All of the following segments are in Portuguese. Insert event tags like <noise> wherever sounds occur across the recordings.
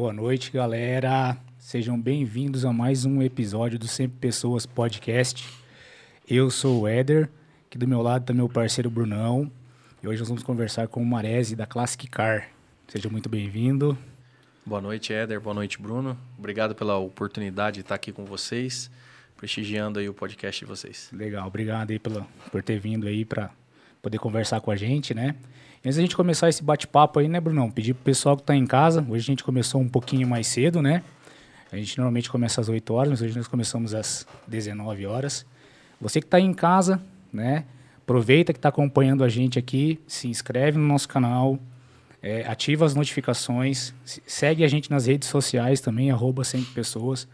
Boa noite, galera. Sejam bem-vindos a mais um episódio do Sempre Pessoas Podcast. Eu sou o Éder, aqui do meu lado está meu parceiro Brunão. E hoje nós vamos conversar com o Marese da Classic Car. Seja muito bem-vindo. Boa noite, Éder. Boa noite, Bruno. Obrigado pela oportunidade de estar aqui com vocês, prestigiando aí o podcast de vocês. Legal, obrigado aí pela, por ter vindo aí para poder conversar com a gente, né? Antes da gente começar esse bate-papo aí, né, Brunão? Pedir pro pessoal que está em casa. Hoje a gente começou um pouquinho mais cedo, né? A gente normalmente começa às 8 horas, mas hoje nós começamos às 19 horas. Você que está em casa, né? Aproveita que está acompanhando a gente aqui, se inscreve no nosso canal, é, ativa as notificações, segue a gente nas redes sociais também, arroba sempre pessoas,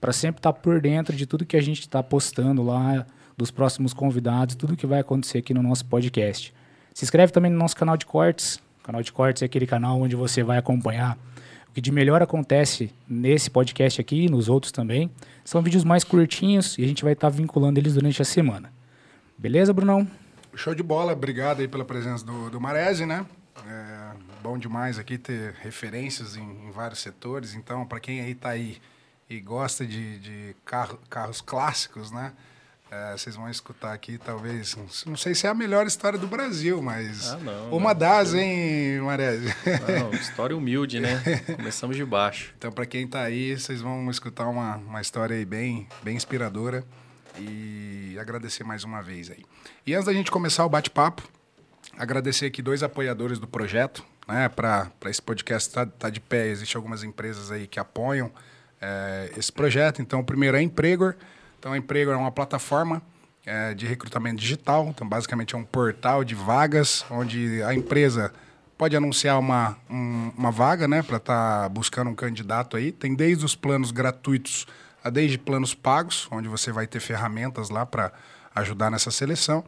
para sempre estar tá por dentro de tudo que a gente está postando lá, dos próximos convidados, tudo que vai acontecer aqui no nosso podcast. Se inscreve também no nosso canal de cortes. O canal de cortes é aquele canal onde você vai acompanhar o que de melhor acontece nesse podcast aqui e nos outros também. São vídeos mais curtinhos e a gente vai estar tá vinculando eles durante a semana. Beleza, Brunão? Show de bola. Obrigado aí pela presença do, do Marese, né? É bom demais aqui ter referências em, em vários setores. Então, para quem aí está aí e gosta de, de carro, carros clássicos, né? É, vocês vão escutar aqui, talvez, não sei se é a melhor história do Brasil, mas ah, não, uma não, das, não. hein, Marese? História humilde, né? <laughs> Começamos de baixo. Então, para quem está aí, vocês vão escutar uma, uma história aí bem, bem inspiradora e agradecer mais uma vez aí. E antes da gente começar o bate-papo, agradecer aqui dois apoiadores do projeto, né? Para esse podcast estar tá, tá de pé, existem algumas empresas aí que apoiam é, esse projeto. Então, o primeiro é Empregor, então, a Emprego é uma plataforma é, de recrutamento digital. Então, basicamente, é um portal de vagas onde a empresa pode anunciar uma, um, uma vaga né, para estar tá buscando um candidato aí. Tem desde os planos gratuitos a desde planos pagos, onde você vai ter ferramentas lá para ajudar nessa seleção.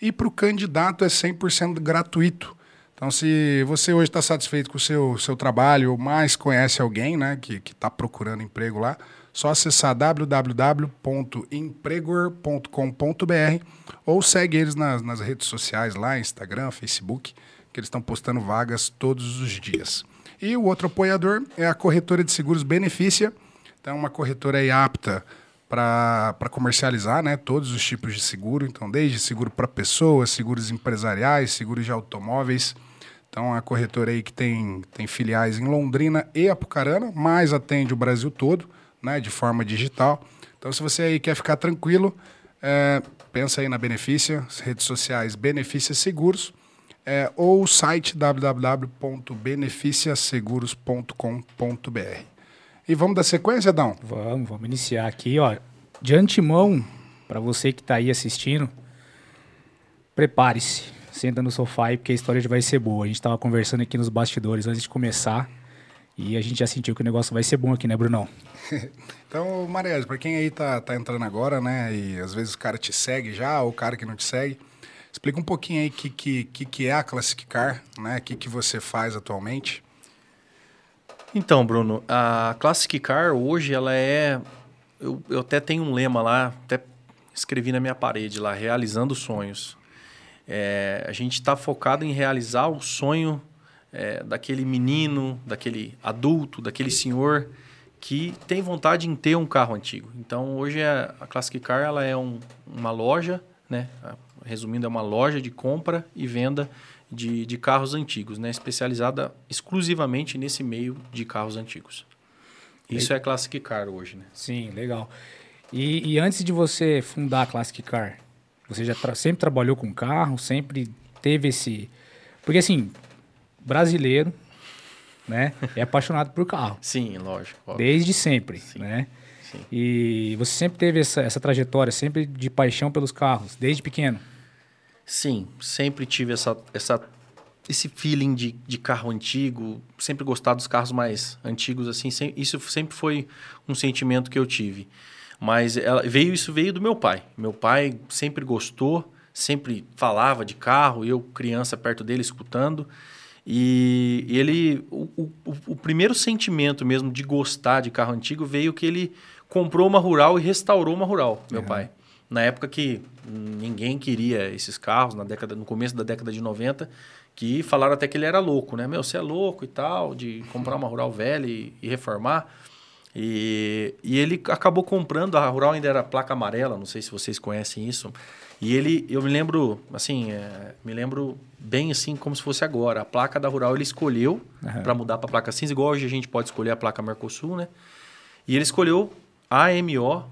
E para o candidato é 100% gratuito. Então, se você hoje está satisfeito com o seu, seu trabalho ou mais conhece alguém né, que está procurando emprego lá, só acessar www.empregor.com.br ou segue eles nas, nas redes sociais lá, Instagram, Facebook, que eles estão postando vagas todos os dias. E o outro apoiador é a corretora de seguros Benefícia. Então, uma corretora aí apta para comercializar né, todos os tipos de seguro. Então, desde seguro para pessoas, seguros empresariais, seguros de automóveis. Então, a corretora aí que tem, tem filiais em Londrina e Apucarana, mas atende o Brasil todo né, de forma digital. Então, se você aí quer ficar tranquilo, é, pensa aí na Benefícia, redes sociais Benefícia Seguros, é, ou o site www.beneficiaseguros.com.br. E vamos dar sequência, Dão? Vamos, vamos iniciar aqui, ó. De antemão, para você que está aí assistindo, prepare-se, senta no sofá aí, porque a história vai ser boa. A gente estava conversando aqui nos bastidores antes de começar e a gente já sentiu que o negócio vai ser bom aqui, né, Brunão? <laughs> então, Marielle, para quem aí tá, tá entrando agora, né, e às vezes o cara te segue já, ou o cara que não te segue, explica um pouquinho aí o que, que, que, que é a Classic Car, né, o que, que você faz atualmente. Então, Bruno, a Classic Car hoje ela é. Eu, eu até tenho um lema lá, até escrevi na minha parede lá, realizando sonhos. É, a gente está focado em realizar o sonho é, daquele menino, daquele adulto, daquele senhor que tem vontade em ter um carro antigo. Então, hoje a, a Classic Car ela é um, uma loja, né? resumindo, é uma loja de compra e venda de, de carros antigos, né? especializada exclusivamente nesse meio de carros antigos. Isso é, é Classic Car hoje. Né? Sim, legal. E, e antes de você fundar a Classic Car, você já tra sempre trabalhou com carro, sempre teve esse... Porque assim, brasileiro, né? É apaixonado por carro. Sim, lógico. Óbvio. Desde sempre, Sim. né? Sim. E você sempre teve essa, essa trajetória, sempre de paixão pelos carros, desde pequeno? Sim, sempre tive essa, essa, esse feeling de, de carro antigo, sempre gostar dos carros mais antigos, assim, sem, isso sempre foi um sentimento que eu tive. Mas ela, veio isso veio do meu pai. Meu pai sempre gostou, sempre falava de carro, eu criança perto dele escutando. E ele, o, o, o, primeiro sentimento mesmo de gostar de carro antigo veio que ele comprou uma rural e restaurou uma rural, meu uhum. pai. Na época que ninguém queria esses carros, na década, no começo da década de 90, que falaram até que ele era louco, né? Meu, você é louco e tal, de comprar uma rural velha e, e reformar. E, e ele acabou comprando, a rural ainda era placa amarela, não sei se vocês conhecem isso. E ele, eu me lembro, assim, é, me lembro bem assim como se fosse agora. A placa da rural ele escolheu uhum. para mudar para placa cinza, igual hoje a gente pode escolher a placa Mercosul, né? E ele escolheu AMO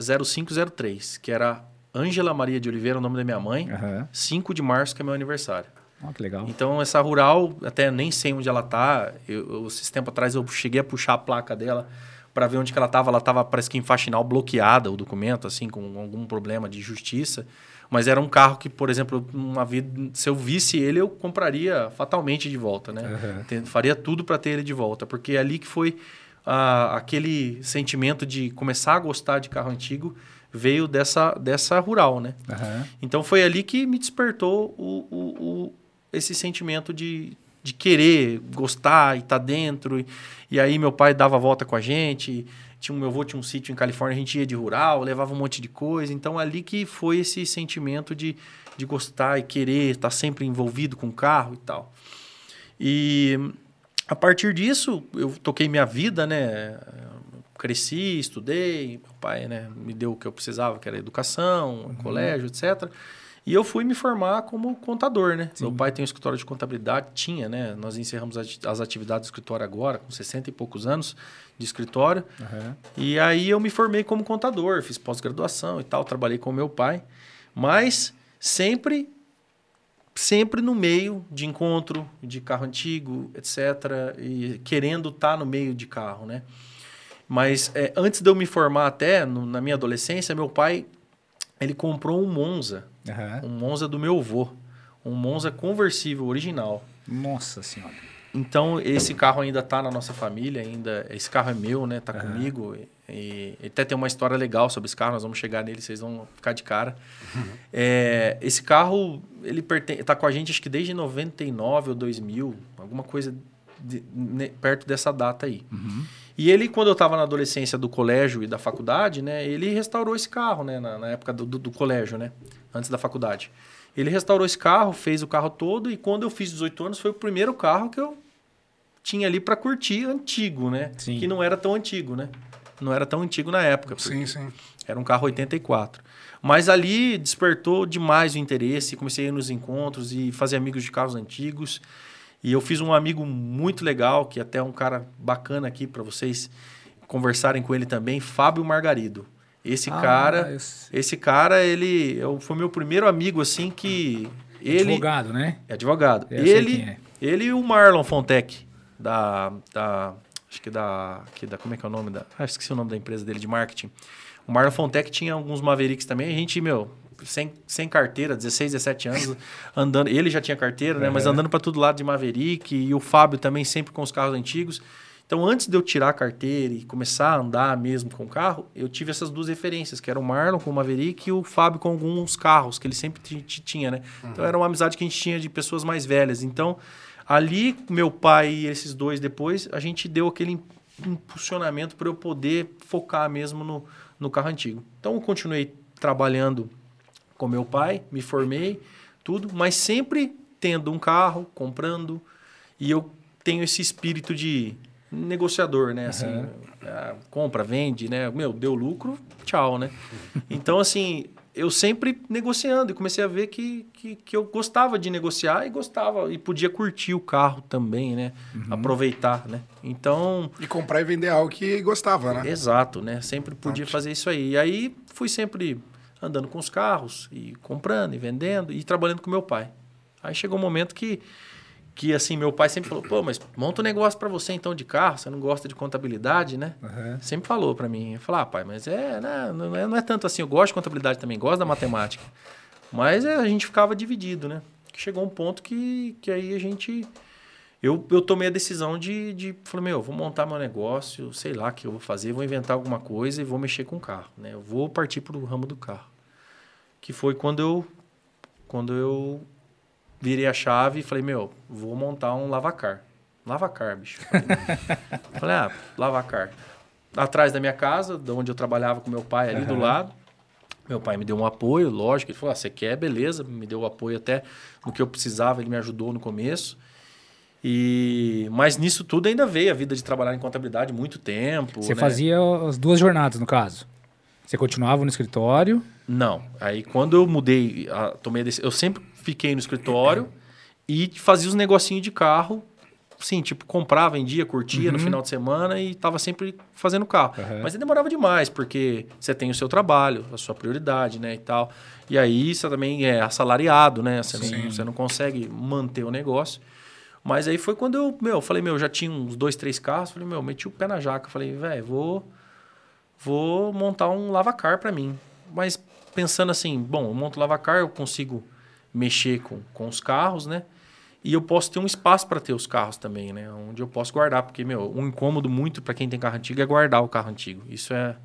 0503, que era Ângela Maria de Oliveira, o nome da minha mãe, uhum. 5 de março, que é meu aniversário. Oh, que legal. Então, essa rural, até nem sei onde ela tá. Eu, eu, esses tempos atrás eu cheguei a puxar a placa dela para ver onde que ela estava. Ela estava, parece que em faxinal, bloqueada o documento, assim, com algum problema de justiça. Mas era um carro que, por exemplo, uma vida, se eu visse ele, eu compraria fatalmente de volta, né? Uhum. Faria tudo para ter ele de volta, porque é ali que foi ah, aquele sentimento de começar a gostar de carro antigo veio dessa, dessa rural, né? Uhum. Então foi ali que me despertou o, o, o esse sentimento de, de querer gostar e estar tá dentro. E, e, aí meu pai dava a volta com a gente. Tinha, meu avô tinha um sítio em Califórnia, a gente ia de rural, levava um monte de coisa. Então ali que foi esse sentimento de, de gostar e querer estar sempre envolvido com o carro e tal. E a partir disso, eu toquei minha vida, né? Cresci, estudei, meu pai né, me deu o que eu precisava, que era educação, uhum. colégio, etc. E eu fui me formar como contador, né? Sim. Meu pai tem um escritório de contabilidade, tinha, né? Nós encerramos as atividades do escritório agora, com 60 e poucos anos de escritório. Uhum. E aí eu me formei como contador, fiz pós-graduação e tal, trabalhei com meu pai. Mas sempre, sempre no meio de encontro de carro antigo, etc. E querendo estar tá no meio de carro, né? Mas é, antes de eu me formar até, no, na minha adolescência, meu pai ele comprou um Monza. Uhum. Um Monza do meu avô. Um Monza conversível original. Nossa senhora. Então, esse carro ainda está na nossa família, ainda. Esse carro é meu, né? Tá uhum. comigo. E, e, até tem uma história legal sobre esse carro, nós vamos chegar nele, vocês vão ficar de cara. Uhum. É, esse carro, ele pertence, tá com a gente acho que desde 99 ou 2000, alguma coisa de, ne, perto dessa data aí. Uhum. E ele, quando eu estava na adolescência do colégio e da faculdade, né, ele restaurou esse carro, né, na, na época do, do, do, colégio, né, antes da faculdade. Ele restaurou esse carro, fez o carro todo e quando eu fiz 18 anos foi o primeiro carro que eu tinha ali para curtir antigo, né, sim. que não era tão antigo, né, não era tão antigo na época. Sim, sim. Era um carro 84. Mas ali despertou demais o interesse, comecei a ir nos encontros e fazer amigos de carros antigos. E eu fiz um amigo muito legal, que até é um cara bacana aqui para vocês conversarem com ele também, Fábio Margarido. Esse ah, cara, esse... esse cara, ele eu, foi meu primeiro amigo assim que ele advogado, né? É advogado. ele, é. ele e o Marlon Fontec da, da acho que da, que da como é que é o nome da, ah, esqueci o nome da empresa dele de marketing. O Marlon Fontec tinha alguns Mavericks também. A gente, meu, sem, sem carteira, 16, 17 anos, <laughs> andando. Ele já tinha carteira, né? Mas andando para todo lado de Maverick e o Fábio também sempre com os carros antigos. Então, antes de eu tirar a carteira e começar a andar mesmo com o carro, eu tive essas duas referências, que era o Marlon com o Maverick e o Fábio com alguns carros, que ele sempre tinha, né? Uhum. Então, era uma amizade que a gente tinha de pessoas mais velhas. Então, ali, meu pai e esses dois depois, a gente deu aquele impulsionamento para eu poder focar mesmo no, no carro antigo. Então, eu continuei trabalhando com meu pai, me formei, tudo, mas sempre tendo um carro, comprando, e eu tenho esse espírito de negociador, né? Assim, uhum. compra, vende, né? Meu, deu lucro, tchau, né? <laughs> Então, assim, eu sempre negociando e comecei a ver que, que, que, eu gostava de negociar e gostava e podia curtir o carro também, né? Uhum. Aproveitar, né? Então... E comprar e vender algo que gostava, né? Exato, né? Sempre podia fazer isso aí. E aí fui sempre andando com os carros e comprando e vendendo e trabalhando com meu pai. Aí chegou um momento que que assim meu pai sempre falou pô mas monta um negócio para você então de carro você não gosta de contabilidade né uhum. sempre falou para mim falei ah pai mas é né, não é não é tanto assim eu gosto de contabilidade também gosto da matemática mas é, a gente ficava dividido né chegou um ponto que que aí a gente eu, eu tomei a decisão de, de falei, meu, vou montar meu negócio, sei lá o que eu vou fazer, vou inventar alguma coisa e vou mexer com o carro, né? Eu vou partir para o ramo do carro que foi quando eu quando eu virei a chave e falei, meu, vou montar um lavacar. Lavacar, bicho. <laughs> falei, ah, lavacar. Atrás da minha casa, de onde eu trabalhava com meu pai ali uhum. do lado. Meu pai me deu um apoio, lógico. Ele falou: ah, você quer, beleza. Me deu o apoio até no que eu precisava, ele me ajudou no começo. E mas nisso tudo ainda veio a vida de trabalhar em contabilidade muito tempo. Você né? fazia as duas jornadas, no caso? Você continuava no escritório? Não. Aí quando eu mudei, a, tomei a decisão, eu sempre fiquei no escritório e fazia os negocinhos de carro. Sim, tipo, comprava, vendia, curtia no final de semana e tava sempre fazendo carro. Uhum. Mas demorava demais, porque você tem o seu trabalho, a sua prioridade, né, e tal. E aí você também é assalariado, né? Você, não, você não consegue manter o negócio. Mas aí foi quando eu, meu, falei, meu, já tinha uns dois, três carros. Falei, meu, meti o pé na jaca. Falei, velho, vou, vou montar um lavacar para mim. Mas pensando assim, bom, eu monto lavacar, eu consigo mexer com, com os carros, né? E eu posso ter um espaço para ter os carros também, né? Onde eu posso guardar, porque meu, um incômodo muito para quem tem carro antigo é guardar o carro antigo. Isso é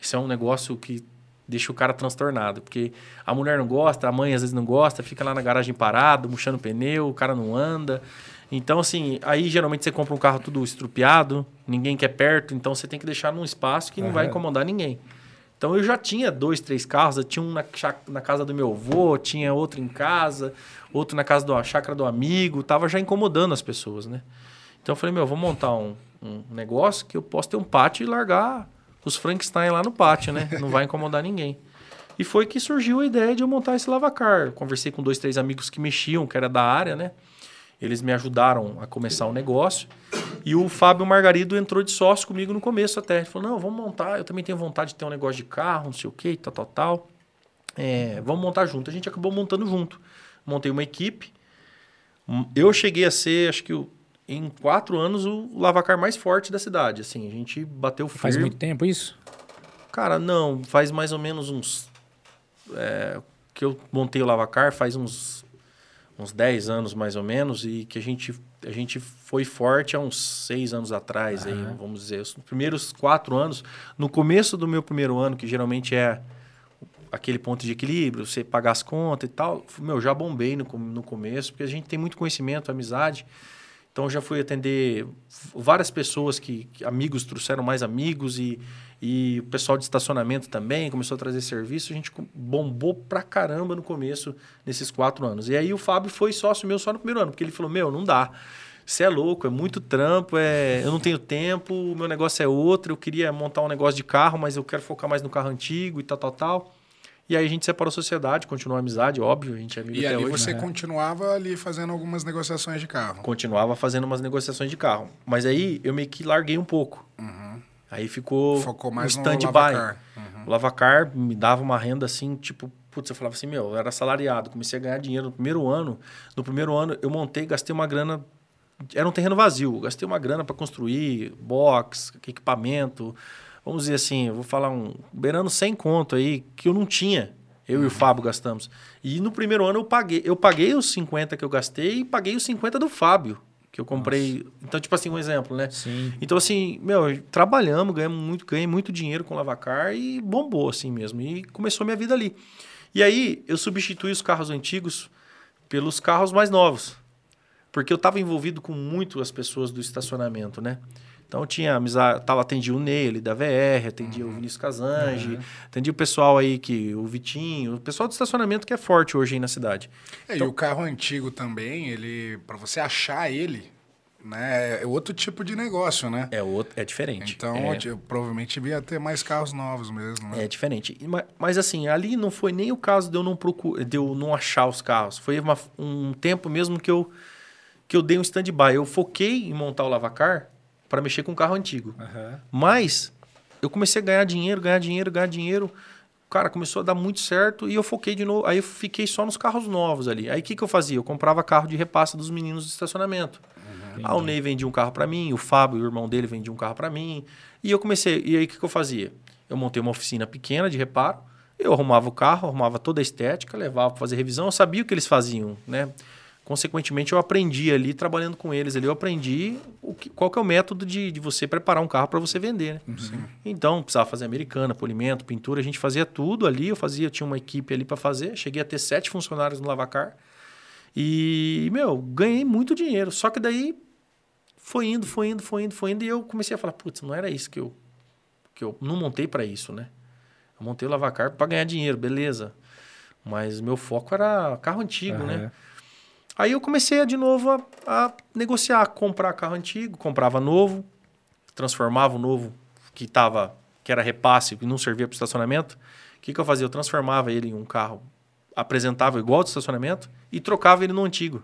isso é um negócio que deixa o cara transtornado, porque a mulher não gosta, a mãe às vezes não gosta, fica lá na garagem parado, murchando pneu, o cara não anda. Então assim, aí geralmente você compra um carro tudo estrupiado, ninguém quer perto, então você tem que deixar num espaço que não vai incomodar ninguém. Então eu já tinha dois, três carros. Eu tinha um na, na casa do meu avô, tinha outro em casa, outro na casa da chácara do amigo. Tava já incomodando as pessoas, né? Então eu falei, meu, vou montar um, um negócio que eu posso ter um pátio e largar os Frankenstein lá no pátio, né? Não vai incomodar ninguém. E foi que surgiu a ideia de eu montar esse lavacar. Conversei com dois, três amigos que mexiam, que era da área, né? Eles me ajudaram a começar o negócio. E o Fábio Margarido entrou de sócio comigo no começo até. Ele falou: não, vamos montar. Eu também tenho vontade de ter um negócio de carro, não sei o quê, tal, tal, tal. É, vamos montar junto. A gente acabou montando junto. Montei uma equipe. Eu cheguei a ser, acho que o- em quatro anos, o lavacar mais forte da cidade. Assim, a gente bateu Faz firme. muito tempo isso? Cara, não, faz mais ou menos uns. é, que eu montei o Lavacar faz uns, uns 10 anos mais ou menos, e que a gente, a gente foi forte há uns 6 anos atrás, aí, vamos dizer. Os primeiros 4 anos, no começo do meu primeiro ano, que geralmente é aquele ponto de equilíbrio, você pagar as contas e tal, meu, já bombei no, no começo, porque a gente tem muito conhecimento, amizade. Então eu já fui atender várias pessoas que, que amigos trouxeram mais amigos e, e o pessoal de estacionamento também começou a trazer serviço. A gente bombou pra caramba no começo nesses quatro anos. E aí o Fábio foi sócio meu só no primeiro ano, porque ele falou: Meu, não dá. Você é louco, é muito trampo, é... eu não tenho tempo, o meu negócio é outro. Eu queria montar um negócio de carro, mas eu quero focar mais no carro antigo e tal, tal, tal. E aí a gente separou a sociedade, continuou a amizade, óbvio, a gente é amigo E até ali hoje. você né? continuava ali fazendo algumas negociações de carro. continuava fazendo umas negociações de carro. Mas aí eu meio que larguei um pouco. Aí ficou Uhum. Focou mais um stand-by. lavacar. O Lavacar me dava uma renda assim, tipo, putz, eu falava assim, meu, eu era assalariado, comecei a ganhar dinheiro no primeiro ano. No primeiro ano eu montei, gastei uma grana, era um terreno vazio, gastei uma grana para construir box, equipamento. Vamos dizer assim, eu vou falar um beirando 100 conto aí que eu não tinha. Eu e o Fábio gastamos. E no primeiro ano eu paguei, eu paguei os 50 que eu gastei e paguei os 50 do Fábio, que eu comprei. Então, tipo assim, um exemplo, né? Sim. Então, assim, meu, trabalhamos, ganhamos muito, ganhei muito dinheiro com o Lavacar e bombou, assim mesmo. E começou minha vida ali. E aí, eu substituí os carros antigos pelos carros mais novos. Porque eu estava envolvido com muito as pessoas do estacionamento, né? Então, tinha amizade, tava, atendia o Ney, ele da VR, atendia o Vinícius Casange, atendia o pessoal aí, que o Vitinho, o pessoal do estacionamento que é forte hoje aí na cidade. É, e o carro antigo também, ele, para você achar ele, né, é outro tipo de negócio, né? É, outro, é diferente. Então, é, eu, provavelmente devia ter mais carros novos mesmo, né? É diferente. E ma- Mas assim, ali não foi nem o caso de eu não procurar, de eu não achar os carros. Foi uma- um tempo mesmo que eu que eu dei um stand-by. Eu foquei em montar o lavacar para mexer com carro antigo. Aham. Mas eu comecei a ganhar dinheiro, ganhar dinheiro, ganhar dinheiro. Cara, começou a dar muito certo e eu foquei de novo. Aí eu fiquei só nos carros novos ali. Aí o que, que eu fazia? Eu comprava carro de repasse dos meninos do estacionamento. Ah, o Ney vendia um carro para mim, o Fábio, o irmão dele, vendia um carro para mim. E eu comecei. E aí o que, que eu fazia? Eu montei uma oficina pequena de reparo. Eu arrumava o carro, arrumava toda a estética, levava para fazer revisão. Eu sabia o que eles faziam, né? Consequentemente, eu aprendi ali, trabalhando com eles ali, eu aprendi o que, qual que é o método de, de você preparar um carro para você vender, né? Então, precisava fazer americana, polimento, pintura, a gente fazia tudo ali, eu fazia, tinha uma equipe ali para fazer, cheguei a ter sete funcionários no Lavacar. E, meu, ganhei muito dinheiro. Só que daí foi indo, foi indo, foi indo, foi indo, e eu comecei a falar, putz, não era isso que eu que eu não montei para isso, né? Eu montei o Lavacar para ganhar dinheiro, beleza. Mas meu foco era carro antigo, né? Aí eu comecei de novo a, a negociar, comprar carro antigo, comprava novo, transformava o novo que tava, que era repasse e não servia para estacionamento. O que, que eu fazia? Eu transformava ele em um carro apresentável igual de estacionamento e trocava ele no antigo.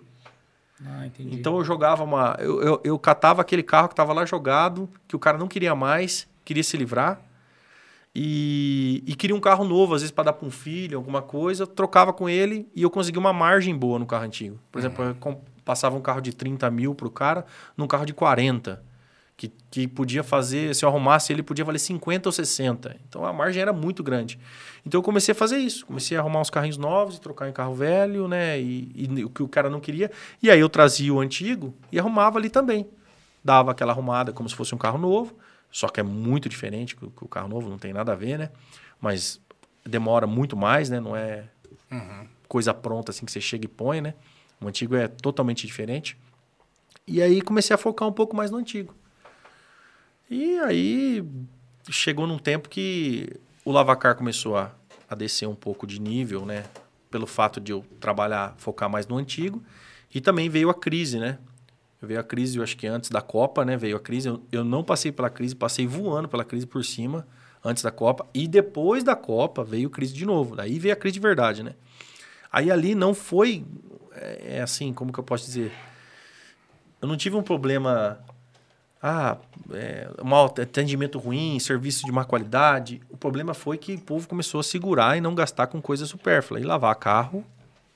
Ah. Então eu jogava uma. Eu, eu, eu catava aquele carro que estava lá jogado, que o cara não queria mais, queria se livrar. E, e queria um carro novo, às vezes para dar para um filho, alguma coisa, trocava com ele e eu conseguia uma margem boa no carro antigo. Por exemplo, eu com- passava um carro de 30 mil pro cara num carro de 40. Que, que podia fazer, se eu arrumasse ele, podia valer 50 ou 60. Então a margem era muito grande. Então eu comecei a fazer isso. Comecei a arrumar uns carrinhos novos e trocar em carro velho, né? E, e o que o cara não queria. E aí eu trazia o antigo e arrumava ali também. Dava aquela arrumada como se fosse um carro novo. Só que é muito diferente que o- carro novo, não tem nada a ver, né? Mas demora muito mais, né? Não é coisa pronta assim que você chega e põe, né? O antigo é totalmente diferente. E aí comecei a focar um pouco mais no antigo. E aí chegou num tempo que o Lavacar começou a, a descer um pouco de nível, né? Pelo fato de eu trabalhar, focar mais no antigo. E também veio a crise, né? Veio a crise, eu acho que antes da Copa, né? Veio a crise. Eu, eu não passei pela crise, passei voando pela crise por cima antes da Copa. E depois da Copa veio crise de novo. Daí veio a crise de verdade, né? Aí ali não foi. É, é assim, como que eu posso dizer? Eu não tive um problema. Ah, é, mau atendimento ruim, serviço de má qualidade. O problema foi que o povo começou a segurar e não gastar com coisa supérflua. E lavar carro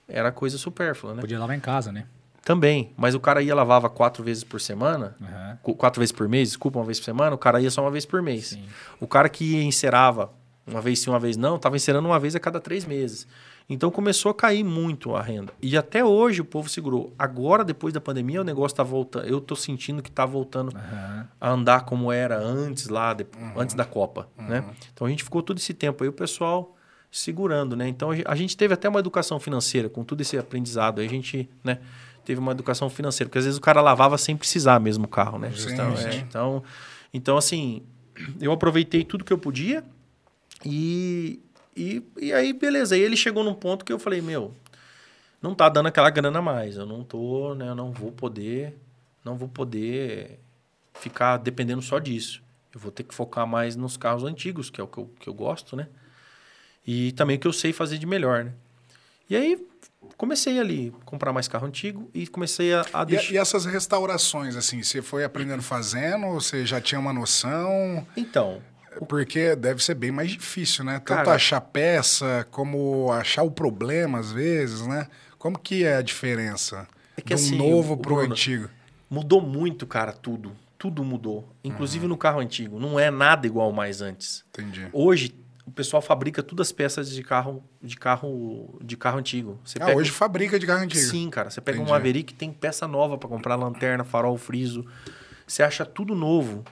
era coisa supérflua, né? Podia lavar em casa, né? Também. Mas o cara ia lavava quatro vezes por semana, qu- quatro vezes por mês, desculpa, uma vez por semana, o cara ia só uma vez por mês. Sim. O cara que ia encerava uma vez sim, uma vez não, estava encerando uma vez a cada três meses. Então começou a cair muito a renda. E até hoje o povo segurou. Agora, depois da pandemia, o negócio está voltando. Eu estou sentindo que está voltando Aham. a andar como era antes lá, de- antes da Copa, né? Então a gente ficou todo esse tempo aí o pessoal segurando, né? Então a gente teve até uma educação financeira com todo esse aprendizado. Aí a gente, né, teve uma educação financeira, porque às vezes o cara lavava sem precisar mesmo o carro, né? Sim, então, sim. é, então, então assim, eu aproveitei tudo que eu podia e e, e aí beleza, aí ele chegou num ponto que eu falei, meu, não tá dando aquela grana mais. Eu não tô, né? Eu não vou poder, não vou poder ficar dependendo só disso. Eu vou ter que focar mais nos carros antigos, que é o que eu, que eu gosto, né? E também o que eu sei fazer de melhor, né? E aí comecei ali comprar mais carro antigo e comecei a, a E, deixar. e essas restaurações, assim, você foi aprendendo fazendo? Você já tinha uma noção? Então, Porque deve ser bem mais difícil, né? Tanto Cara- achar peça, como achar o problema, às vezes, né? Como que é a diferença É que do assim, novo o- o antigo? mudou muito, cara, tudo. Tudo mudou. Inclusive Uhum. no carro antigo. Não é nada igual mais antes. Entendi. Hoje, o pessoal fabrica todas as peças de carro de carro de carro antigo. Você Ah, pega hoje fabrica de carro antigo. Sim, cara. Você pega Entendi. um Maverick, tem peça nova para comprar, lanterna, farol, friso. Você acha tudo novo.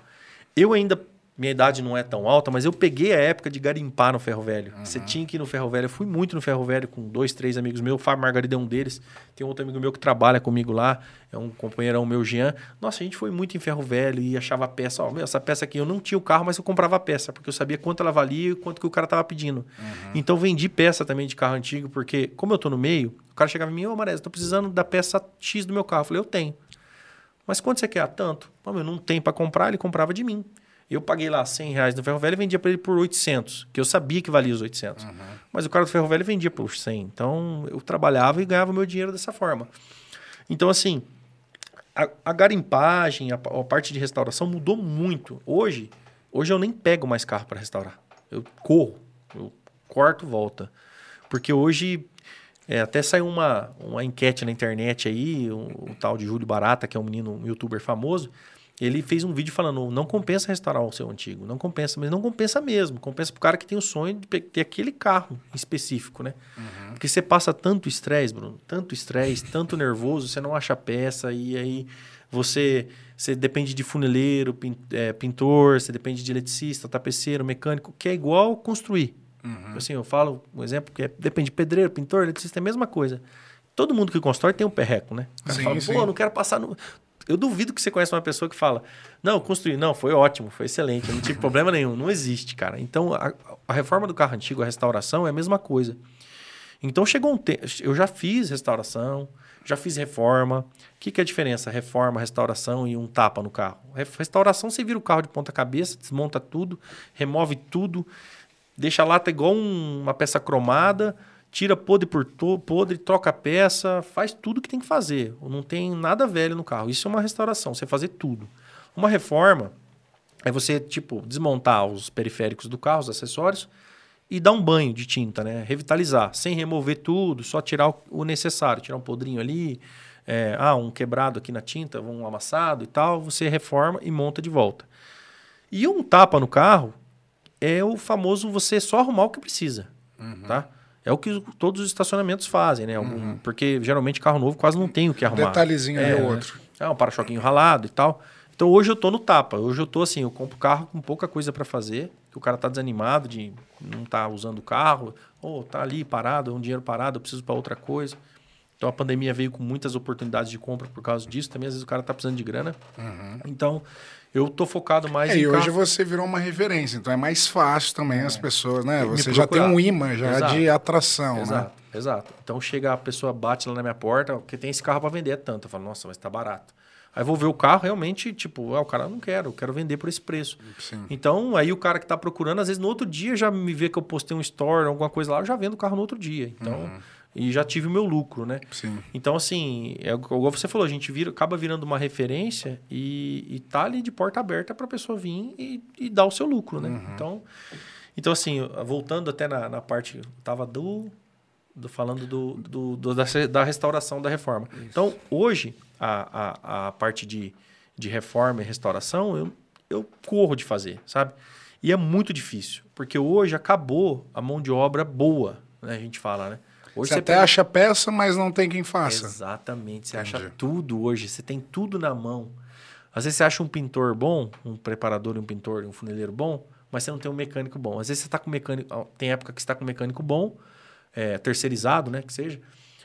Eu ainda, minha idade não é tão alta, mas eu peguei a época de garimpar no ferro velho. Você tinha que ir no ferro velho. Eu fui muito no ferro velho com dois, três amigos meus. O Fábio Margarida é um deles. Tem outro amigo meu que trabalha comigo lá. É um companheirão meu, Jean. Nossa, a gente foi muito em ferro velho e achava peça. Ó, meu, essa peça aqui eu não tinha o carro, mas eu comprava a peça, porque eu sabia quanto ela valia e quanto que o cara tava pedindo. Então vendi peça também de carro antigo, porque como eu tô no meio, o cara chegava em mim, ô Marés, tô precisando da peça X do meu carro. Eu falei, eu tenho. Mas quanto você quer? Ah, tanto. Pô, meu, não tem para comprar, ele comprava de mim. Eu paguei lá 100 reais no ferro velho e vendia para ele por 800, que eu sabia que valia os 800. Mas o cara do ferro velho vendia por 100. Então eu trabalhava e ganhava meu dinheiro dessa forma. Então, assim, a, a garimpagem, a, a parte de restauração mudou muito. Hoje, hoje eu nem pego mais carro para restaurar. Eu corro, eu corto, volta. Porque hoje é, até saiu uma, uma enquete na internet aí, um, o tal de Júlio Barata, que é um menino, um youtuber famoso, ele fez um vídeo falando, não compensa restaurar o seu antigo, não compensa, mas não compensa mesmo, compensa pro cara que tem o sonho de ter aquele carro específico, né? Porque você passa tanto estresse, Bruno, tanto estresse, tanto nervoso, você não acha peça e aí você, você depende de funileiro, pin- é, pintor, você depende de eletricista, tapeceiro, mecânico, que é igual construir. Assim, eu falo um exemplo que é, depende de pedreiro, pintor, eletricista, é a mesma coisa. Todo mundo que constrói tem um perreco, né? O cara Sim, fala, sim. pô, não quero passar no... eu duvido que você conheça uma pessoa que fala, não, construí, não, foi ótimo, foi excelente, não tive problema nenhum. Não existe, cara. Então, a, a, reforma do carro antigo, a restauração é a mesma coisa. Então, chegou um tempo, eu já fiz restauração, já fiz reforma. O que, que é a diferença? Reforma, restauração e um tapa no carro. Restauração, você vira o carro de ponta cabeça, desmonta tudo, remove tudo, deixa a lata igual um, uma peça cromada, tira podre por podre, troca a peça, faz tudo que tem que fazer. Não tem nada velho no carro. Isso é uma restauração, você fazer tudo. Uma reforma é você, tipo, desmontar os periféricos do carro, os acessórios, e dar um banho de tinta, né? Revitalizar, sem remover tudo, só tirar o necessário, tirar um podrinho ali, é, ah, um quebrado aqui na tinta, um amassado e tal, você reforma e monta de volta. E um tapa no carro é o famoso você só arrumar o que precisa, uhum. tá? É o que todos os estacionamentos fazem, né? Algum, uhum. Porque geralmente carro novo quase não tem o que arrumar. Detalhezinho é, ali ou outro. É um para-choquinho ralado e tal. Então hoje eu tô no tapa. Hoje eu tô assim, eu compro carro com pouca coisa para fazer, que o cara tá desanimado de não tá usando o carro, ou tá ali parado, um dinheiro parado, eu preciso para outra coisa. Então a pandemia veio com muitas oportunidades de compra por causa disso. Também às vezes o cara tá precisando de grana. Uhum. Então eu tô focado mais é, em. E hoje carro. você virou uma referência, então é mais fácil também é. as pessoas, né? Você já tem um imã já exato. de atração, exato, né? Exato. Então chega a pessoa, bate lá na minha porta, porque tem esse carro para vender, é tanto. Eu falo, nossa, mas tá barato. Aí vou ver o carro, realmente, tipo, ah, o cara não quero, eu quero vender por esse preço. Sim. Então, aí o cara que está procurando, às vezes no outro dia já me vê que eu postei um store, alguma coisa lá, eu já vendo o carro no outro dia. Então, uhum. E já tive o meu lucro, né? Sim. Então, assim, é igual você falou, a gente vira, acaba virando uma referência e, e tá ali de porta aberta para a pessoa vir e, e, dar o seu lucro, né? Uhum. Então, então, assim, voltando até na, na parte, tava do do, falando do, do, do da, da, restauração da reforma. Isso. Então, hoje, a, a, a parte de, de reforma e restauração, eu, eu corro de fazer, sabe? E é muito difícil, porque hoje acabou a mão de obra boa, né? A gente fala, né? Hoje você, você até pega... acha peça, mas não tem quem faça. Exatamente. Você Entendi. acha tudo hoje, você tem tudo na mão. Às vezes você acha um pintor bom, um preparador, um pintor, um funileiro bom, mas você não tem um mecânico bom. Às vezes você está com mecânico, tem época que você está com um mecânico bom, é, terceirizado, né, que seja,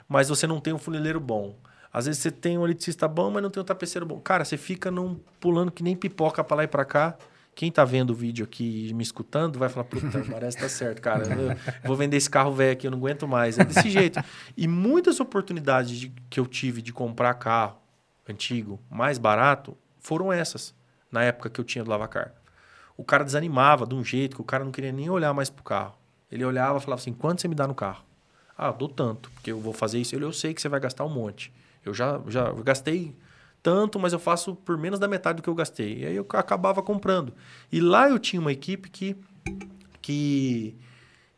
mas você não tem um funileiro bom. Às vezes você tem um eletricista bom, mas não tem um tapeceiro bom. Cara, você fica num, pulando que nem pipoca para lá e para cá. Quem tá vendo o vídeo aqui e me escutando vai falar, puta, <laughs> parece que tá certo, cara. Eu vou vender esse carro velho aqui, eu não aguento mais. É desse jeito. E muitas oportunidades de, que eu tive de comprar carro antigo mais barato foram essas, na época que eu tinha do Lavacar. O cara desanimava de um jeito que o cara não queria nem olhar mais pro carro. Ele olhava e falava assim: quanto você me dá no carro? Ah, dou tanto, porque eu vou fazer isso. Ele, eu sei que você vai gastar um monte. Eu já, já eu gastei tanto, mas eu faço por menos da metade do que eu gastei. E aí eu acabava comprando. E lá eu tinha uma equipe que que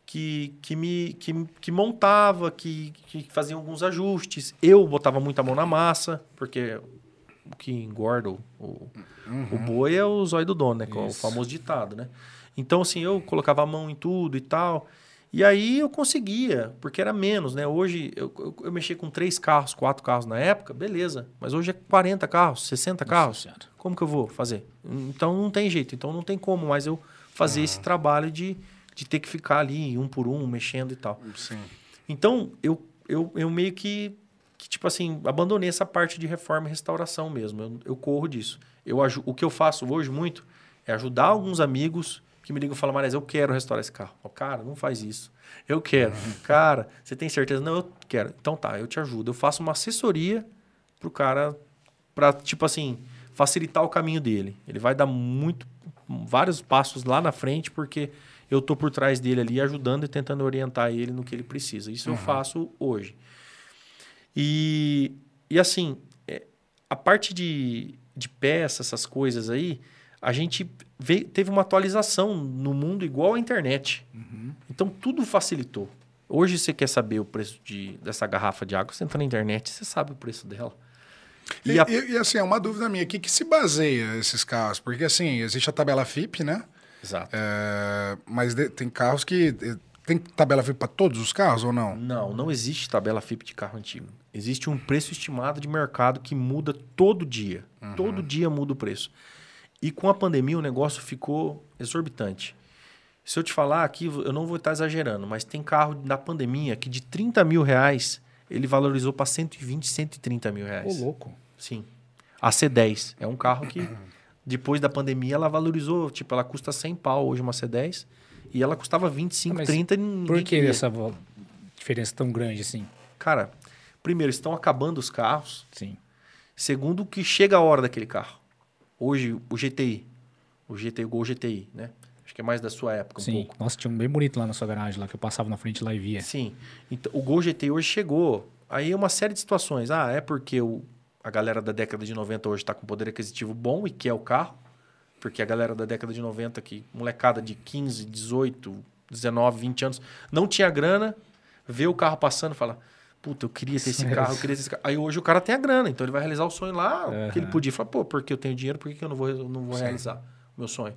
que, que me que, que montava, que, que fazia alguns ajustes. Eu botava muita mão na massa, porque o que engorda o, uhum. o boi é o zóio do dono, né? É o famoso ditado, né? Então, assim, eu colocava a mão em tudo e tal. E aí eu conseguia, porque era menos, né? Hoje eu, eu, eu mexi com três carros, quatro carros na época, beleza. Mas hoje é 40 carros, 60 carros. Como que eu vou fazer? Então não tem jeito. Então não tem como mais eu fazer esse trabalho de, de ter que ficar ali um por um, mexendo e tal. Sim. Então eu, eu, eu meio que, que, tipo assim, abandonei essa parte de reforma e restauração mesmo. Eu, eu corro disso. Eu, o que eu faço hoje muito é ajudar alguns amigos que me ligam e falam, Mares, eu quero restaurar esse carro. Eu, cara, não faz isso. Eu quero. Uhum. <laughs> Cara, você tem certeza? Não, eu quero. Então tá, eu te ajudo. Eu faço uma assessoria pro cara, para tipo assim, facilitar o caminho dele. Ele vai dar muito, vários passos lá na frente, porque eu tô por trás dele ali ajudando e tentando orientar ele no que ele precisa. Isso uhum. eu faço hoje. E, e assim, é, a parte de, de peça, essas coisas aí, a gente veio, teve uma atualização no mundo igual à internet. Uhum. Então tudo facilitou. Hoje você quer saber o preço de, dessa garrafa de água, você entra na internet, você sabe o preço dela. E, e, a... e, e assim, é uma dúvida minha, o que, que se baseia esses carros? Porque assim, existe a tabela FIP, né? Exato. É, mas de, tem carros que. Tem tabela FIP para todos os carros ou não? Não, não existe tabela FIP de carro antigo. Existe um preço estimado de mercado que muda todo dia. Uhum. Todo dia muda o preço. E com a pandemia o negócio ficou exorbitante. Se eu te falar aqui, eu não vou estar exagerando, mas tem carro da pandemia que de 30 mil reais ele valorizou para 120, 130 mil reais. Ô, louco. Sim. A C10 é um carro que, depois da pandemia, ela valorizou. Tipo, ela custa 100 pau hoje, uma C10. E ela custava 25, Mas 30 e Por que queria. essa diferença tão grande assim? Cara, primeiro, estão acabando os carros. Sim. Segundo, que chega a hora daquele carro. Hoje, o GTI. O GTI, o Gol GTI, né? Acho que é mais da sua época um Sim. pouco. Nossa, tinha um bem bonito lá na sua garagem, lá que eu passava na frente lá e via. Sim. Então, o Gol GTI hoje chegou. Aí é uma série de situações. Ah, é porque o, a galera da década de 90 hoje está com poder aquisitivo bom e quer o carro. Porque a galera da década de 90, que molecada de 15, 18, 19, 20 anos, não tinha grana, vê o carro passando e fala: Puta, eu queria ter esse carro, eu queria ter esse carro. Aí hoje o cara tem a grana, então ele vai realizar o sonho lá, que ele podia. Fala, pô, porque eu tenho dinheiro, por que que eu não vou, não vou realizar o meu sonho?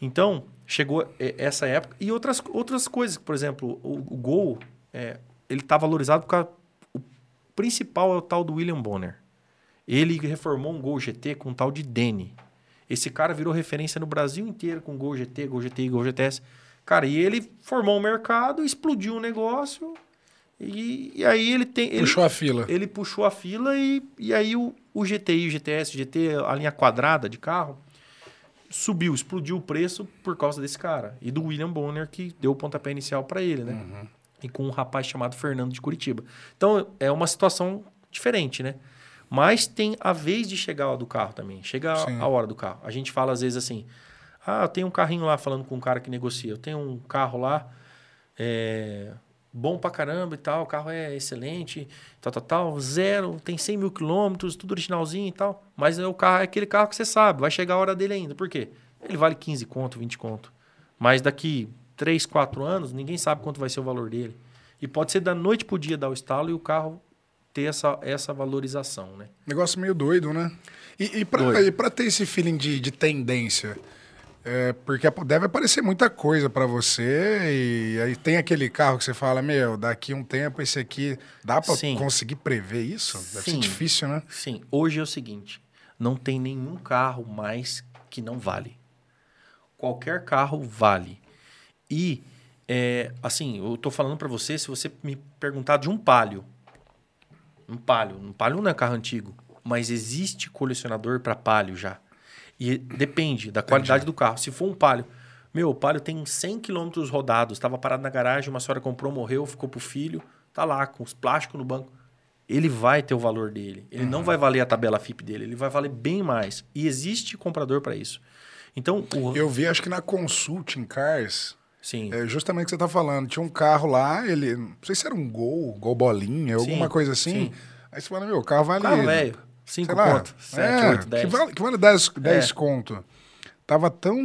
Então, chegou é, essa época. E outras, outras coisas, por exemplo, o, o Gol, é, ele está valorizado porque o principal é o tal do William Bonner. Ele reformou um Gol GT com um tal de Denny. Esse cara virou referência no Brasil inteiro com Gol GT, Gol GTI, Gol GTS. Cara, e ele formou um mercado, explodiu um negócio. E, e aí ele tem. Ele, Puxou a fila. ele puxou a fila e, e aí o, o GTI, o GTS, o GT, a linha quadrada de carro, subiu, explodiu o preço por causa desse cara. E do William Bonner, que deu o pontapé inicial para ele, né? E com um rapaz chamado Fernando de Curitiba. Então, é uma situação diferente, né? Mas tem a vez de chegar do carro também. Chega Sim. a, a hora do carro. A gente fala às vezes assim: ah, eu tenho um carrinho lá falando com um cara que negocia. Eu tenho um carro lá, é, bom pra caramba e tal, o carro é excelente, tal, tal, tal, zero, tem 100 mil quilômetros, tudo originalzinho e tal. Mas é o carro é aquele carro que você sabe, vai chegar a hora dele ainda. Por quê? Ele vale 15 conto, 20 conto. Mas daqui 3, 4 anos, ninguém sabe quanto vai ser o valor dele. E pode ser da noite pro dia dar o estalo e o carro ter essa, essa valorização, né? Negócio meio doido, né? E, e, pra ter esse feeling de, de tendência, é, porque deve aparecer muita coisa pra você e aí tem aquele carro que você fala, meu, daqui um tempo esse aqui, dá pra Sim. conseguir prever isso? Deve ser Sim. difícil, né? Sim, hoje é o seguinte: não tem nenhum carro mais que não vale. Qualquer carro vale. E, é, assim, eu tô falando para você, se você me perguntar de um Palio, um Palio, um Palio não é carro antigo, mas existe colecionador para Palio já. E depende da qualidade do carro. Se for um Palio, meu, o Palio tem 100 quilômetros rodados, estava parado na garagem, uma senhora comprou, morreu, ficou pro filho, tá lá com os plásticos no banco ele vai ter o valor dele. Ele não vai valer a tabela FIP dele, ele vai valer bem mais. E existe comprador para isso. Então, o... Eu vi, acho que na Consulting Cars, sim, é justamente o que você tá falando, tinha um carro lá, ele, não sei se era um Gol, Gol Bolinha, alguma coisa assim. sim. Aí você fala, meu, o carro vale... carro velho, 5 sei lá, conto, 7, é, 8, 10. Que vale, que vale 10, 10 É. conto. Tava tão,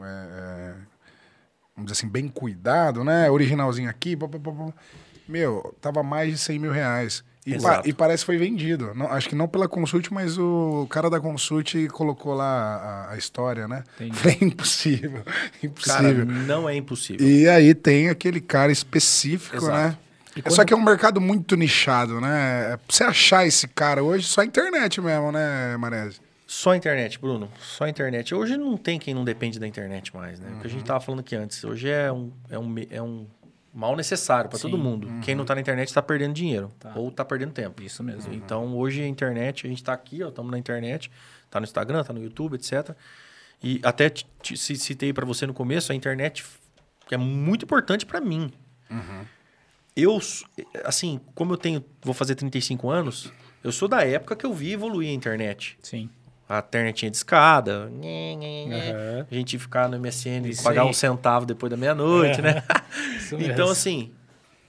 é, é, vamos dizer assim, bem cuidado, né? Originalzinho aqui, pá, pá, pá, meu, tava mais de 100 mil reais. E, pa- e parece que foi vendido. Não, acho que não pela Consult, mas o cara da Consult colocou lá a, a história, né? Entendi. Falei, <laughs> impossível, Cara, impossível. não é impossível. E aí tem aquele cara específico, Exato. né? Quando- Só que é um mercado muito nichado, né? É Pra você achar esse cara hoje, só a internet mesmo, né, Marese? Só a internet, Bruno. Só a internet. Hoje não tem quem não depende da internet mais, né? O que a gente tava falando aqui antes. Hoje é um, é um, é um mal necessário para todo mundo. Quem não tá na internet está perdendo dinheiro. Tá. Ou tá perdendo tempo. Isso mesmo. Então, hoje a internet, a gente está aqui, ó, estamos na internet, tá no Instagram, tá no YouTube, etc. E até te- te- ci- citei para você no começo, a internet é muito importante para mim. Eu, assim, como eu tenho, vou fazer 35 anos, eu sou da época que eu vi evoluir a internet. Sim. A internetinha de escada, nhê, nhê, nhê. Aham. a gente ficar no MSN e pagar aí. um centavo depois da meia-noite, né? <laughs> Isso Então, assim,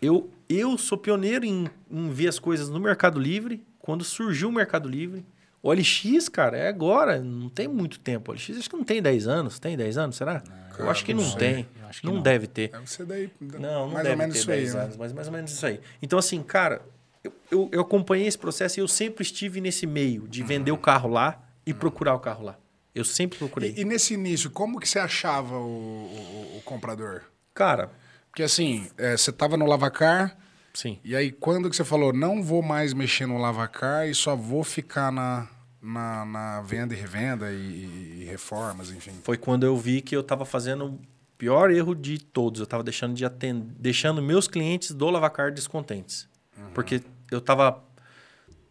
eu, eu sou pioneiro em, em ver as coisas no Mercado Livre. Quando surgiu o Mercado Livre, o LX, cara, é agora, não tem muito tempo. O LX acho que não tem 10 anos. Tem 10 anos, será? Eu acho que não, não tem. Que não, não. deve ter. Deve ser daí. Não, não mais deve ou menos ter isso aí, 10 né? anos, mas mais ou menos isso aí. Então, assim, cara, eu, eu, eu acompanhei esse processo e eu sempre estive nesse meio de vender o carro lá e procurar o carro lá. Eu sempre procurei. E, e nesse início, como que você achava o, o- o comprador? Cara, Porque assim, é, você tava no Lavacar, sim. e aí quando que você falou, não vou mais mexer no Lavacar e só vou ficar na, na, na venda e revenda e, e reformas, enfim. Foi quando eu vi que eu estava fazendo o pior erro de todos. Eu estava deixando de atender, deixando meus clientes do Lavacar descontentes. Porque eu estava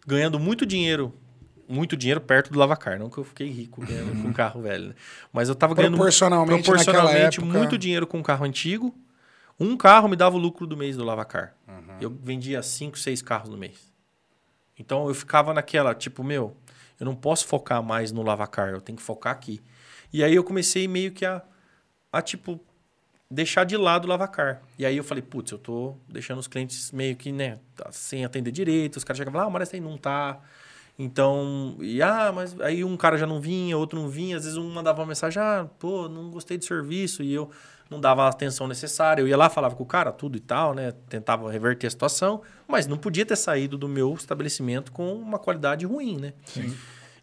ganhando muito dinheiro muito dinheiro perto do lavacar. Não que eu fiquei rico ganhando com um <laughs> carro velho. Né? Mas eu tava ganhando Proporcionalmente, proporcionalmente época- muito dinheiro com um carro antigo. Um carro me dava o lucro do mês do lavacar. Eu vendia cinco, seis carros no mês. Então eu ficava naquela, tipo, meu, eu não posso focar mais no lavacar, eu tenho que focar aqui. E aí eu comecei meio que a, a tipo, deixar de lado o lavacar. E aí eu falei, putz, eu tô deixando os clientes meio que, né, sem atender direito. Os caras chegavam lá, ah, mas aí não tá. Então, e ah, mas aí um cara já não vinha, outro não vinha. Às vezes um mandava uma mensagem, ah, pô, não gostei do serviço. E eu não dava a atenção necessária. Eu ia lá, falava com o cara, tudo e tal, né? Tentava reverter a situação. Mas não podia ter saído do meu estabelecimento com uma qualidade ruim, né? Sim.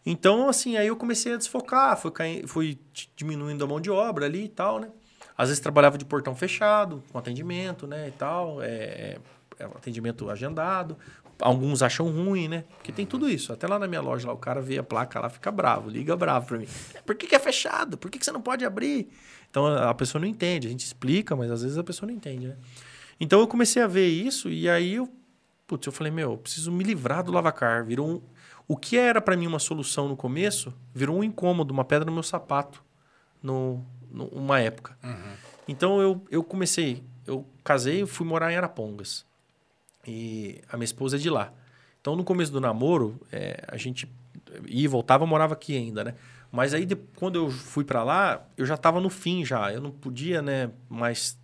Então, assim, aí eu comecei a desfocar, fui, cai- fui diminuindo a mão de obra ali e tal, né? Às vezes trabalhava de portão fechado, com atendimento, né, e tal, é, é, atendimento agendado. Alguns acham ruim, né? Porque tem tudo isso. Até lá na minha loja, lá, o cara vê a placa lá, fica bravo, liga bravo pra mim. Por que, que é fechado? Por que, que você não pode abrir? Então, a pessoa não entende. A gente explica, mas às vezes a pessoa não entende, né? Então, eu comecei a ver isso e aí eu Putz, eu falei, meu, eu preciso me livrar do lavacar. Virou um... O que era para mim uma solução no começo, virou um incômodo, uma pedra no meu sapato, no, no- uma época. Então eu, eu comecei, eu casei e fui morar em Arapongas. E a minha esposa é de lá. Então no começo do namoro, é, a gente ia e voltava, morava aqui ainda, né? Mas aí de- quando eu fui para lá, eu já estava no fim já. Eu não podia, né, mais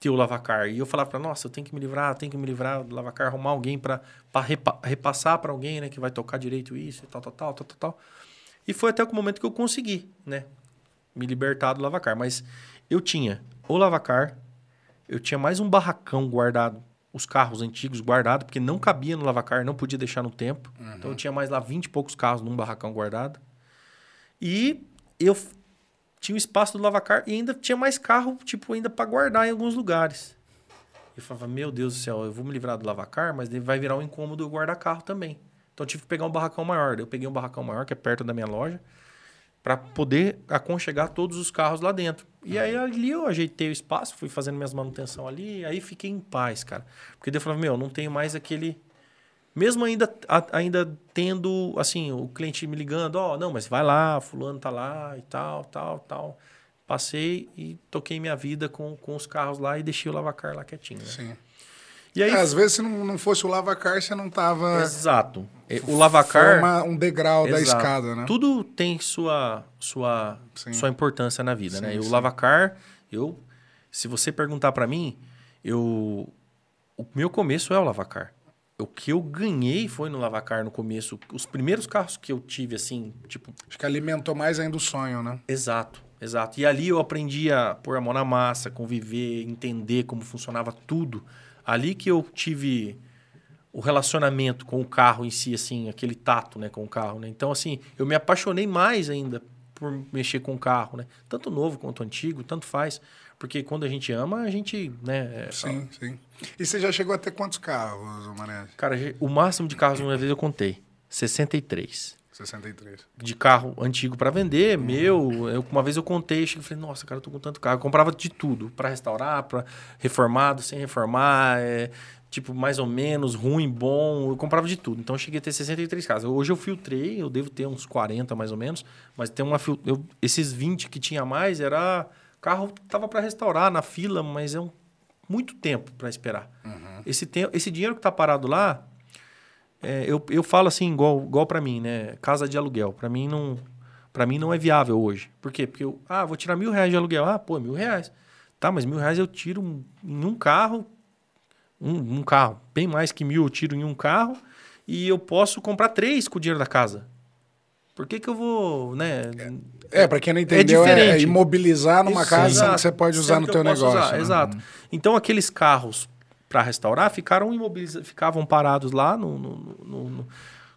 ter o lavacar. E eu falava para nossa, eu tenho que me livrar, tenho que me livrar do lavacar, arrumar alguém para repa repassar para alguém, né, que vai tocar direito isso e tal, tal, tal, tal, tal, tal. E foi até o momento que eu consegui, né, me libertar do lavacar. Mas eu tinha o lavacar, eu tinha mais um barracão guardado, os carros antigos guardados, porque não cabia no lavacar, não podia deixar no tempo. Então eu tinha mais lá 20 e poucos carros num barracão guardado. E eu tinha o espaço do lavacar e ainda tinha mais carro, tipo, ainda para guardar em alguns lugares. Eu falava, meu Deus do céu, eu vou me livrar do lavacar, mas vai virar um incômodo eu guardar carro também. Então eu tive que pegar um barracão maior. Eu peguei um barracão maior, que é perto da minha loja, para poder aconchegar todos os carros lá dentro. E aí ali eu ajeitei o espaço, fui fazendo minhas manutenção ali, aí fiquei em paz, cara. Porque daí eu falava, meu, não tenho mais aquele mesmo ainda, a- ainda tendo, assim, o cliente me ligando, ó, não, mas vai lá, fulano tá lá e tal, tal, tal. Passei e toquei minha vida com, com os carros lá e deixei o lavacar lá quietinho. Né? Sim. E aí, É, às vezes, se não, não fosse o lavacar, você não tava... exato. O lavacar... Foi uma- um degrau da Exato. escada, né? Tudo tem sua, sua, Sim. sua importância na vida, né? Sim, E o lavacar, eu, se você perguntar para mim, eu, o meu começo é o lavacar. O que eu ganhei foi no lavacar no começo. Os primeiros carros que eu tive, assim, tipo, Acho que alimentou mais ainda o sonho, né? Exato, exato. E ali eu aprendi a pôr a mão na massa, conviver, entender como funcionava tudo. Ali que eu tive o relacionamento com o carro em si, assim, aquele tato, né, com o carro, né? Então, assim, eu me apaixonei mais ainda por mexer com o carro, né? Tanto novo quanto antigo, tanto faz. Porque quando a gente ama, a gente, né... é, Sim, sim. E você já chegou a ter quantos carros, Mané? Cara, o máximo de carros uma vez eu contei. 63. 63. de carro antigo para vender, meu. Eu, uma vez eu contei, cheguei e falei, nossa, cara, eu tô com tanto carro. Eu comprava de tudo, para restaurar, para reformado, sem reformar, é, tipo, mais ou menos, ruim, bom. Eu comprava de tudo. Então eu cheguei a ter 63 carros. Hoje eu filtrei, eu devo ter uns 40 mais ou menos, mas tem uma eu, esses 20 que tinha mais era carro que tava para restaurar na fila, mas é um, muito tempo para esperar. Esse, tempo, esse dinheiro que tá parado lá, é, eu, eu falo assim, igual, igual para mim, né? Casa de aluguel. Para mim não para mim não é viável hoje. Por quê? Porque eu, ah, vou tirar mil reais de aluguel. Ah, pô, mil reais. Tá, mas mil reais eu tiro um- em um carro, um, um carro. Bem mais que mil eu tiro em um carro e eu posso comprar três com o dinheiro da casa. Por que que eu vou, né? É, pra quem não entendeu, é, é imobilizar numa Isso, casa exato. que você pode usar no teu negócio. né? Exato. Então aqueles carros para restaurar ficaram imobilizados, ficavam parados lá no, no, no, no,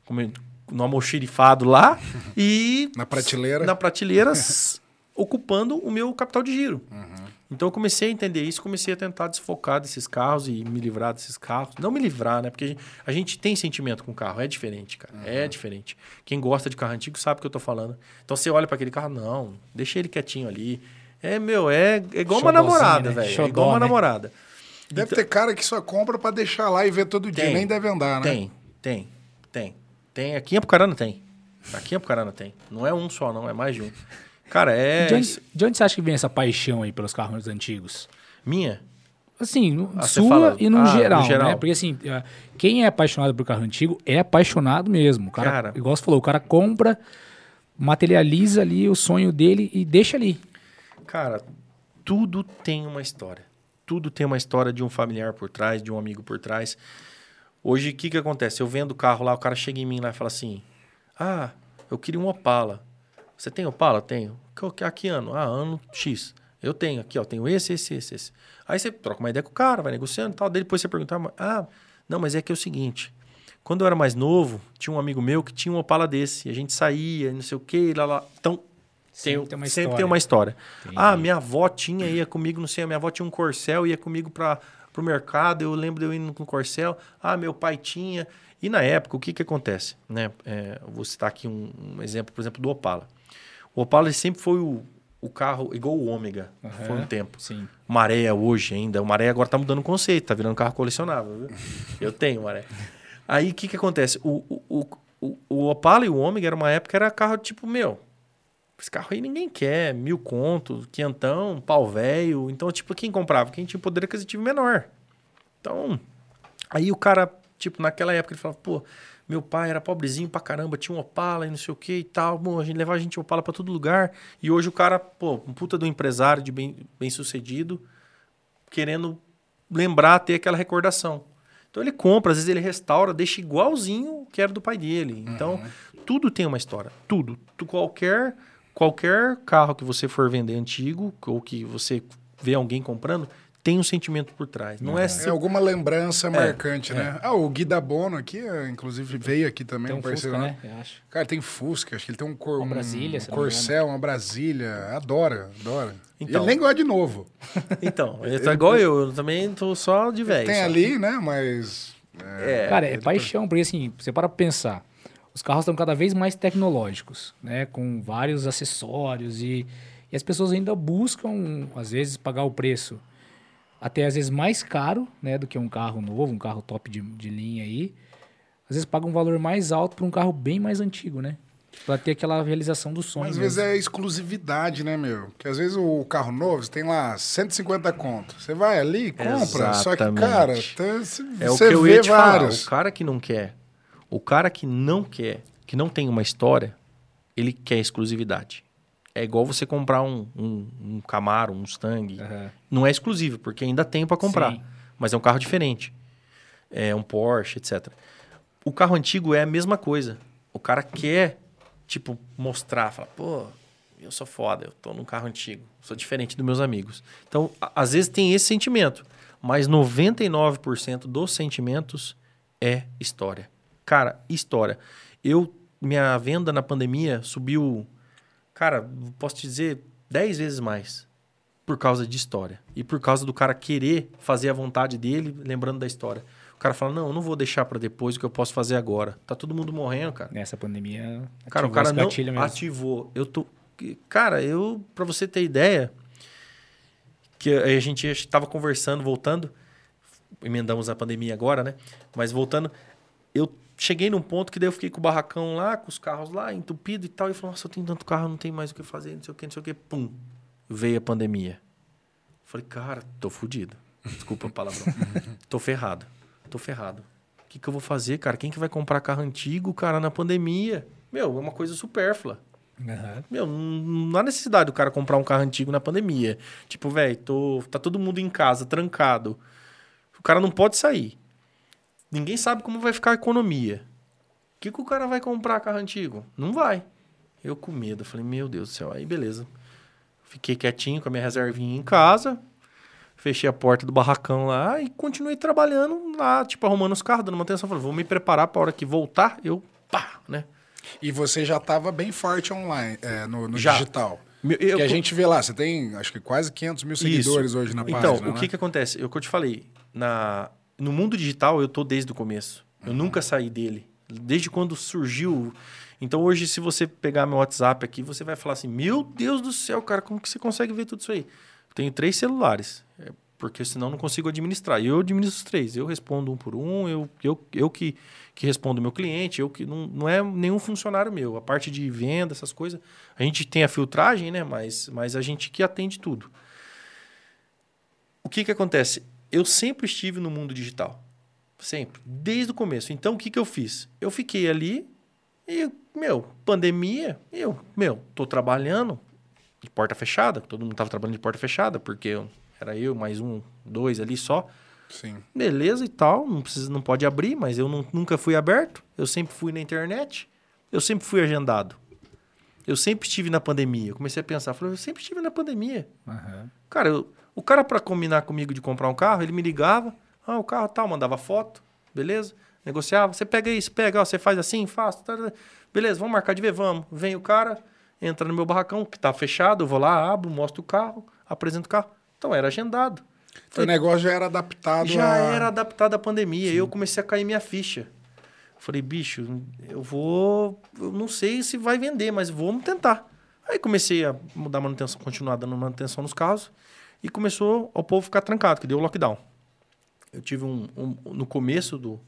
como é- no almoxerifado lá <laughs> e Na prateleira. na prateleira ocupando o meu capital de giro. Uhum. Então eu comecei a entender isso, comecei a tentar desfocar desses carros e me livrar desses carros. Não me livrar, né? Porque a gente, a gente tem sentimento com carro, é diferente, cara. É Uhum. diferente. Quem gosta de carro antigo sabe o que eu tô falando. Então você olha para aquele carro, não, deixa ele quietinho ali. É, meu, é, é igual uma namorada, né? velho. É igual uma né? namorada. Deve ter cara que só compra pra deixar lá e ver todo dia. Tem. Nem deve andar, né? Tem, tem, tem. Tem. Aqui em Apucarana tem. Aqui em Apucarana tem. Não é um só, não, é mais de um. Cara, é. De onde, de onde você acha que vem essa paixão aí pelos carros antigos? Minha? Assim, Ah, sua fala- e no, ah, no geral, geral. né? Porque assim, eh, quem é apaixonado por carro antigo é apaixonado mesmo. O cara, Cara. igual você falou, o cara compra, materializa ali o sonho dele e deixa ali. Cara, tudo tem uma história. Tudo tem uma história de um familiar por trás, de um amigo por trás. Hoje, o que, que acontece? Eu vendo o carro lá, o cara chega em mim lá e fala assim: Ah, eu queria um Opala. Você tem Opala? Tenho. A que ano? Ah, ano X. Eu tenho aqui, ó, tenho esse, esse, esse, esse. Aí você troca uma ideia com o cara, vai negociando e tal. Daí depois você pergunta: Ah, não, mas é que é o seguinte. Quando eu era mais novo, tinha um amigo meu que tinha um Opala desse. E a gente saía, não sei o quê, lá, lá. Então, Sempre tem, tem uma sempre história. tem uma história. Entendi. Ah, minha avó tinha, ia comigo, não sei, a minha avó tinha um corcel, ia comigo para o mercado, eu lembro de eu indo com o corcel. Ah, meu pai tinha. E na época, o que que acontece? Né? É, vou citar aqui um, um exemplo, por exemplo, do Opala. O Opala sempre foi o, o carro, igual o Ômega, foi um tempo. Sim. Maré hoje ainda. O Maré agora tá mudando o conceito, tá virando carro colecionável. Viu? <laughs> Eu tenho Maré. Aí o que que acontece? O, o, o, o, Opala e o Ômega era uma época, era carro tipo, meu, esse carro aí ninguém quer, mil conto, quinhentão, pau velho. Então, tipo, quem comprava? Quem tinha poder aquisitivo menor. Então, aí o cara, tipo, naquela época ele falava, pô, meu pai era pobrezinho pra caramba, tinha um Opala e não sei o que e tal. Bom, a gente levava a gente Opala pra todo lugar. E hoje o cara, pô, um puta do empresário de bem, bem sucedido, querendo lembrar, ter aquela recordação. Então ele compra, às vezes ele restaura, deixa igualzinho o que era do pai dele. Então, tudo tem uma história. Tudo. Tu, qualquer, qualquer carro que você for vender antigo, ou que você vê alguém comprando, tem um sentimento por trás. Não é, É seu alguma lembrança marcante, né? Ah, o Gui da Bono aqui, eh, inclusive, veio aqui também, Tem um um parceiro. Fusca, né? Eu acho. Cara, tem Fusca, acho que ele tem um, cor, Uma um Brasília, não me Corcel, uma Brasília. Adora, adora. E Então. ele nem gosta de novo. <laughs> Então, ele tá igual eu, eu também tô só de velho. tem ali, né? Mas. É, Cara, é paixão, porque assim, você para pra pensar, os carros estão cada vez mais tecnológicos, né? Com vários acessórios e, e as pessoas ainda buscam, às vezes, pagar o preço até às vezes mais caro, né? Do que um carro novo, um carro top de, de linha aí. Às vezes pagam um valor mais alto para um carro bem mais antigo, né? Pra ter aquela realização do sonho. Mas às mesmo. vezes é exclusividade, né, meu? Porque às vezes o carro novo, você tem lá 150 conto. Você vai ali e compra. Só que, Exatamente. cara, tá- você É o que eu ia te falar. vários. O cara que não quer, o cara que não quer, que não tem uma história, ele quer exclusividade. É igual você comprar um, um, um Camaro, um Mustang. Aham. Não é exclusivo, porque ainda tem para comprar. Sim. Mas é um carro diferente. É um Porsche, etc. O carro antigo é a mesma coisa. O cara quer, tipo, mostrar, falar, pô, eu sou foda, eu tô num carro antigo, sou diferente dos meus amigos. Então, às vezes tem esse sentimento, mas 99% dos sentimentos é história. Cara, história. Eu, minha venda na pandemia subiu, cara, posso te dizer, 10 vezes mais por causa de história. E por causa do cara querer fazer a vontade dele, lembrando da história. O cara fala: Não, eu não vou deixar para depois o que eu posso fazer agora. Tá todo mundo morrendo, cara. Nessa pandemia. Cara, o cara não mesmo. ativou. Eu tô. Cara, eu, para você ter ideia, que a gente estava conversando, voltando, emendamos a pandemia agora, né? Mas voltando, eu cheguei num ponto que daí eu fiquei com o barracão lá, com os carros lá, entupido e tal, e falei, nossa, eu tenho tanto carro, não tem mais o que fazer, não sei o que, não sei o que, pum, veio a pandemia. Falei, cara, tô fudido. Desculpa a palavrão. <laughs> tô ferrado. Tô ferrado. O que, que eu vou fazer, cara? Quem que vai comprar carro antigo, cara, na pandemia? Meu, é uma coisa supérflua. Aham. Meu, não, há necessidade do cara comprar um carro antigo na pandemia. Tipo, velho, tá todo mundo em casa, trancado. O cara não pode sair. Ninguém sabe como vai ficar a economia. O que, que o cara vai comprar carro antigo? Não vai. Eu com medo. Falei, meu Deus do céu. Aí, beleza. Fiquei quietinho com a minha reservinha em casa. Fechei a porta do barracão lá e continuei trabalhando lá, tipo, arrumando os carros, dando manutenção. Falei, vou me preparar pra hora que voltar, eu pá, né? E você já estava bem forte online, é, no, no digital. Meu- eu- que a gente vê lá, você tem acho que quase 500 mil seguidores hoje na então, página. o que né? que acontece? É o que eu te falei. Na, no mundo digital, eu tô desde o começo. Eu nunca saí dele. Desde quando surgiu. Então, hoje, se você pegar meu WhatsApp aqui, você vai falar assim: Meu Deus do céu, cara, como que você consegue ver tudo isso aí? Eu tenho três celulares. É, porque senão não consigo administrar. E eu administro os três. Eu respondo um por um, eu, eu, eu que, que respondo o meu cliente, eu que não, não é nenhum funcionário meu. A parte de venda, essas coisas, a gente tem a filtragem, né? Mas, mas a gente que atende tudo. O que, que acontece? Eu sempre estive no mundo digital. Sempre. Desde o começo. Então, o que, que eu fiz? Eu fiquei ali e, meu, pandemia, eu, meu, tô trabalhando de porta fechada. Todo mundo tava trabalhando de porta fechada, porque eu era eu, mais um, dois ali só. Sim. Beleza e tal, não, precisa, não pode abrir, mas eu não, nunca fui aberto. Eu sempre fui na internet. Eu sempre fui agendado. Eu sempre estive na pandemia. Eu comecei a pensar, falei, eu sempre estive na pandemia. Aham. Cara, eu- o cara para combinar comigo de comprar um carro, ele me ligava, ah, o carro tal, mandava foto, beleza? Negociava, você pega isso, pega, ó, você faz assim, faz, tá, tá, tá. beleza, vamos marcar de ver, vamos. Vem o cara, entra no meu barracão, que tá fechado, eu vou lá, abro, mostro o carro, apresento o carro. Então era agendado. O negócio já era adaptado Já a... era adaptado à pandemia. E eu comecei a cair minha ficha. Falei, bicho, eu vou. Eu não sei se vai vender, mas vamos tentar. Aí comecei a mudar manutenção, continuar dando manutenção nos carros. E começou o povo ficar trancado, que deu o lockdown. Eu tive um. um- no começo do,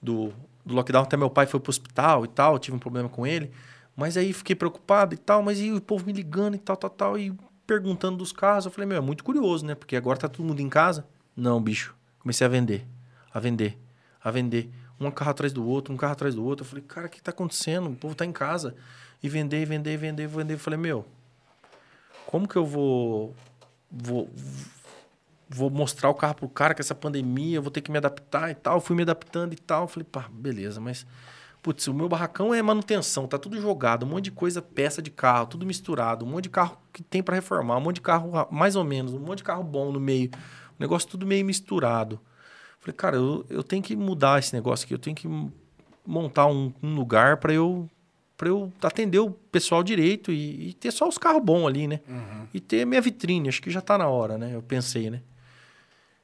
do, do lockdown, até meu pai foi pro hospital e tal, tive um problema com ele. Mas aí fiquei preocupado e tal, mas e o povo me ligando e tal, tal, tal, e perguntando dos carros. Eu falei, meu, é muito curioso, né? Porque agora tá todo mundo em casa. Não, bicho. Comecei a vender, a vender, a vender. Um carro atrás do outro, um carro atrás do outro. Eu falei, cara, o que tá acontecendo? O povo tá em casa. E vender, vender, vender, vender. Eu falei, meu, como que eu vou, vou, vou mostrar o carro pro cara com essa pandemia? Eu vou ter que me adaptar e tal. Fui me adaptando e tal. Falei, pá, beleza, mas Putz, o meu barracão é manutenção, tá tudo jogado, um monte de coisa, peça de carro, tudo misturado, um monte de carro que tem para reformar, um monte de carro mais ou menos, um monte de carro bom no meio, o negócio tudo meio misturado. Falei, cara, eu, eu tenho que mudar esse negócio aqui, eu tenho que montar um, um lugar para eu para eu atender o pessoal direito e, e ter só os carros bons ali, né? E ter minha vitrine, acho que já tá na hora, né? Eu pensei, né?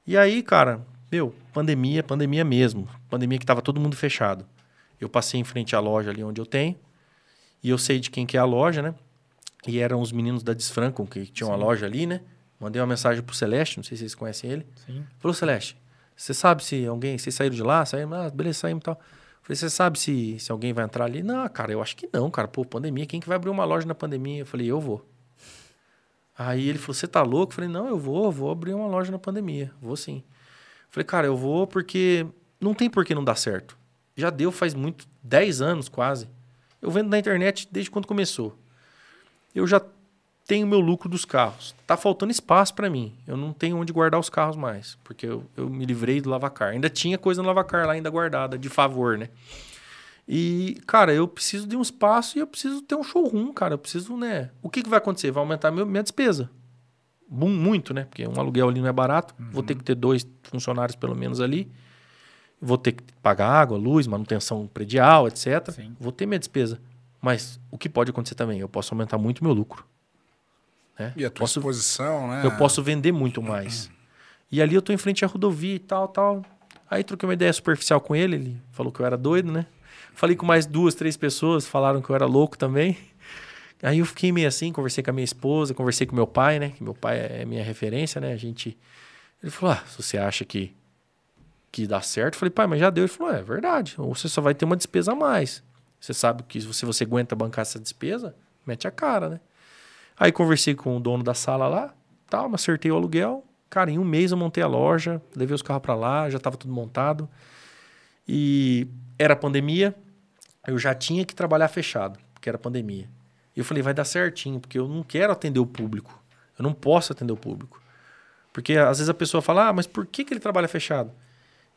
E aí, cara, meu, pandemia, pandemia mesmo. Pandemia que tava todo mundo fechado. Eu passei em frente à loja ali onde eu tenho. E eu sei de quem que é a loja, né? E eram os meninos da Desfrancon, que tinham a loja ali, né? Mandei uma mensagem pro Celeste, não sei se vocês conhecem ele. Sim. Falou, Celeste, você sabe se alguém... Vocês saíram de lá? Saíram? Ah, beleza, saímos e tal. Falei, você sabe se, se alguém vai entrar ali? Não, cara, eu acho que não, cara. Pô, pandemia, quem que vai abrir uma loja na pandemia? Eu falei, eu vou. Aí ele falou, você tá louco? Eu falei, não, eu vou, vou abrir uma loja na pandemia. Vou sim. Falei, cara, eu vou porque não tem por que não dar certo. Já deu faz muito, 10 anos quase. Eu vendo na internet desde quando começou. Eu já tenho meu lucro dos carros. Tá faltando espaço para mim. Eu não tenho onde guardar os carros mais, porque eu, eu me livrei do lavacar. Ainda tinha coisa no lavacar lá ainda guardada, de favor, né? E, cara, eu preciso de um espaço e eu preciso ter um showroom, cara. Eu preciso, né? O que, que vai acontecer? Vai aumentar meu, minha despesa. Muito, né? Porque um aluguel ali não é barato. Vou ter que ter dois funcionários pelo menos ali. Vou ter que pagar água, luz, manutenção predial, etc. Sim. Vou ter minha despesa. Mas o que pode acontecer também? Eu posso aumentar muito meu lucro. Né? E a tua posso, exposição, né? eu posso vender muito mais. E ali eu tô em frente à rodovia e tal, tal. Aí troquei uma ideia superficial com ele, ele falou que eu era doido, né? Falei com mais duas, três pessoas, falaram que eu era louco também. Aí eu fiquei meio assim, conversei com a minha esposa, conversei com meu pai, né? Que meu pai é minha referência, né? A gente. Ele falou: ah, se você acha que, que dá certo, eu falei, pai, mas já deu. Ele falou: é verdade. Ou você só vai ter uma despesa a mais. Você sabe que se você, você aguenta bancar essa despesa, mete a cara, né? Aí conversei com o dono da sala lá, tal, acertei o aluguel. Cara, em um mês eu montei a loja, levei os carros para lá, já estava tudo montado. E era pandemia, eu já tinha que trabalhar fechado, porque era pandemia. E eu falei, vai dar certinho, porque eu não quero atender o público. Eu não posso atender o público. Porque às vezes a pessoa fala, ah, mas por que, que ele trabalha fechado?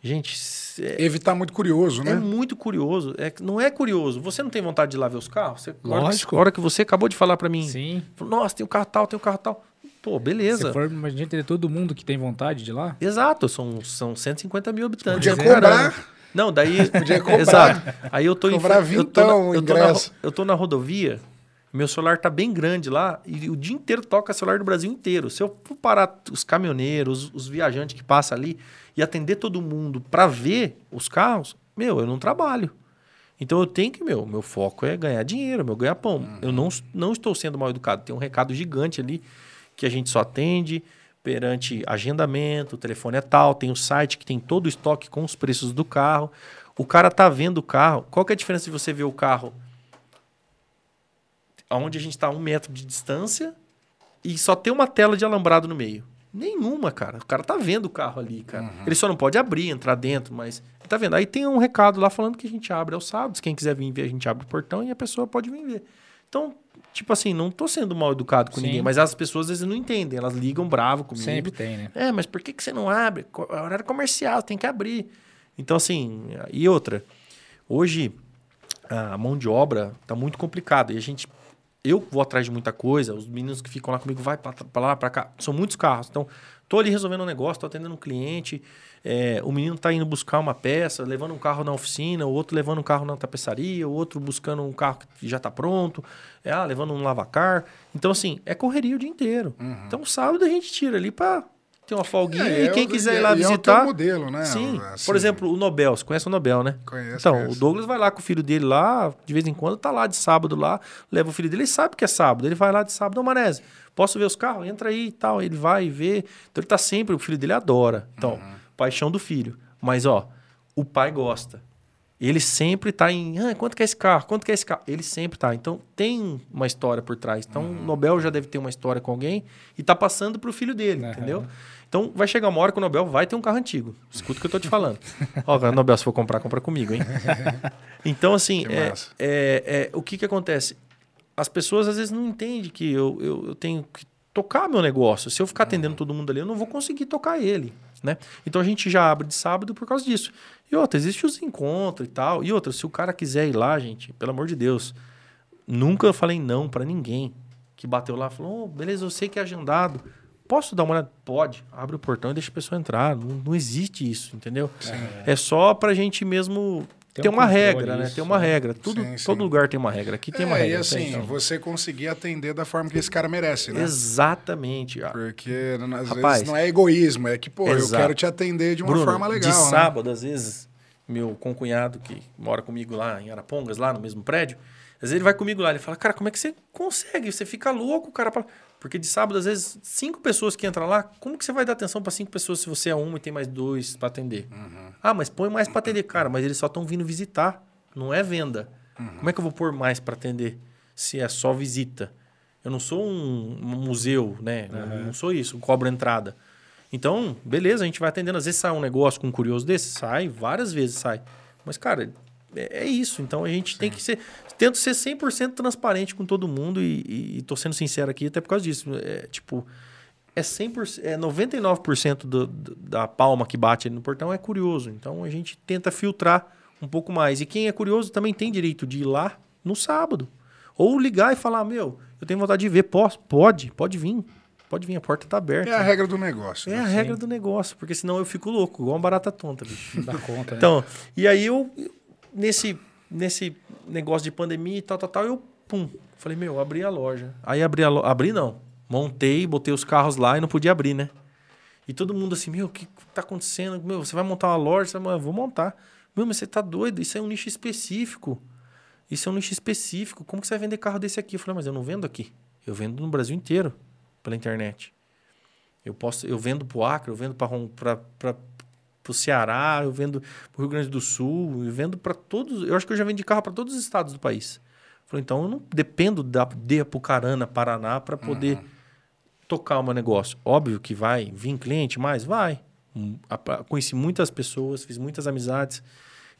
Gente, é, Evitar muito curioso, né? é muito curioso. É, que não é curioso. Você não tem vontade de ir lá ver os carros? Você, a hora que- Lógico. A hora que você acabou de falar para mim, Sim. falou, nossa, tem o carro tal, tem o carro tal. Pô, beleza. Se for imagina ter todo mundo que tem vontade de ir lá. Exato, são, são 150 mil habitantes. Podia cobrar. Não, daí. <laughs> Podia cobrar. Exato. Aí eu tô em Cobrar frente- eu tô na- vintão eu tô na. Eu tô na rodovia, meu celular tá bem grande lá e o dia inteiro toca celular do Brasil inteiro. Se eu for parar os caminhoneiros, os, os viajantes que passam ali e atender todo mundo para ver os carros, meu, eu não trabalho. Então eu tenho que, meu, meu foco é ganhar dinheiro, meu ganhar pão. Eu não, não estou sendo mal educado. Tem um recado gigante ali que a gente só atende perante agendamento, o telefone é tal, tem o site que tem todo o estoque com os preços do carro. O cara tá vendo o carro. Qual que é a diferença de você ver o carro onde a gente está a um metro de distância e só tem uma tela de alambrado no meio? Nenhuma, cara. O cara tá vendo o carro ali, cara. Uhum. Ele só não pode abrir, entrar dentro, mas tá vendo. Aí tem um recado lá falando que a gente abre aos sábados. Quem quiser vir ver, a gente abre o portão e a pessoa pode vir ver. Então, tipo assim, não tô sendo mal educado com Sim. ninguém, mas as pessoas às vezes não entendem. Elas ligam bravo comigo. Sempre tem, né? É, mas por que, que você não abre? É horário comercial, tem que abrir. Então, assim, e outra. Hoje, a mão de obra tá muito complicada. E a gente eu vou atrás de muita coisa, os meninos que ficam lá comigo, vai para lá, para cá. São muitos carros. Então, tô ali resolvendo um negócio, tô atendendo um cliente. É, o menino tá indo buscar uma peça, levando um carro na oficina, o outro levando um carro na tapeçaria, o outro buscando um carro que já tá pronto, é, ah, levando um lavacar. Então, assim, é correria o dia inteiro. Uhum. Então, sábado a gente tira ali para tem uma folguinha é, e quem quiser ir lá visitar. É o modelo, né? Sim. Assim, Por exemplo, o Nobel. Você conhece o Nobel, né? Conheço. Então, conheço. o Douglas vai lá com o filho dele lá, de vez em quando, tá lá de sábado lá, leva o filho dele, ele sabe que é sábado. Ele vai lá de sábado, ô Manese, posso ver os carros? Entra aí e tal. Ele vai vê. Então ele tá sempre, o filho dele adora. Então, uhum. paixão do filho. Mas, ó, o pai gosta. Ele sempre tá em, ah, quanto que é esse carro? Quanto que é esse carro? Ele sempre tá. Então tem uma história por trás. Então uhum. o Nobel já deve ter uma história com alguém e tá passando pro filho dele, uhum. entendeu? Então vai chegar uma hora que o Nobel vai ter um carro antigo. Escuta o que eu tô te falando. Ó, Nobel, se for comprar, compra comigo, hein? <laughs> Então, assim, é, é, é, o que que acontece? As pessoas às vezes não entendem que eu, eu, eu tenho que tocar meu negócio. Se eu ficar atendendo todo mundo ali, eu não vou conseguir tocar ele. Né? Então a gente já abre de sábado por causa disso. E outra, existe os encontros e tal. E outra, se o cara quiser ir lá, gente, pelo amor de Deus, nunca falei não para ninguém que bateu lá falou: oh, beleza, eu sei que é agendado. Posso dar uma olhada? Pode. Abre o portão e deixa a pessoa entrar. Não, não existe isso, entendeu? É, é só pra gente mesmo tem, tem um uma regra, né? Tem uma né? regra. Tudo, sim, sim. Todo lugar tem uma regra. Aqui tem é, uma regra. E assim, tem, então. você conseguir atender da forma que esse cara merece, né? Exatamente. Porque às Rapaz, vezes não é egoísmo, é que, pô, exato. eu quero te atender de uma Bruno, forma legal. De né? sábado, às vezes, meu concunhado que mora comigo lá em Arapongas, lá no mesmo prédio, às vezes ele vai comigo lá, ele fala, cara, como é que você consegue? Você fica louco, cara. Porque de sábado, às vezes, cinco pessoas que entram lá, como que você vai dar atenção para cinco pessoas se você é uma e tem mais dois para atender? Uhum. Ah, mas põe mais para atender, cara, mas eles só estão vindo visitar, não é venda. Uhum. Como é que eu vou pôr mais para atender se é só visita? Eu não sou um, museu, né? Uhum. Não sou isso, cobro entrada. Então, beleza, a gente vai atendendo. Às vezes sai um negócio com um curioso desse, sai, várias vezes sai. Mas, cara, é, é isso. Então a gente Sim. tem que ser. Tento ser 100% transparente com todo mundo e, e, e tô sendo sincero aqui até por causa disso. É tipo. É 100%, é 99% do, do, da palma que bate ali no portão é curioso. Então a gente tenta filtrar um pouco mais. E quem é curioso também tem direito de ir lá no sábado. Ou ligar e falar: Meu, eu tenho vontade de ver. Posso? Pode, pode vir. Pode vir, a porta tá aberta. É a regra do negócio. É né? a regra do negócio, porque senão eu fico louco, igual uma barata tonta, bicho. <laughs> Dá conta, né? Então, e aí eu, nesse, nesse negócio de pandemia e tal, tal, tal, eu, pum, falei, meu, abri a loja. Aí abri a loja, abri não, montei, botei os carros lá e não podia abrir, né? E todo mundo assim, meu, o que tá acontecendo? Meu, você vai montar uma loja? Eu vou montar. Meu, mas você tá doido? Isso é um nicho específico. Isso é um nicho específico. Como que você vai vender carro desse aqui? Eu falei, mas eu não vendo aqui. Eu vendo no Brasil inteiro, pela internet. Eu posso, eu vendo pro Acre, eu vendo para para o Ceará, eu vendo para o Rio Grande do Sul, eu vendo para todos. Eu acho que eu já vendi carro para todos os estados do país. Falei, então eu não dependo da, de Apucarana, Paraná, para poder uhum. tocar o meu negócio. Óbvio que vai vir cliente mais? Vai. Hum, conheci muitas pessoas, fiz muitas amizades.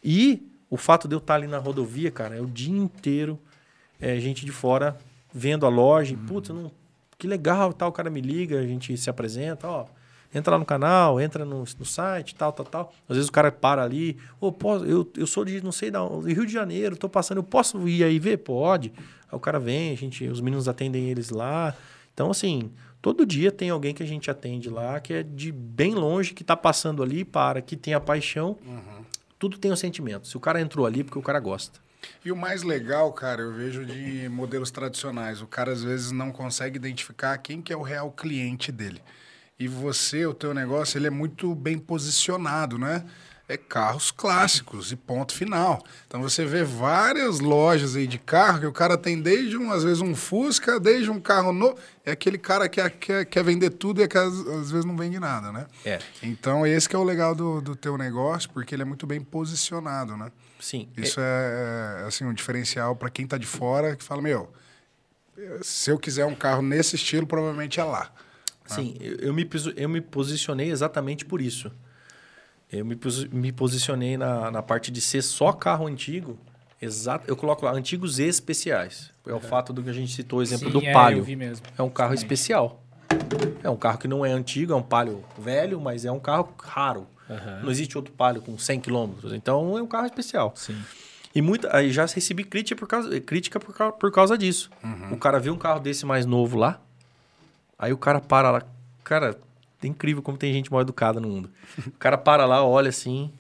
E o fato de eu estar ali na rodovia, cara, é o dia inteiro é, gente de fora vendo a loja. Uhum. Putz, não, que legal, tal, o cara me liga, a gente se apresenta, ó entra lá no canal, entra no, no site, tal, tal, tal. Às vezes o cara para ali, oh, posso, eu, eu sou de não sei da Rio de Janeiro, tô passando, eu posso ir aí ver? Pode. Aí o cara vem, a gente, os meninos atendem eles lá. Então, assim, todo dia tem alguém que a gente atende lá, que é de bem longe, que tá passando ali, para, que tem a paixão. Uhum. Tudo tem o um sentimento. Se o cara entrou ali, porque o cara gosta. E o mais legal, cara, eu vejo de modelos tradicionais. O cara às vezes não consegue identificar quem que é o real cliente dele. E você, o teu negócio, ele é muito bem posicionado, né? é carros clássicos e ponto final. Então você vê várias lojas aí de carro que o cara tem desde um, às vezes um Fusca, desde um carro novo. É aquele cara que quer, quer vender tudo e que às, às, vezes não vende nada, né? É. Então esse que é o legal do, do teu negócio, porque ele é muito bem posicionado, né? Sim. Isso é, é assim um diferencial para quem está de fora que fala, meu, se eu quiser um carro nesse estilo, provavelmente é lá. Sim, eu, eu, me, eu me posicionei exatamente por isso. Eu me, me posicionei na, na parte de ser só carro antigo. Exato, eu coloco lá antigos e especiais. É o fato do que a gente citou, o exemplo Sim, do é, Palio. É um carro especial. É um carro que não é antigo, é um Palio velho, mas é um carro raro. Uhum. Não existe outro Palio com 100 km. Então é um carro especial. Sim. E muita, aí já recebi crítica por causa, crítica por, por causa disso. Uhum. O cara viu um carro desse mais novo lá, aí o cara para lá. Cara, é incrível como tem gente mal educada no mundo. O cara para lá, olha assim,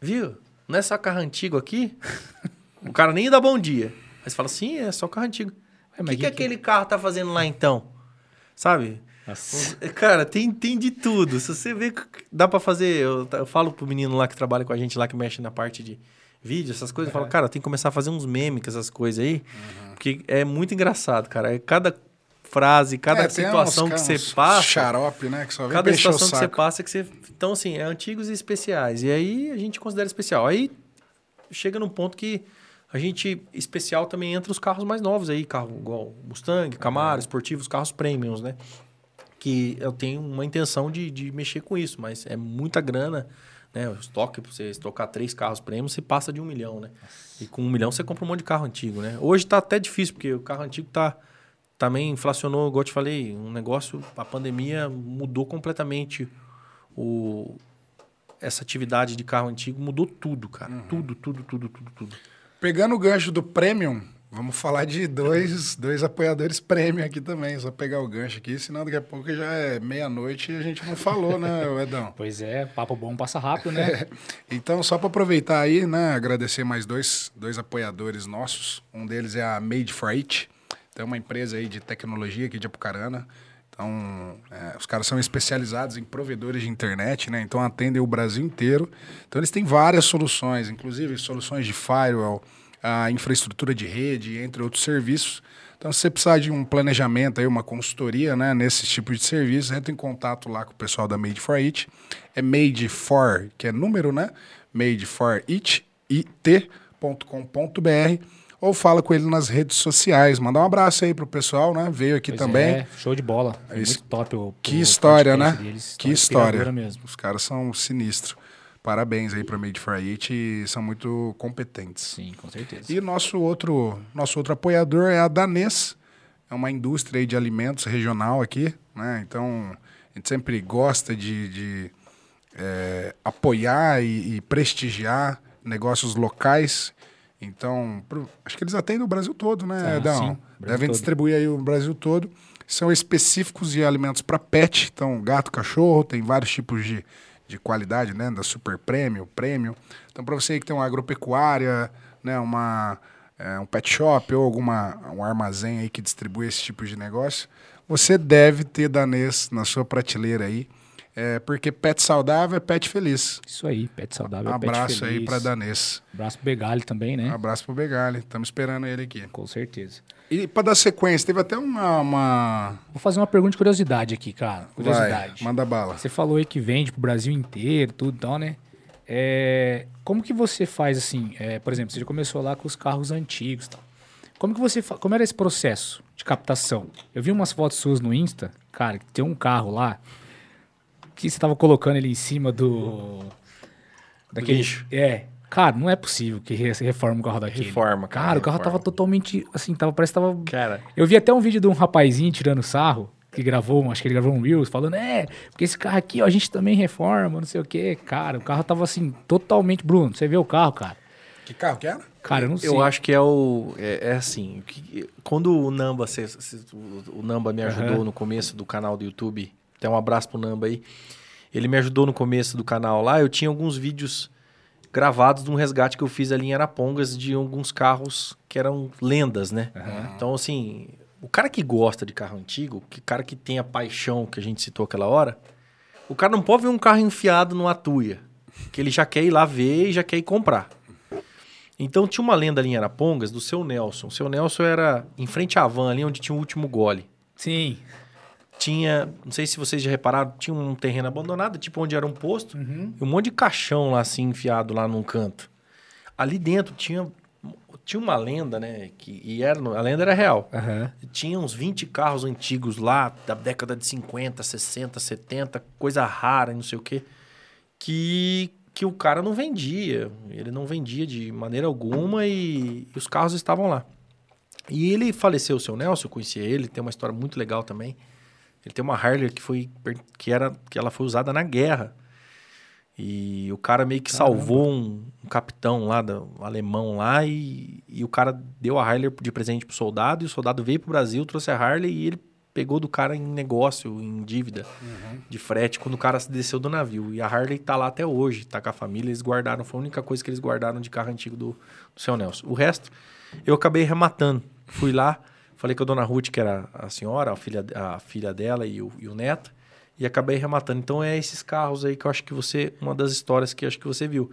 viu? Não é só carro antigo aqui? <laughs> o cara nem dá bom dia. Aí você fala, sim, é só carro antigo. O que, que, que aquele carro tá fazendo lá então? Sabe? Nossa. Cara, tem, tem de tudo. Se você vê, dá para fazer. Eu, eu, falo pro menino lá que trabalha com a gente lá, que mexe na parte de vídeo, essas coisas. Eu falo, cara, tem que começar a fazer uns memes com essas coisas aí. Uhum. Porque é muito engraçado, cara. É cada frase, cada é, situação uns, que você passa. Xarope, né? Que só vem cada situação que você passa que você. Então, assim, é antigos e especiais. E aí a gente considera especial. Aí chega num ponto que a gente, especial também entra os carros mais novos aí, carro igual Mustang, Camaro, uhum. esportivos, carros premiums, né? Que eu tenho uma intenção de, de mexer com isso, mas é muita grana. Né? O estoque, para você estocar três carros premium, você passa de um milhão, né? E com um milhão você compra um monte de carro antigo, né? Hoje está até difícil, porque o carro antigo está também inflacionou, igual eu te falei, um negócio, a pandemia mudou completamente o, essa atividade de carro antigo, mudou tudo, cara. Uhum. Tudo, tudo, tudo, tudo, tudo. Pegando o gancho do Premium, vamos falar de dois, dois apoiadores Premium aqui também. Só pegar o gancho aqui, senão daqui a pouco já é meia-noite e a gente não falou, né, <laughs> Edão? Pois é, papo bom passa rápido, né? <laughs> então, só para aproveitar aí, né, agradecer mais dois, dois apoiadores nossos. Um deles é a Made for It tem uma empresa aí de tecnologia aqui de Apucarana. Então, é, os caras são especializados em provedores de internet, né? Então, atendem o Brasil inteiro. Então, eles têm várias soluções, inclusive soluções de firewall, a infraestrutura de rede, entre outros serviços. Então, se você precisar de um planejamento, aí, uma consultoria né, nesse tipo de serviço, entra em contato lá com o pessoal da Made for It. É Made for, que é número, né? Made for It, it.com.br ou fala com ele nas redes sociais. Mandar um abraço aí pro pessoal, né? Veio aqui pois também. É, show de bola. É muito top o, Que o história, né? Deles, que história. Mesmo. Os caras são sinistros. Parabéns aí para Made for It são muito competentes. Sim, com certeza. E nosso outro, nosso outro apoiador é a Danês. É uma indústria de alimentos regional aqui, né? Então, a gente sempre gosta de, de é, apoiar e, e prestigiar negócios locais então, pro, acho que eles atendem o Brasil todo, né, ah? Sim, Devem todo. distribuir aí o Brasil todo. São específicos de alimentos para pet, então gato, cachorro, tem vários tipos de, de qualidade, né? Da super prêmio, prêmio. Então, para você que tem uma agropecuária, né, uma, é, um pet shop ou alguma, um armazém aí que distribui esse tipo de negócio, você deve ter danês na sua prateleira aí. É, porque pet saudável é pet feliz. Isso aí, pet saudável é pet feliz. Abraço aí para Danês. Abraço pro Begali também, né? Abraço pro Begali, estamos esperando ele aqui. Com certeza. E para dar sequência, teve até uma, uma, Vou fazer uma pergunta de curiosidade aqui, cara. Curiosidade. Vai, manda bala. Você falou aí que vende pro Brasil inteiro, tudo e tal, né? É, como que você faz assim? É, por exemplo, você já começou lá com os carros antigos tal. Como que você como era esse processo de captação? Eu vi umas fotos suas no Insta, cara, que tem um carro lá que você tava colocando ele em cima do. Daquele. Lixo. É. Cara, não é possível que reforma o carro daquele. Reforma, cara. Cara, o carro tava totalmente. Assim, tava, parece que tava. Cara. Eu vi até um vídeo de um rapazinho tirando sarro, que gravou, acho que ele gravou um Reels, falando, é, porque esse carro aqui, ó, a gente também reforma, não sei o quê. Cara, o carro tava assim, totalmente. Bruno, você vê o carro, cara. Que carro que era? Cara, eu não sei. Eu acho que é o. É, é assim. Que, quando o Namba, se, se, o, o Namba me ajudou uhum. no começo do canal do YouTube até um abraço pro Namba aí. Ele me ajudou no começo do canal lá. Eu tinha alguns vídeos gravados de um resgate que eu fiz ali em Arapongas de alguns carros que eram lendas, né? Uhum. Então, assim, o cara que gosta de carro antigo, o cara que tem a paixão que a gente citou aquela hora, o cara não pode ver um carro enfiado numa tuia. Que ele já quer ir lá ver e já quer ir comprar. Então tinha uma lenda ali em Arapongas do seu Nelson. O seu Nelson era em frente à van ali onde tinha o último gole. Sim. Tinha, não sei se vocês já repararam, tinha um terreno abandonado, tipo onde era um posto, Uhum. e um monte de caixão lá assim enfiado lá num canto. Ali dentro tinha tinha uma lenda, né, que e era, a lenda era real. Aham. Tinha uns 20 carros antigos lá, da década de 50, 60, 70, coisa rara e não sei o quê, que, que o cara não vendia. Ele não vendia de maneira alguma e, e os carros estavam lá. E ele faleceu, o seu Nelson, eu conhecia ele, tem uma história muito legal também. Ele tem uma Harley que foi que era que ela foi usada na guerra. E o cara meio que Caramba. salvou um, um capitão lá, da- um alemão lá, e, e o cara deu a Harley de presente pro soldado, e o soldado veio pro Brasil, trouxe a Harley e ele pegou do cara em negócio, em dívida de frete, quando o cara desceu do navio. E a Harley tá lá até hoje, tá com a família, eles guardaram, foi a única coisa que eles guardaram de carro antigo do, do seu Nelson. O resto, eu acabei rematando. Fui lá, falei com a dona Ruth, que era a senhora, a filha, a filha dela e o, e o neto, e acabei rematando. Então é esses carros aí que eu acho que você, uma das histórias que eu acho que você viu,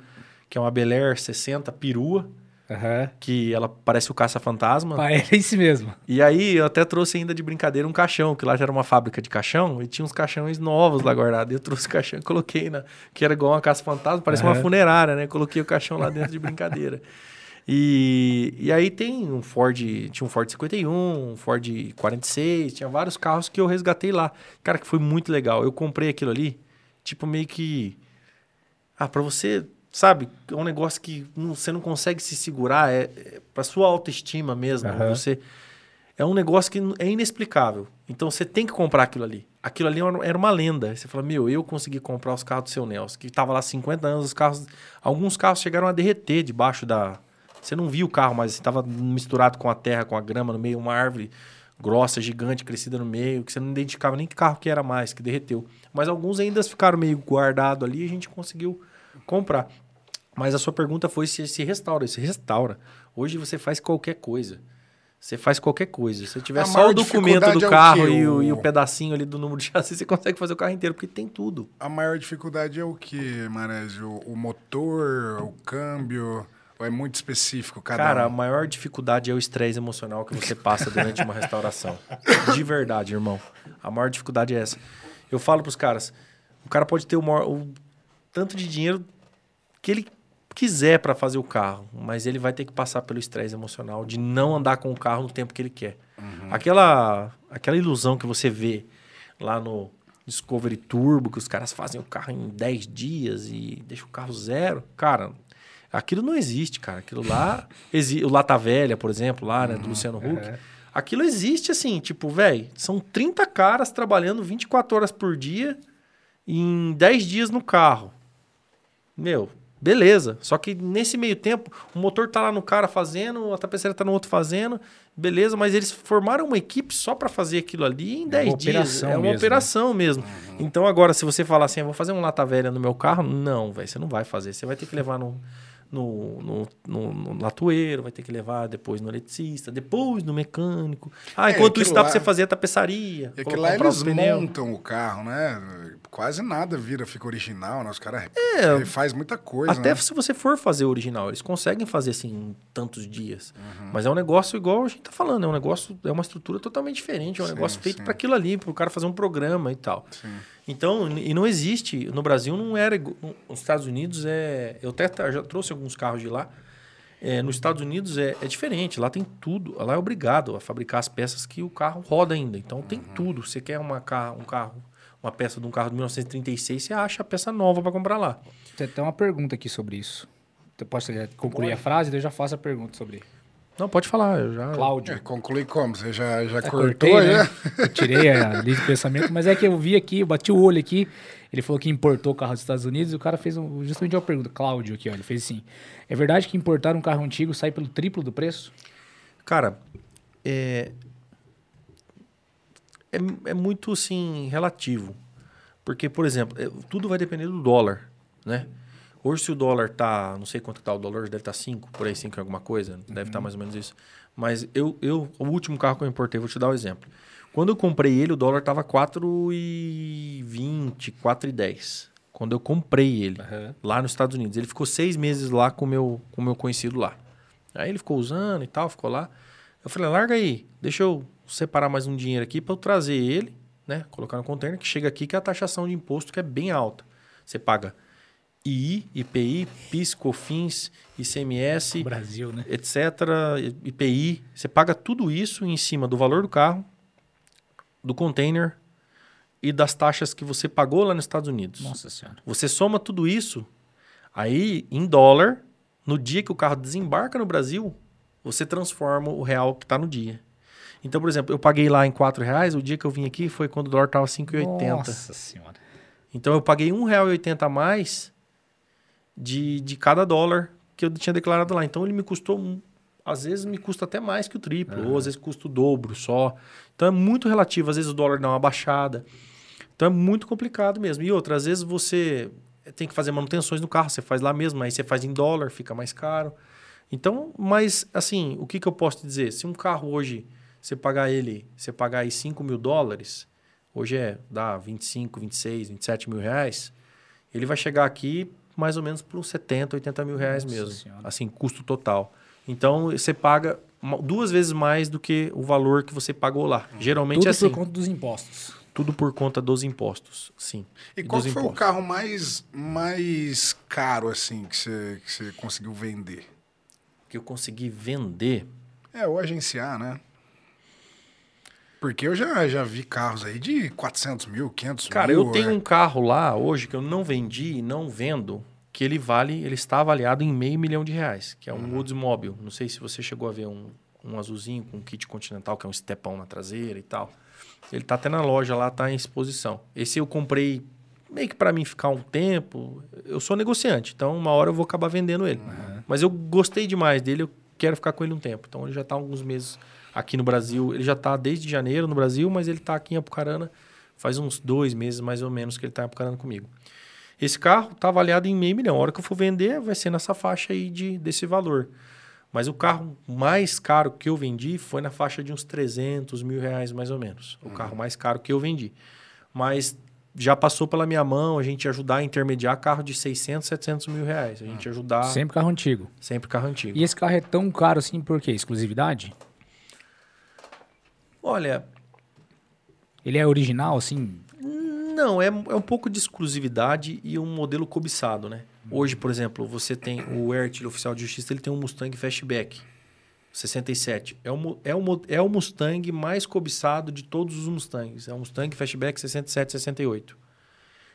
que é uma Bel Air 60 perua, Aham. que ela parece o caça-fantasma. Ah, é isso mesmo. E aí eu até trouxe ainda de brincadeira um caixão, que lá já era uma fábrica de caixão, e tinha uns caixões novos lá guardados. Eu trouxe o caixão e coloquei na. Que era igual uma caça fantasma, parece uma Aham. funerária, né? Coloquei o caixão lá dentro de brincadeira. <laughs> E, e aí tem um Ford, tinha um Ford 51, um Ford 46, tinha vários carros que eu resgatei lá. Cara, que foi muito legal. Eu comprei aquilo ali, tipo meio que. Ah, pra você, sabe, é um negócio que não- você não consegue se segurar, é, é pra sua autoestima mesmo. Aham. Você é um negócio que é inexplicável. Então você tem que comprar aquilo ali. Aquilo ali era uma lenda. Você fala, meu, eu consegui comprar os carros do seu Nelson, que tava lá há 50 anos, os carros. Alguns carros chegaram a derreter debaixo da. Você não via o carro, mas estava misturado com a terra, com a grama no meio, uma árvore grossa, gigante, crescida no meio, que você não identificava nem que carro que era mais, que derreteu. Mas alguns ainda ficaram meio guardados ali e a gente conseguiu comprar. Mas a sua pergunta foi se se restaura. Se restaura. Hoje você faz qualquer coisa. Você faz qualquer coisa. Se tiver A só o documento do é o carro e, o, e o O- pedacinho ali do número de chassi, <laughs> você consegue fazer o carro inteiro, porque tem tudo. A maior dificuldade é o que, Marésio? O motor, o câmbio? Ou é muito específico cada Cara, a um? maior dificuldade é o estresse emocional que você passa durante uma restauração. <laughs> De verdade, irmão. A maior dificuldade é essa. Eu falo pros caras, o cara pode ter o, maior, o tanto de dinheiro que ele quiser para fazer o carro, mas ele vai ter que passar pelo estresse emocional de não andar com o carro no tempo que ele quer. Aquela, aquela ilusão que você vê lá no Discovery Turbo, que os caras fazem o carro em 10 dias e deixam o carro zero. Cara, aquilo não existe, cara. Aquilo lá. <laughs> exi- o Lata Velha, por exemplo, lá, né, do Luciano Huck. é. Aquilo existe assim, tipo, velho, são 30 caras trabalhando 24 horas por dia em 10 dias no carro. Meu, beleza. Só que nesse meio tempo, o motor tá lá no cara fazendo, a tapeçaria tá no outro fazendo, beleza, mas eles formaram uma equipe só para fazer aquilo ali em 10 dias. operação É uma mesmo, né? operação mesmo. Então agora, se você falar assim, eu vou fazer um lata velha no meu carro, não, velho, você não vai fazer. Você vai ter que levar no, no, no, no, no latoeiro, vai ter que levar depois no eletricista, depois no mecânico. Ah, É, enquanto isso dá pra você fazer a tapeçaria. Colo- que lá eles montam o carro, né? Quase nada vira, fica original, né? Os caras É, faz muita coisa, Até né? se você for fazer original, eles conseguem fazer assim em tantos dias. Uhum. Mas é um negócio igual a gente tá falando, é um negócio, é uma estrutura totalmente diferente, é um Sim, negócio feito para aquilo ali, para o cara fazer um programa e tal. Sim. Então, e não existe, no Brasil não era, nos Estados Unidos é, eu até já trouxe alguns carros de lá. É, nos Estados Unidos é, é diferente, lá tem tudo, lá é obrigado a fabricar as peças que o carro roda ainda. Então tem Uhum. tudo. Você quer uma um carro, uma peça de um carro de 1936, você acha a peça nova para comprar lá. Tem até uma pergunta aqui sobre isso. Você pode concluir a frase, daí eu já faço a pergunta sobre. Não, pode falar, eu já. Cláudio. É, conclui como? Você já, já Eu cortou, cortei, já? né? Eu tirei a <laughs> linha de pensamento, mas é que eu vi aqui, eu bati o olho aqui, ele falou que importou o carro dos Estados Unidos e o cara fez um- justamente uma pergunta, Cláudio aqui, ó, ele fez assim, é verdade que importar um carro antigo sai pelo triplo do preço? Cara, é, é, é muito, assim, relativo. Porque, por exemplo, é, tudo vai depender do dólar, né? Hoje, se o dólar tá, não sei quanto tá o dólar, deve estar 5, por aí 5 em alguma coisa, deve estar mais ou menos isso. Mas eu, eu, o último carro que eu importei, vou te dar um exemplo. Quando eu comprei ele, o dólar tava 4,20, 4,10. quando eu comprei ele, Aham. lá nos Estados Unidos. Ele ficou seis meses lá com o meu, com o meu conhecido lá. Aí ele ficou usando e tal, ficou lá. Eu falei, larga aí, deixa eu separar mais um dinheiro aqui para eu trazer ele, né? Colocar no container, que chega aqui que é a taxação de imposto que é bem alta. Você paga II, IPI, PIS, COFINS, ICMS, Brasil, né? etc., IPI. Você paga tudo isso em cima do valor do carro, do container e das taxas que você pagou lá nos Estados Unidos. Nossa senhora. Você soma tudo isso, aí em dólar, no dia que o carro desembarca no Brasil, você transforma o real que está no dia. Então, por exemplo, eu paguei lá em 4 reais, o dia que eu vim aqui foi quando o dólar estava 5,80. Nossa senhora. Então eu paguei R$ 1,80 a mais de, de cada dólar que eu tinha declarado lá. Então ele me custou, às vezes me custa até mais que o triplo, ou às vezes custa o dobro só. Então é muito relativo, às vezes o dólar dá uma baixada. Então é muito complicado mesmo. E outra, às vezes você tem que fazer manutenções no carro, você faz lá mesmo, aí você faz em dólar, fica mais caro. Então, mas assim, o que, que eu posso te dizer? Se um carro hoje, você pagar ele, você pagar aí 5 mil dólares, hoje é, dá 25, 26, 27 mil reais, ele vai chegar aqui mais ou menos por uns 70, 80 mil reais Nossa mesmo. Senhora. Assim, custo total. Então, você paga duas vezes mais do que o valor que você pagou lá. Geralmente Tudo é assim, por conta dos impostos. tudo por conta dos impostos, sim. E qual dos foi o impostos. carro mais, mais caro, assim, que você, que você conseguiu vender? que eu consegui vender? É, ou agenciar, né? Porque eu já, já vi carros aí de 400 mil, 500 Cara, mil. eu tenho é. um carro lá hoje que eu não vendi e não vendo, que ele vale, ele está avaliado em meio milhão de reais, que é um Oldsmobile. Não sei se você chegou a ver um, um azulzinho com um kit continental, que é um stepão na traseira e tal. Ele tá até na loja lá, tá em exposição. Esse eu comprei meio que para mim ficar um tempo. Eu sou negociante, então uma hora eu vou acabar vendendo ele. Mas eu gostei demais dele, eu quero ficar com ele um tempo. Então ele já tá há alguns meses aqui no Brasil. Ele já tá desde janeiro no Brasil, mas ele tá aqui em Apucarana faz uns dois meses mais ou menos que ele tá em Apucarana comigo. Esse carro tá avaliado em meio milhão. A hora que eu for vender, vai ser nessa faixa aí de, desse valor. Mas o carro mais caro que eu vendi foi na faixa de uns 300 mil reais, mais ou menos. O carro mais caro que eu vendi. Mas já passou pela minha mão a gente ajudar a intermediar carro de 600, 700 mil reais. A gente ajudar sempre, Sempre carro antigo. carro antigo. E esse carro é tão caro assim por quê? Exclusividade? Olha, Ele é original, assim? Não, é, é um pouco de exclusividade e um modelo cobiçado, né? Hoje, por exemplo, você tem o Airtil oficial de justiça, ele tem um Mustang Fastback 67. É o, é, o, é o Mustang mais cobiçado de todos os Mustangs. É o Mustang Fastback 67, 68.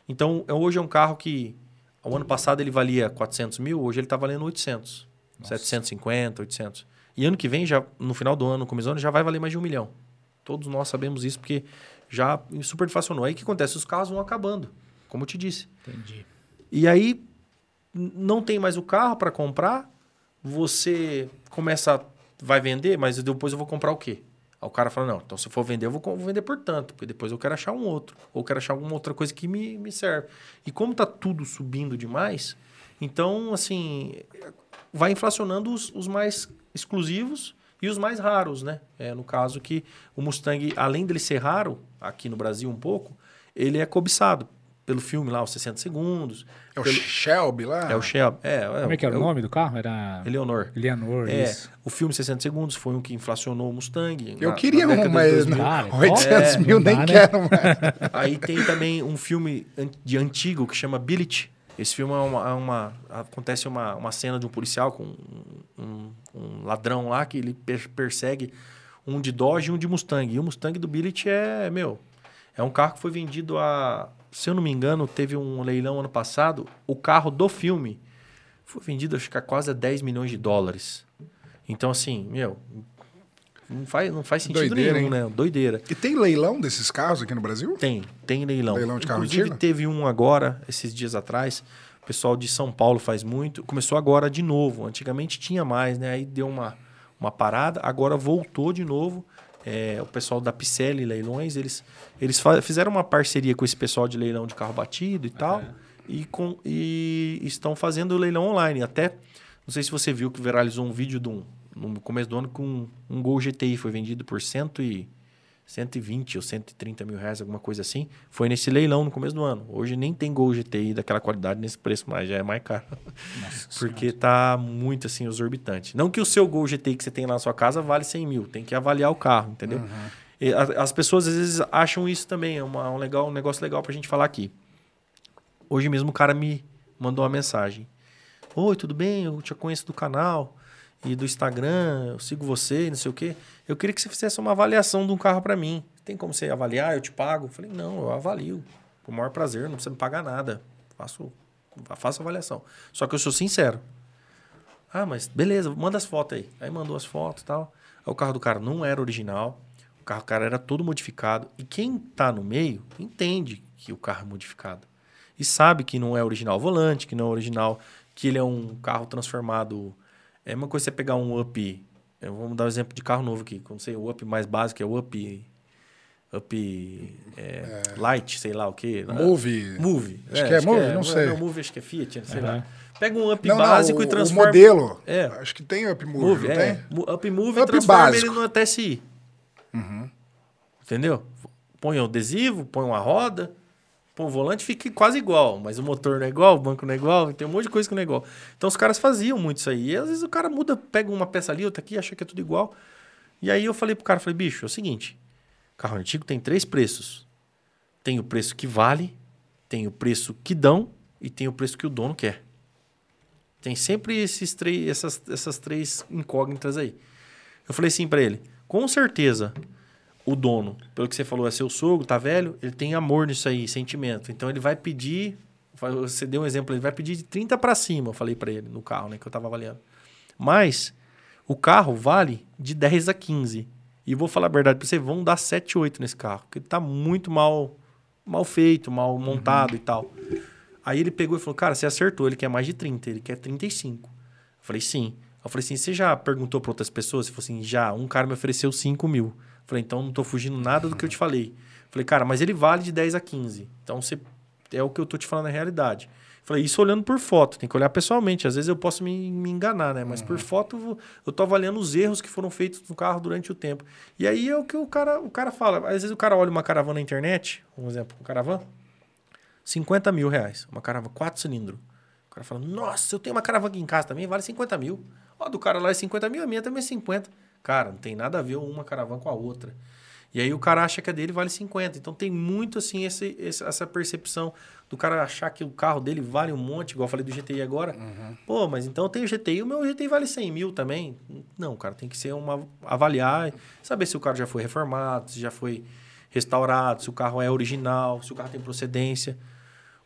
Então, é- hoje é um carro que, o ano passado ele valia 400 mil, hoje ele está valendo 800. 750, 800. E ano que vem, já no final do ano, no começo do ano, já vai valer mais de um milhão. Todos nós sabemos isso porque já superinflacionou. Aí o que acontece? Os carros vão acabando, como eu te disse. Entendi. E aí não tem mais o carro para comprar, você começa, a- vai vender, mas depois eu vou comprar o quê? Aí o cara fala, não, então se eu for vender, eu vou vou vender por tanto, porque depois eu quero achar um outro, ou quero achar alguma outra coisa que me, me serve. E como tá tudo subindo demais, então, assim, vai inflacionando os, os mais exclusivos e os mais raros, né? É, no caso que o Mustang, além dele ser raro, aqui no Brasil um pouco, ele é cobiçado pelo filme lá, os 60 segundos. É o pelo- Shelby lá? é o Shelby. É, Como é que era o nome do carro? Era Eleonor. Eleanor, É, isso. o filme 60 segundos foi um que inflacionou o Mustang. Eu na- queria na um, mas 2000. Cara, não, 800 é, mil nem dá, né? quero mais. Aí tem também um filme de antigo que chama Billet. Esse filme é uma, é uma- acontece uma, uma cena de um policial com um, um- ladrão lá que ele per- persegue um de Dodge e um de Mustang. E o Mustang do Billet é, meu, é um carro que foi vendido a, se eu não me engano, teve um leilão ano passado, o carro do filme foi vendido acho que a quase a 10 milhões de dólares. Então assim, meu, não faz, não faz sentido Doideira, nenhum, né? Doideira. E tem leilão desses carros aqui no Brasil? Tem, tem leilão. Leilão de carro Inclusive antigo? teve um agora, esses dias atrás. O pessoal de São Paulo faz muito. Começou agora de novo. Antigamente tinha mais, né? Aí deu uma, uma parada. Agora voltou de novo. É, o pessoal da Picelli Leilões, eles, eles fizeram uma parceria com esse pessoal de leilão de carro batido e tal. E, com, e estão fazendo o leilão online. Até, não sei se você viu que viralizou um vídeo de um, no começo do ano com um, um Gol GTI. Foi vendido por cento e 120 ou 130 mil reais, alguma coisa assim. Foi nesse leilão no começo do ano. Hoje nem tem Gol GTI daquela qualidade nesse preço mais, já é mais caro. Nossa <laughs> Porque senhora. tá muito assim, exorbitante. Não que o seu Gol GTI que você tem lá na sua casa vale 100 mil, tem que avaliar o carro, entendeu? Uhum. as pessoas às vezes acham isso também, é uma, um, legal, um negócio legal pra gente falar aqui. Hoje mesmo o cara me mandou uma mensagem. Oi, tudo bem? Eu te conheço do canal e do Instagram, eu sigo você, não sei o quê. Eu queria que você fizesse uma avaliação de um carro para mim. Tem como você avaliar? Eu te pago? Eu falei, não, eu avalio. Com o maior prazer, não precisa me pagar nada. Faço, faço avaliação. Só que eu sou sincero. Ah, mas beleza, manda as fotos aí. Aí mandou as fotos e tal. Aí o carro do cara não era original. O carro do cara era todo modificado. E quem tá no meio entende que o carro é modificado. E sabe que não é original volante, que não é original, que ele é um carro transformado é uma coisa você pegar um up. Vamos dar um exemplo de carro novo aqui. Como sei, o up mais básico é o up. Up é, é. Light, sei lá o quê. Move. Move. Acho é, que é acho Move, que é, não sei. Não, Move acho que é Fiat, sei uhum. lá. Pega um up não, básico não, e transforma. O modelo. É. Acho que tem up Move, move é. tem? Up Move up e transforma básico. ele no TSI. Uhum. Entendeu? Põe um adesivo, põe uma roda, Pô, o volante fica quase igual, mas o motor não é igual, o banco não é igual, tem um monte de coisa que não é igual. Então os caras faziam muito isso aí. E às vezes o cara muda, pega uma peça ali, outra aqui, acha que é tudo igual. E aí eu falei pro cara, falei, bicho, é o seguinte, carro antigo tem três preços. Tem o preço que vale, tem o preço que dão e tem o preço que o dono quer. Tem sempre esses três, essas, essas três incógnitas aí. Eu falei assim para ele, com certeza o dono, pelo que você falou, é seu sogro, tá velho, ele tem amor nisso aí, sentimento. Então ele vai pedir, você deu um exemplo, ele vai pedir de 30 para cima, eu falei para ele no carro, né, que eu tava avaliando. Mas o carro vale de 10 a 15. E vou falar a verdade para você, vão dar 7, 8 nesse carro, porque ele tá muito mal mal feito, mal montado uhum. e tal. Aí ele pegou e falou: "Cara, você acertou, ele quer mais de 30, ele quer 35". Eu falei: "Sim". Eu falei assim: "Você já perguntou para outras pessoas?" Ele falou assim: "Já, um cara me ofereceu 5 mil". Falei, então não estou fugindo nada do que eu te falei. Falei, cara, mas ele vale de 10 a 15. Então você é o que eu estou te falando na realidade. Falei, isso olhando por foto, tem que olhar pessoalmente. Às vezes eu posso me, me enganar, né? Mas uhum. por foto eu estou avaliando os erros que foram feitos no carro durante o tempo. E aí é o que o cara, o cara fala. Às vezes o cara olha uma caravana na internet, um exemplo, um caravana, 50 mil reais. Uma caravana, quatro cilindros. O cara fala, nossa, eu tenho uma caravana aqui em casa também, vale 50 mil. Ó, do cara lá é 50 mil, a minha também é 50. Cara, não tem nada a ver uma caravana com a outra. E aí o cara acha que a dele vale 50. Então tem muito assim esse, essa percepção do cara achar que o carro dele vale um monte, igual eu falei do GTI agora. Uhum. Pô, mas então tem o GTI, o meu GTI vale 100 mil também. Não, cara, tem que ser uma. avaliar, saber se o carro já foi reformado, se já foi restaurado, se o carro é original, se o carro tem procedência.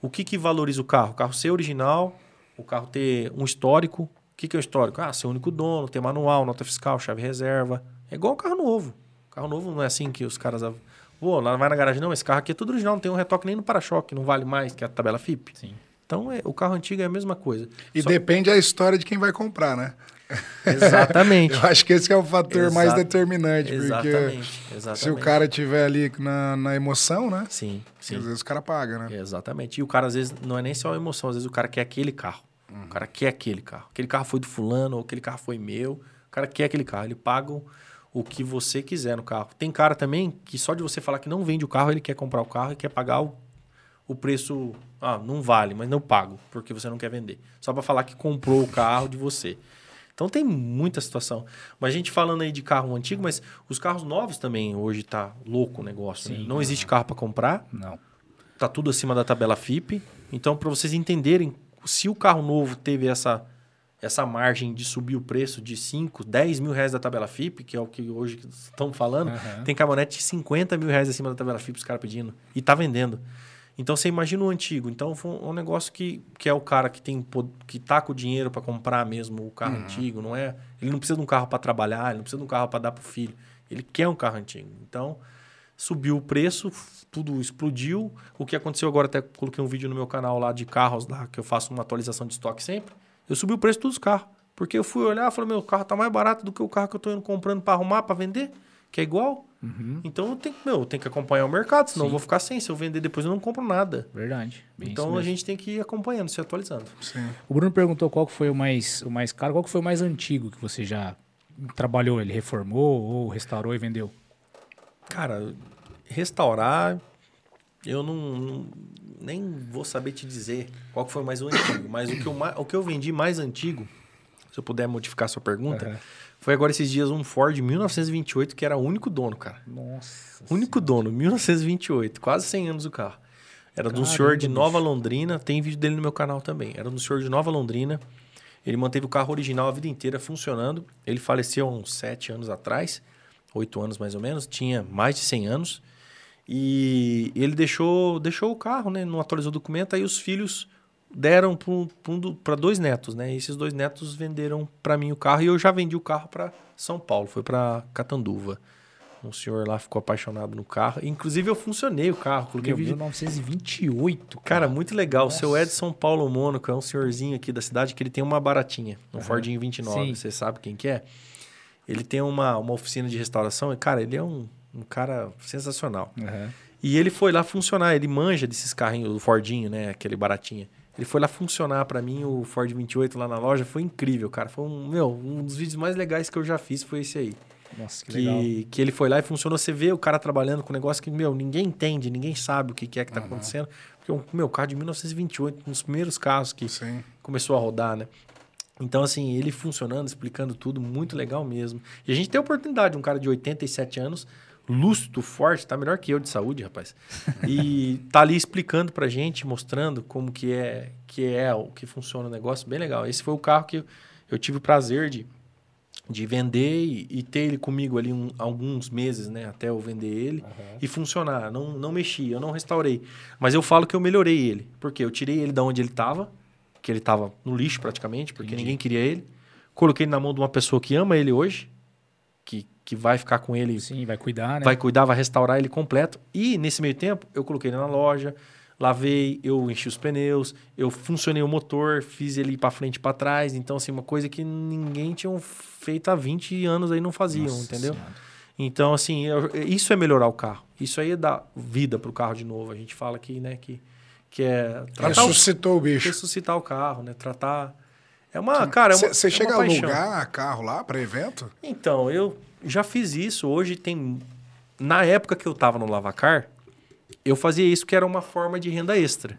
O que, que valoriza o carro? O carro ser original, o carro ter um histórico, que, que é o histórico? Ah, ser o único dono, ter manual, nota fiscal, chave reserva. É igual o carro novo. Carro novo não é assim que os caras. Pô, lá vai na garagem, não, esse carro aqui é tudo original, não tem um retoque nem no para-choque, não vale mais que a tabela FIP. Sim. Então, é, o carro antigo é a mesma coisa. E Só... depende a história de quem vai comprar, né? <laughs> <laughs> Exatamente. Eu acho que esse é o fator Exato. mais determinante. Exatamente. Porque Exatamente. se o cara tiver ali na, na emoção, né? Sim, sim. Às vezes o cara paga, né? Exatamente. E o cara, às vezes, não é nem só a emoção, às vezes o cara quer aquele carro. Uhum. O cara quer aquele carro. Aquele carro foi do fulano, ou aquele carro foi meu. O cara quer aquele carro. Ele paga o que você quiser no carro. Tem cara também que só de você falar que não vende o carro, ele quer comprar o carro e quer pagar o, o preço. Ah, não vale, mas não pago, porque você não quer vender. Só para falar que comprou o carro de você. Então tem muita situação. Mas a gente falando aí de carro antigo, mas os carros novos também hoje tá louco o negócio. Né? Sim, né? Não existe carro para comprar. Não. Tá tudo acima da tabela FIP. Então, para vocês entenderem se o carro novo teve essa, essa margem de subir o preço de 5, 10 mil reais da tabela FIP, que é o que hoje estão falando, uhum. tem caminhonete de 50 mil reais acima da tabela FIP, os caras pedindo, e tá vendendo. Então você imagina o antigo. Então foi um negócio que, que é o cara que tem que tá com o dinheiro para comprar mesmo o carro uhum. antigo, não é? Ele não precisa de um carro para trabalhar, ele não precisa de um carro para dar pro filho. Ele quer um carro antigo. Então subiu o preço, tudo explodiu. O que aconteceu agora, até coloquei um vídeo no meu canal lá de carros lá, que eu faço uma atualização de estoque sempre. Eu subi o preço dos carros. Porque eu fui olhar e falei, meu carro tá mais barato do que o carro que eu tô indo comprando para arrumar, para vender, que é igual. Uhum. Então eu tenho, meu, eu tenho que acompanhar o mercado, senão Sim. eu vou ficar sem. Se eu vender depois, eu não compro nada. Verdade. Bem então a gente tem que ir acompanhando, se atualizando. Sim. O Bruno perguntou qual que foi o mais, o mais caro, qual que foi o mais antigo que você já trabalhou? Ele reformou ou restaurou e vendeu? Cara, restaurar, eu não, não- nem vou saber te dizer qual que foi mais o antigo, mas o que, eu, o que eu vendi mais antigo, se eu puder modificar a sua pergunta, Aham. foi agora esses dias um Ford 1928 que era o único dono, cara. Nossa. Único dono, 1928, quase 100 anos o carro. Era de um senhor de. Nova Londrina, tem vídeo dele no meu canal também. Era um senhor de Nova Londrina. Ele manteve o carro original a vida inteira funcionando. Ele faleceu há uns 7 anos atrás, 8 anos mais ou menos, tinha mais de 100 anos. E ele deixou, deixou o carro, né? Não atualizou o documento, aí os filhos deram para dois netos, né? E esses dois netos venderam para mim o carro e eu já vendi o carro para São Paulo, foi para Catanduva. Um senhor lá ficou apaixonado no carro. Inclusive, eu funcionei o carro. Coloquei Meu, vídeo. 1928. Cara, muito legal. O seu Nossa. Edson Paulo Mônaco é um senhorzinho aqui da cidade que ele tem uma baratinha, um Aham. Fordinho 29. Sim. Você sabe quem que é? Ele tem uma, uma oficina de restauração e, cara, ele é um, um cara sensacional. Aham. E ele foi lá funcionar, ele manja desses carrinhos, do Fordinho, né? Aquele baratinha. Ele foi lá funcionar pra mim, o Ford 28 lá na loja. Foi incrível, cara. Foi um, meu, um dos vídeos mais legais que eu já fiz foi esse aí. Nossa, que, legal. Que, que ele foi lá e funcionou. Você vê o cara trabalhando com um negócio que, meu, ninguém entende, ninguém sabe o que, que é que tá acontecendo. Porque o meu carro de 1928, um dos primeiros carros que Sim. começou a rodar, né? Então, assim, ele funcionando, explicando tudo, muito legal mesmo. E a gente tem a oportunidade, um cara de 87 anos, lúcido, forte, tá melhor que eu de saúde, rapaz. E <laughs> tá ali explicando pra gente, mostrando como que é, que é o que funciona o negócio, bem legal. Esse foi o carro que eu, tive o prazer de, de vender e, e ter ele comigo ali um- alguns meses, né? Até eu vender ele e funcionar. Não, não mexi, eu não restaurei. Mas eu falo que eu melhorei ele. Porque eu tirei ele da onde ele estava, que ele estava no lixo praticamente, porque Entendi. ninguém queria ele. Coloquei ele na mão de uma pessoa que ama ele hoje, que, que vai ficar com ele Sim, vai cuidar, né? vai cuidar, vai restaurar ele completo. E nesse meio tempo, eu coloquei ele na loja, lavei, eu enchi os pneus, eu funcionei o motor, fiz ele para frente e para trás. Então, assim, uma coisa que ninguém tinha feito há 20 anos aí não faziam, Nossa entendeu? Senhora. Então, assim, eu- isso é melhorar o carro. Isso aí é dar vida pro carro de novo. A gente fala aqui, né, que, que é tratar o, Ressuscitou o bicho. ressuscitar o carro, né? Tratar. É uma, cara, é uma, Você é chega uma a alugar carro lá para evento? Então, eu já fiz isso. Hoje tem. Na época que eu tava no Lavacar, eu fazia isso que era uma forma de renda extra.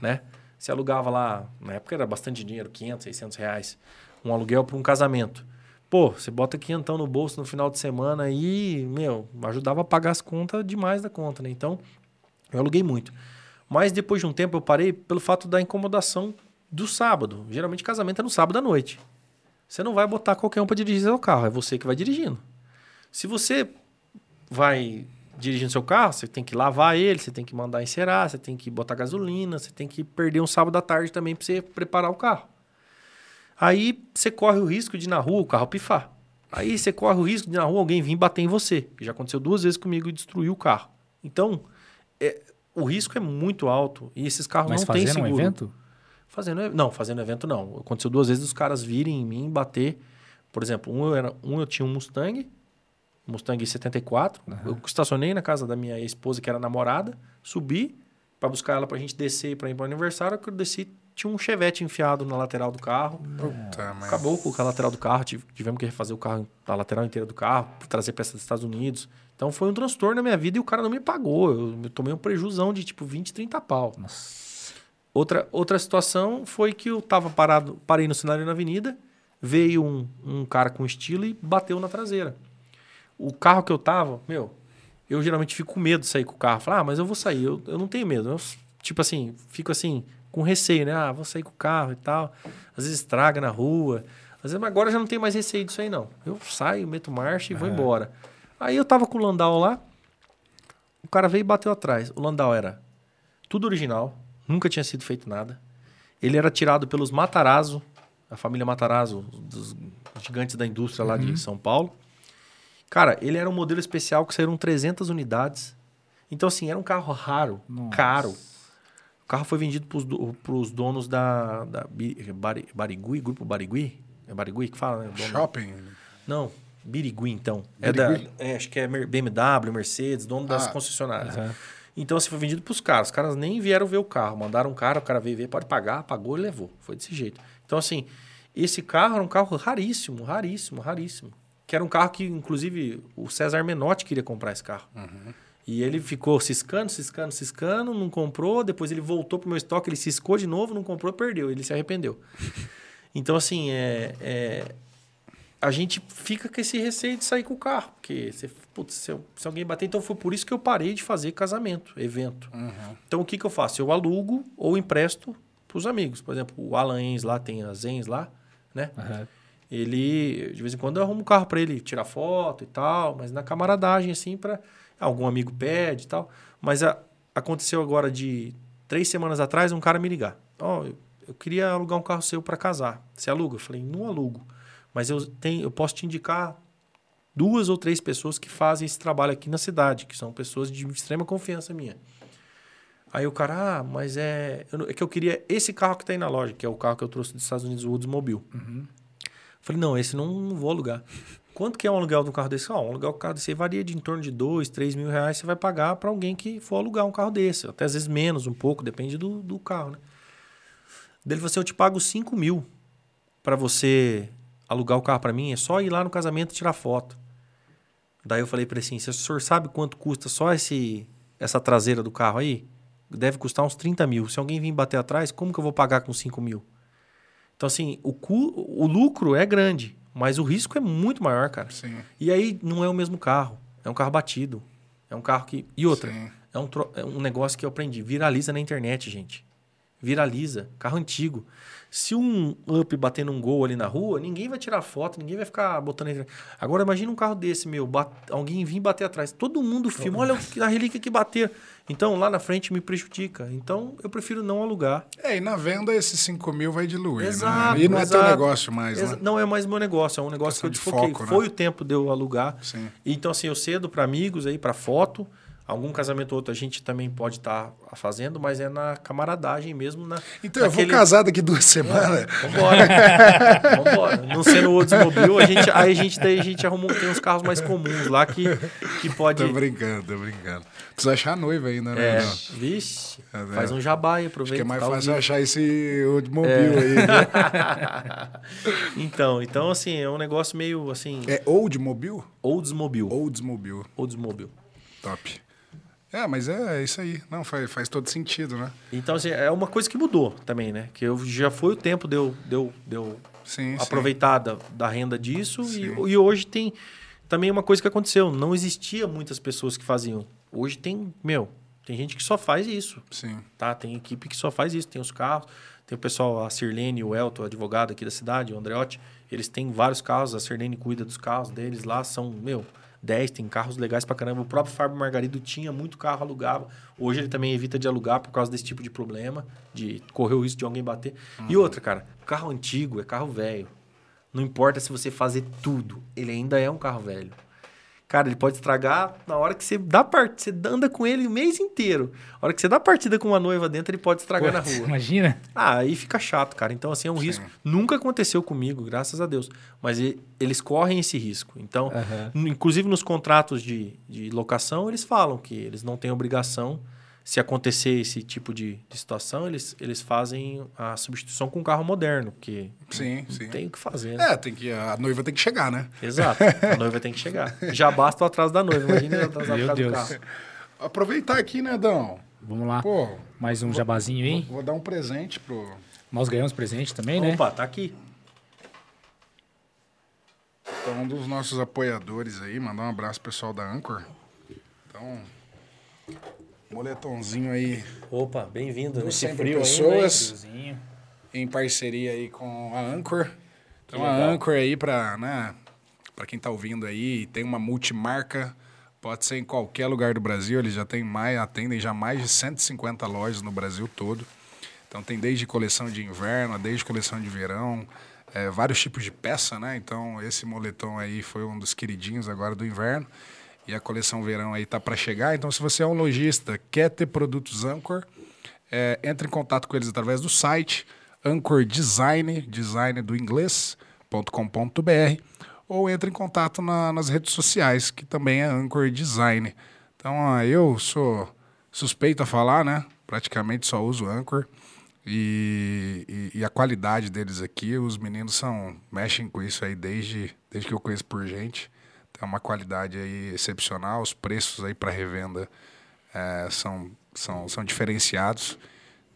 Né? Você alugava lá, na época era bastante dinheiro, 500, 600 reais, um aluguel para um casamento. Pô, você bota quinhentão no bolso no final de semana e, meu, ajudava a pagar as contas demais da conta, né? Então, eu aluguei muito. Mas depois de um tempo eu parei pelo fato da incomodação do sábado. Geralmente casamento é no sábado à noite. Você não vai botar qualquer um para dirigir seu carro, é você que vai dirigindo. Se você vai dirigindo seu carro, você tem que lavar ele, você tem que mandar encerar, você tem que botar gasolina, você tem que perder um sábado à tarde também para você preparar o carro. Aí você corre o risco de na rua o carro pifar. Aí você corre o risco de na rua alguém vir bater em você. Já aconteceu duas vezes comigo e destruir o carro. Então, é, o risco é muito alto e esses carros Mas não têm fazendo um seguro. evento? Fazendo, não, fazendo evento não. Aconteceu duas vezes os caras virem em mim bater. Por exemplo, um eu, era, um eu tinha um Mustang, Mustang 74. Eu estacionei na casa da minha esposa, que era namorada, subi para buscar ela pra gente descer para ir pro aniversário. Que eu desci, tinha um chevette enfiado na lateral do carro. Puta, mas... Acabou com a lateral do carro, tive- tivemos que refazer o carro, a lateral inteira do carro, trazer peça dos Estados Unidos. Então foi um transtorno na minha vida e o cara não me pagou. Eu, eu tomei um prejuzão de tipo 20, 30 pau. Nossa. Outra, outra situação foi que eu tava parado, parei no cenário na avenida, veio um, um cara com estilo e bateu na traseira. O carro que eu tava, meu, eu geralmente fico com medo de sair com o carro. Falar, ah, mas eu vou sair, eu, eu não tenho medo. Eu, tipo assim, fico assim, com receio, né? Ah, vou sair com o carro e tal. Às vezes estraga na rua. Às vezes, mas agora eu já não tenho mais receio disso aí, não. Eu saio, meto marcha e vou embora. Aí eu tava com o Landau lá, o cara veio e bateu atrás. O Landau era tudo original, nunca tinha sido feito nada. Ele era tirado pelos Matarazzo, a família Matarazzo, dos gigantes da indústria lá de São Paulo. Cara, ele era um modelo especial que saíram 300 unidades. Então, assim, era um carro raro, Nossa. caro. O carro foi vendido para os donos da, da Barigui, Grupo Barigui. É Barigui que fala, né? Shopping. Não, Birigui, então. É da, Birigui? é, acho que é BMW, Mercedes, dono das Ah. concessionárias. Aham. Então, assim, foi vendido para os caras. Os caras nem vieram ver o carro. Mandaram um cara, o cara veio ver, pode pagar, pagou e levou. Foi desse jeito. Então, assim, esse carro era um carro raríssimo, raríssimo, raríssimo. que era um carro que, inclusive, o César Menotti queria comprar esse carro. E ele ficou ciscando, ciscando, ciscando, não comprou. Depois ele voltou pro meu estoque, ele ciscou de novo, não comprou, perdeu. Ele se arrependeu. <laughs> Então, assim, é, é- a gente fica com esse receio de sair com o carro. Porque, você, putz, se, se alguém bater... Então, foi por isso que eu parei de fazer casamento, evento. Então, o que, que eu faço? Eu alugo ou empresto pros amigos. Por exemplo, o Alan Enz lá, tem as Enz lá, né? Aham. Ele, de vez em quando, eu arrumo um carro para ele tirar foto e tal, mas na camaradagem, assim, para algum amigo pede e tal. Mas a- aconteceu agora de três semanas atrás, um cara me ligar. Ó, eu, eu queria alugar um carro seu para casar. Você aluga? Eu falei, não alugo. Mas eu, tenho, eu posso te indicar duas ou três pessoas que fazem esse trabalho aqui na cidade, que são pessoas de extrema confiança minha. Aí o cara, ah, mas é, eu é que eu queria esse carro que tá aí na loja, que é o carro que eu trouxe dos Estados Unidos, o Oldsmobile. Falei, não, esse não, não vou alugar. Quanto que é um aluguel de um carro desse? Ah, um aluguel de um carro desse varia de em torno de dois, três mil reais. Você vai pagar para alguém que for alugar um carro desse. Até às vezes menos, um pouco, depende do, do carro, né? Dele falou assim, eu te pago 5 mil para você alugar o carro para mim. É só ir lá no casamento e tirar foto. Daí eu falei para ele assim, se o senhor sabe quanto custa só esse, essa traseira do carro aí? Deve custar uns 30 mil. Se alguém vir bater atrás, como que eu vou pagar com 5 mil? Então, assim, o, cu, o lucro é grande, mas o risco é muito maior, cara. Sim. E aí não é o mesmo carro. É um carro batido. É um carro que. E outra, Sim. é um, tro- é um negócio que eu aprendi. Viraliza na internet, gente. Viraliza. Carro antigo. Se um up bater num gol ali na rua, ninguém vai tirar foto, ninguém vai ficar botando. Agora imagina um carro desse, meu, bat- alguém vir bater atrás. Todo mundo filma, olha a relíquia que bater. Então lá na frente me prejudica. Então eu prefiro não alugar. É, e na venda esses 5 mil vai diluir, Exato, né? E não é teu exato. negócio mais, né? Não é mais meu negócio, é um negócio que eu Questão de desfoquei. foco, né? Foi o tempo de eu alugar. Sim. Então, assim, eu cedo para amigos aí, para foto. Algum casamento ou outro a gente também pode estar fazendo, mas é na camaradagem mesmo. Na, Então, eu naquele- vou casar daqui duas semanas. Vambora. <laughs> Vambora. Não sendo o Oldsmobile, a gente, aí a gente, daí a gente arruma, tem uns carros mais comuns lá que, que pode... Tô brincando, tô brincando. Precisa achar a noiva ainda, né? É, Não. vixe, Tá vendo? faz um jabá Acho aproveita. que é mais tá fácil achar esse Oldmobile É. aí. Né? <laughs> então, então, assim, é um negócio meio, assim, É Oldmobile? Oldsmobile. Oldsmobile. Oldsmobile. Top. É, mas é isso aí. Não, faz, faz todo sentido, né? Então, assim, é uma coisa que mudou também, né? Que eu, já foi o tempo de eu, de eu, de eu Sim, sim. aproveitar da, da renda disso. E, Sim. e hoje tem também uma coisa que aconteceu. Não existia muitas pessoas que faziam. Hoje tem, meu, tem gente que só faz isso, Sim. tá? Tem equipe que só faz isso. Tem os carros, tem o pessoal, a Sirlene o Elton, advogado aqui da cidade, o Andreotti. Eles têm vários carros, a Sirlene cuida dos carros deles lá. São, meu, 10, tem carros legais pra caramba. O próprio Fábio Margarido tinha muito carro, alugava. Hoje ele também evita de alugar por causa desse tipo de problema, de correr o risco de alguém bater. E outra, cara, carro antigo é carro velho. Não importa se você fazer tudo, ele ainda é um carro velho. Cara, ele pode estragar na hora que você dá parte, você anda com ele o mês inteiro. A hora que você dá partida com uma noiva dentro, ele pode estragar na rua. Imagina. Ah, aí fica chato, cara. Então, assim, é um Sim. risco. Nunca aconteceu comigo, graças a Deus. Mas eles correm esse risco. Então, n- inclusive nos contratos de, de locação, eles falam que eles não têm obrigação. Se acontecer esse tipo de, de situação, eles, eles fazem a substituição com um carro moderno, porque Sim, não sim. tem o que fazer. né? É, tem que, a noiva tem que chegar, né? Exato. A <laughs> noiva tem que chegar. Já basta o atraso da noiva. Imagina ele atrasar Meu causa do Deus. carro. Aproveitar aqui, né, Dão? Vamos lá. Pô, Mais um jabazinho aí. vou dar um presente pro. Nós ganhamos presente também, né? Opa, tá aqui. Então, um dos nossos apoiadores aí, mandar um abraço pro pessoal da Anchor. Então, moletomzinho aí Opa, bem-vindo. Nesse sempre frio pessoas. Friozinho. em parceria aí com a Anchor. Então Que a legal. Anchor aí para, né, para quem tá ouvindo aí, tem uma multimarca, pode ser em qualquer lugar do Brasil, eles já tem mais, atendem já mais de 150 lojas no Brasil todo. Então tem desde coleção de inverno, desde coleção de verão, é, vários tipos de peça, né? Então esse moletom aí foi um dos queridinhos agora do inverno. E a coleção verão aí tá para chegar. Então se você é um lojista, quer ter produtos Anchor, é, entre em contato com eles através do site Anchor Design, design do inglês.com.br, ou entre em contato na- nas redes sociais, que também é Anchor Design. Então, ah, eu sou suspeito a falar, né? Praticamente só uso Anchor. E, e, e, a qualidade deles aqui, os meninos são mexem com isso aí desde, desde que eu conheço por gente. Tem uma qualidade aí excepcional, os preços aí para revenda é, são, são, são diferenciados.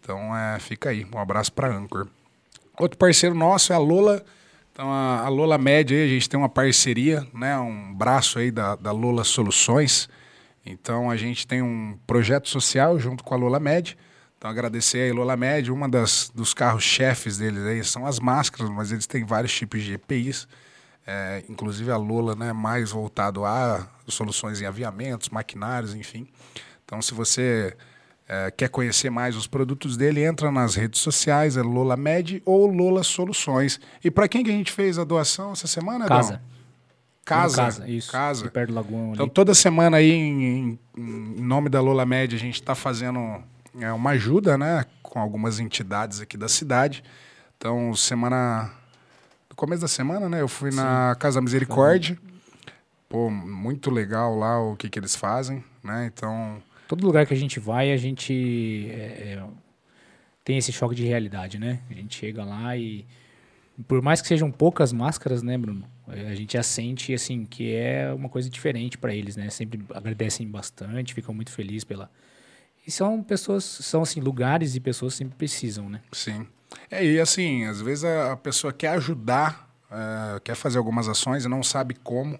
Então é, fica aí, um abraço para Anchor. Outro parceiro nosso é a Lola. Então a, a Lola Med aí, a gente tem uma parceria, né, um braço aí da, da Lola Soluções. Então a gente tem um projeto social junto com a Lola Med então, agradecer a Lola Med, uma das dos carros-chefes deles aí são as máscaras, mas eles têm vários tipos de EPIs, é, inclusive a Lola, né, mais voltado a soluções em aviamentos, maquinários, enfim. Então, se você é, quer conhecer mais os produtos dele, entra nas redes sociais, é Lola Med ou Lola Soluções. E para quem que a gente fez a doação essa semana, Casa. Casa. casa, isso. Casa. Perto do Lagoão Então, toda semana aí, em, em, nome da Lola Med, a gente está fazendo é, uma ajuda, né, com algumas entidades aqui da cidade. Então, semana começo da semana, né, eu fui Sim. na Casa Misericórdia. Pô, muito legal lá o que que eles fazem, né? Então, todo lugar que a gente vai, a gente é, é, tem esse choque de realidade, né? A gente chega lá e por mais que sejam poucas máscaras, né, Bruno? A gente já sente assim que é uma coisa diferente para eles, né? Sempre agradecem bastante, ficam muito felizes pela e são pessoas, são assim, lugares e pessoas sempre precisam, né? Sim. É, e assim, às vezes a, pessoa quer ajudar, uh, quer fazer algumas ações e não sabe como.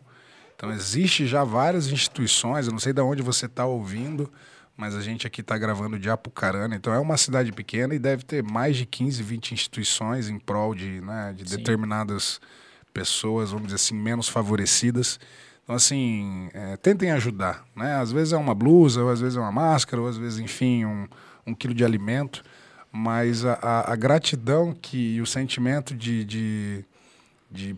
Então, existe já várias instituições, eu não sei de onde você está ouvindo, mas a gente aqui está gravando de Apucarana, então é uma cidade pequena e deve ter mais de 15, 20 instituições em prol de, né, de determinadas pessoas, vamos dizer assim, menos favorecidas. Então, assim, é, tentem ajudar, né? Às vezes é uma blusa, ou às vezes é uma máscara, ou às vezes, enfim, um, um quilo de alimento. Mas a, a, a gratidão que, e o sentimento de, de, de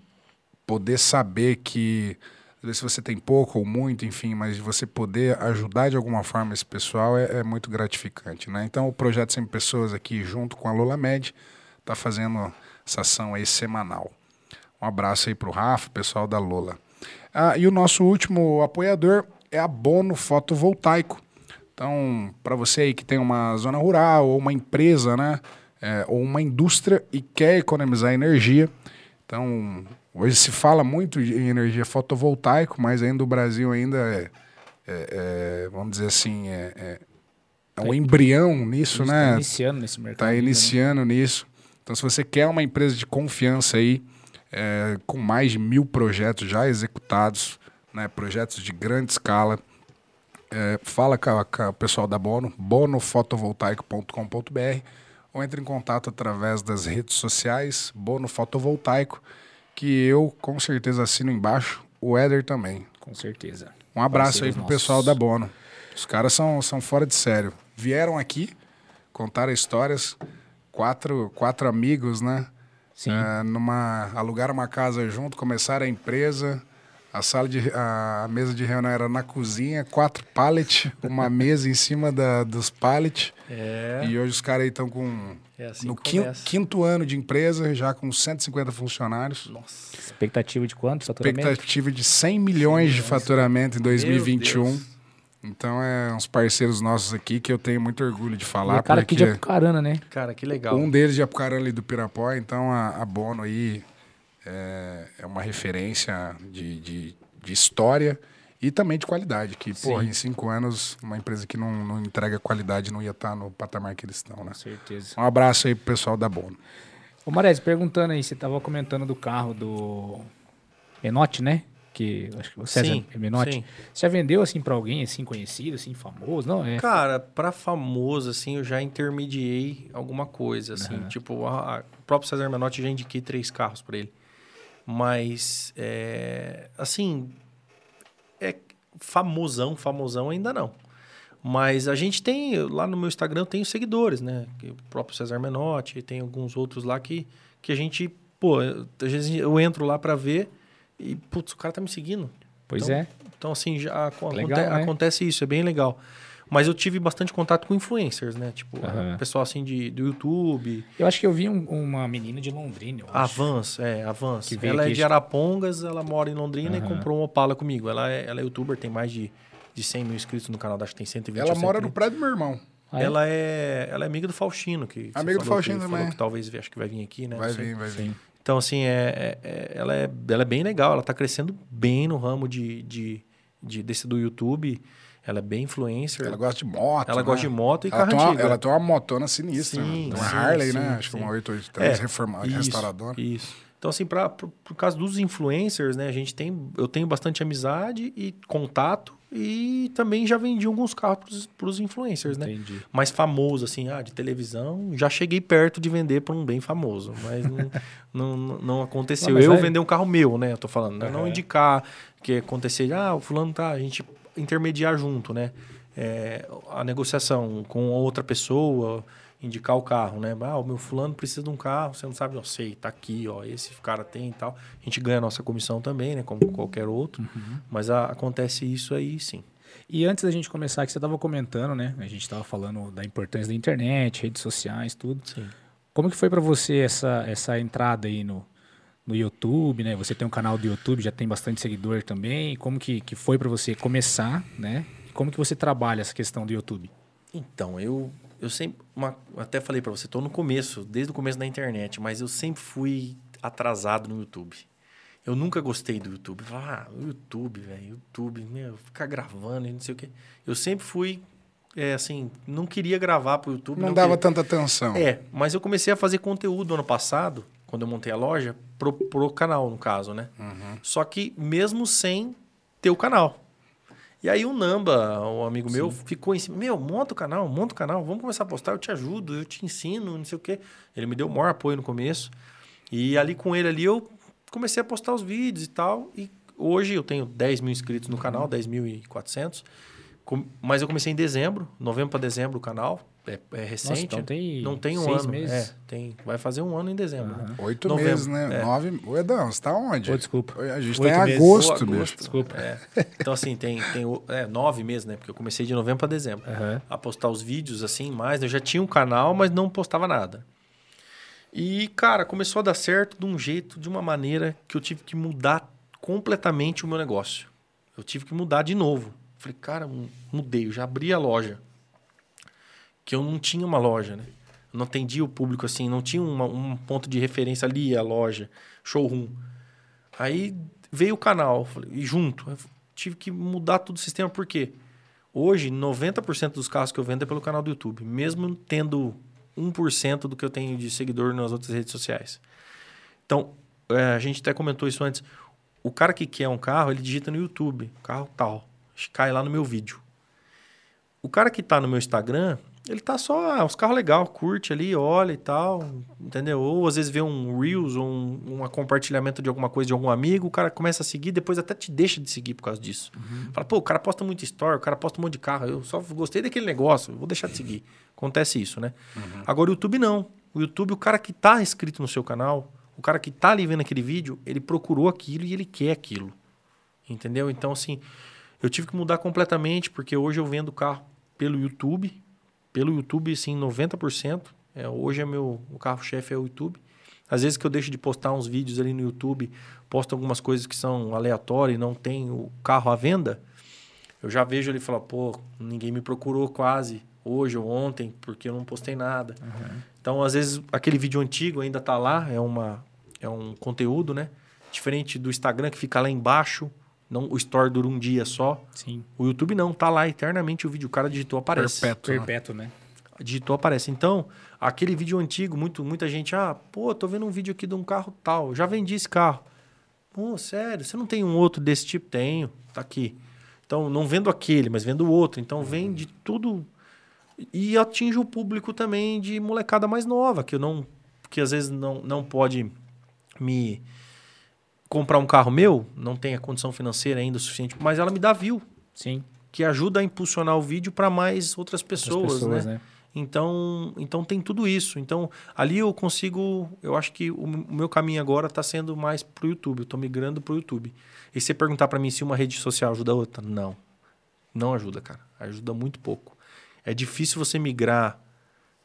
poder saber que, vezes você tem pouco ou muito, enfim, mas você poder ajudar de alguma forma esse pessoal é, é muito gratificante, né? Então, o Projeto 100 Pessoas aqui, junto com a Lola Med, está fazendo essa ação aí semanal. Um abraço aí para o Rafa, pessoal da Lola. Ah, e o nosso último apoiador é a Bono Fotovoltaico. Então, para você aí que tem uma zona rural ou uma empresa, né, é, ou uma indústria e quer economizar energia, então hoje se fala muito em energia fotovoltaica, mas ainda o Brasil ainda é, é, é vamos dizer assim, é, é, é um embrião nisso, né? Está iniciando nesse mercado. Está iniciando né? nisso. Então, se você quer uma empresa de confiança aí, é, com mais de mil projetos já executados, né, projetos de grande escala. É, fala com, a, com, o pessoal da Bono, bonofotovoltaico.com.br ou entre em contato através das redes sociais, Bono Fotovoltaico, que eu com certeza assino embaixo, o Éder também. Com certeza. Um abraço aí pro nossos. pessoal da Bono. Os caras são, são fora de sério. Vieram aqui, contaram histórias, quatro, quatro amigos, né? Sim. Uh, numa, alugaram uma casa junto, começaram a empresa. A sala de a, mesa de reunião era na cozinha, quatro pallets, uma mesa em cima da, dos pallets. É. E hoje os caras aí estão com é assim no quinto, quinto, ano de empresa, já com 150 funcionários. Nossa. Expectativa de quanto faturamento? Expectativa de 100 milhões, 100 milhões de faturamento em 2021. Então é uns parceiros nossos aqui que eu tenho muito orgulho de falar. E é cara aqui de Apucarana, né? Cara, que legal. Um deles de Apucarana e do Pirapó, então a, a Bono aí é, é uma referência de, de, de, história e também de qualidade. Que, Sim. porra, em cinco anos, uma empresa que não, não entrega qualidade não ia estar no patamar que eles estão, né? Com certeza. Um abraço aí pro pessoal da Bono. Ô Marés, perguntando aí, você estava comentando do carro do Enote, né? que acho que o César sim, Menotti. Sim. Você já vendeu assim para alguém assim conhecido, assim famoso, não é? Cara, para famoso assim, eu já intermediei alguma coisa assim, uhum. tipo, a, a, o próprio César Menotti já indiquei três carros para ele. Mas é, assim, é famosão, famosão ainda não. Mas a gente tem, lá no meu Instagram, eu tenho seguidores, né? O próprio César Menotti, tem alguns outros lá que, que a gente, pô, às vezes eu entro lá para ver e, putz, o cara tá me seguindo. Pois então, é. Então, assim, já aconte legal, né? acontece isso, é bem legal. Mas eu tive bastante contato com influencers, né? Tipo, uhum. pessoal assim de, do YouTube. Eu acho que eu vi um, uma menina de Londrina. Avance, é, Avance. Ela é de Arapongas, ela mora em Londrina uhum. e comprou uma Opala comigo. Ela é, ela é youtuber, tem mais de, de 100 mil inscritos no canal, acho que tem 120 Ela mora no prédio do meu irmão. Ah, é? ela, é, ela é amiga do Faustino. Que Amiga do falou que- Faustino falou também. Que talvez acho que vai vir aqui, né? Vai vir, vai vir. Então, assim, é, é- é- ela, é, ela é bem legal. Ela tá crescendo bem no ramo de, de, de- desse do YouTube. Ela é bem influencer. Ela gosta de moto. Ela né? gosta de moto e ela carro uma. Ela tem uma motona sinistra. Sim, né? uma sim, Harley, sim, né? Acho que uma 883 É, reforma, isso, restauradora. Isso. Então, assim, pra, por, por causa dos influencers, né? A gente tem... Eu tenho bastante amizade e contato. E também já vendi alguns carros para os influencers, né? Entendi. mais famoso, assim, ah, de televisão, já cheguei perto de vender para um bem famoso, mas não, <laughs> não, não- aconteceu. Não, eu vai- vender um carro meu, né? Eu tô falando, né? não indicar que acontecer, ah, o fulano tá, a gente intermediar junto, né? É, a negociação com outra pessoa, indicar o carro, né? Ah, o meu fulano precisa de um carro, você não sabe, eu sei, tá aqui, ó, esse cara tem e tal. A gente ganha a nossa comissão também, né? Como qualquer outro, mas a- acontece isso aí, sim. E antes da gente começar, que você estava comentando, né? A gente estava falando da importância da internet, redes sociais, tudo. Sim. Como que foi para você essa, essa entrada aí no, no YouTube, né? Você tem um canal do YouTube, já tem bastante seguidor também. Como que, que foi para você começar, né? Como que você trabalha essa questão do YouTube? Então, eu, eu sempre. uma- até falei pra você, tô no começo, desde o começo da internet, mas eu sempre fui atrasado no YouTube. Eu nunca gostei do YouTube. Ah, o YouTube, velho, YouTube, meu, ficar gravando e não sei o quê. Eu sempre fui, é, assim, não queria gravar pro YouTube. Não, dava queria- tanta atenção. É, mas eu comecei a fazer conteúdo ano passado, quando eu montei a loja, pro, pro canal, no caso, né? Só que mesmo sem ter o canal. E aí o Namba, um amigo meu, ficou em cima, meu, monta o canal, monta o canal, vamos começar a postar, eu te ajudo, eu te ensino, não sei o quê. Ele me deu o maior apoio no começo. E ali com ele ali eu comecei a postar os vídeos e tal. E hoje eu tenho 10 mil inscritos no canal, 10.400. Com- Mas eu comecei em dezembro, novembro para dezembro o canal. É, é recente. então tem não tem um seis ano. meses. É, tem, vai fazer um ano em dezembro. Aham. Oito Novembro, meses, né? é. Nove. Ô, Edão, você tá onde? Ô, desculpa. A gente Oito tá em meses. agosto, Ou bicho. Desculpa. É. Então, assim, tem, tem é, nove meses, né? Porque eu comecei de novembro para dezembro. Aham. A postar os vídeos, assim, mais. Eu já tinha um canal, mas não postava nada. E, cara, começou a dar certo de um jeito, de uma maneira que eu tive que mudar completamente o meu negócio. Eu tive que mudar de novo. Falei, cara, mu- mudei. Eu já abri a loja. Que eu não tinha uma loja, né? Eu não atendia o público assim, não tinha uma- um ponto de referência ali, a loja, showroom. Aí veio o canal, e junto. Eu tive que mudar todo o sistema, por quê? Hoje, 90% dos carros que eu vendo é pelo canal do YouTube, mesmo tendo 1% do que eu tenho de seguidor nas outras redes sociais. Então, é, a gente até comentou isso antes. O cara que quer um carro, ele digita no YouTube, carro tal, cai lá no meu vídeo. O cara que tá no meu Instagram, ele tá só, ah, os carros legal, curte ali, olha e tal, entendeu? Ou às vezes vê um Reels ou um, um compartilhamento de alguma coisa de algum amigo, o cara começa a seguir, depois até te deixa de seguir por causa disso. Fala, pô, o cara posta muito story, o cara posta um monte de carro, eu só gostei daquele negócio, vou deixar de seguir. Acontece isso, né? Agora o YouTube não. O YouTube, o cara que tá inscrito no seu canal, o cara que tá ali vendo aquele vídeo, ele procurou aquilo e ele quer aquilo. Entendeu? Então, assim, eu tive que mudar completamente, porque hoje eu vendo carro pelo YouTube. Pelo YouTube, assim, 90%. É, hoje é meu o carro-chefe é o YouTube. Às vezes que eu deixo de postar uns vídeos ali no YouTube, posto algumas coisas que são aleatórias e não tem o carro à venda, eu já vejo ele falar, pô, ninguém me procurou quase hoje ou ontem, porque eu não postei nada. Então, às vezes, aquele vídeo antigo ainda tá lá, é, uma, é um conteúdo, né? Diferente do Instagram, que fica lá embaixo, não, o store dura um dia só. Sim. O YouTube não, tá lá eternamente o vídeo. O cara digitou, aparece. Perpétuo. né? Perpétuo, né? Digitou, aparece. Então, aquele vídeo antigo, muito, muita gente, ah, pô, tô vendo um vídeo aqui de um carro tal, já vendi esse carro. Pô, sério, você não tem um outro desse tipo? Tenho, tá aqui. Então, não vendo aquele, mas vendo o outro. Então, vem de tudo. E atinge o público também de molecada mais nova, que eu não. que às vezes não, não pode me comprar um carro meu, não tem a condição financeira ainda o suficiente, mas ela me dá view, Sim. que ajuda a impulsionar o vídeo para mais outras As pessoas, né? né? Então, então tem tudo isso. Então, ali eu consigo, eu acho que o, o meu caminho agora está sendo mais pro YouTube. Eu estou migrando pro YouTube. E você perguntar para mim se uma rede social ajuda a outra, não. Não ajuda, cara. Ajuda muito pouco. É difícil você migrar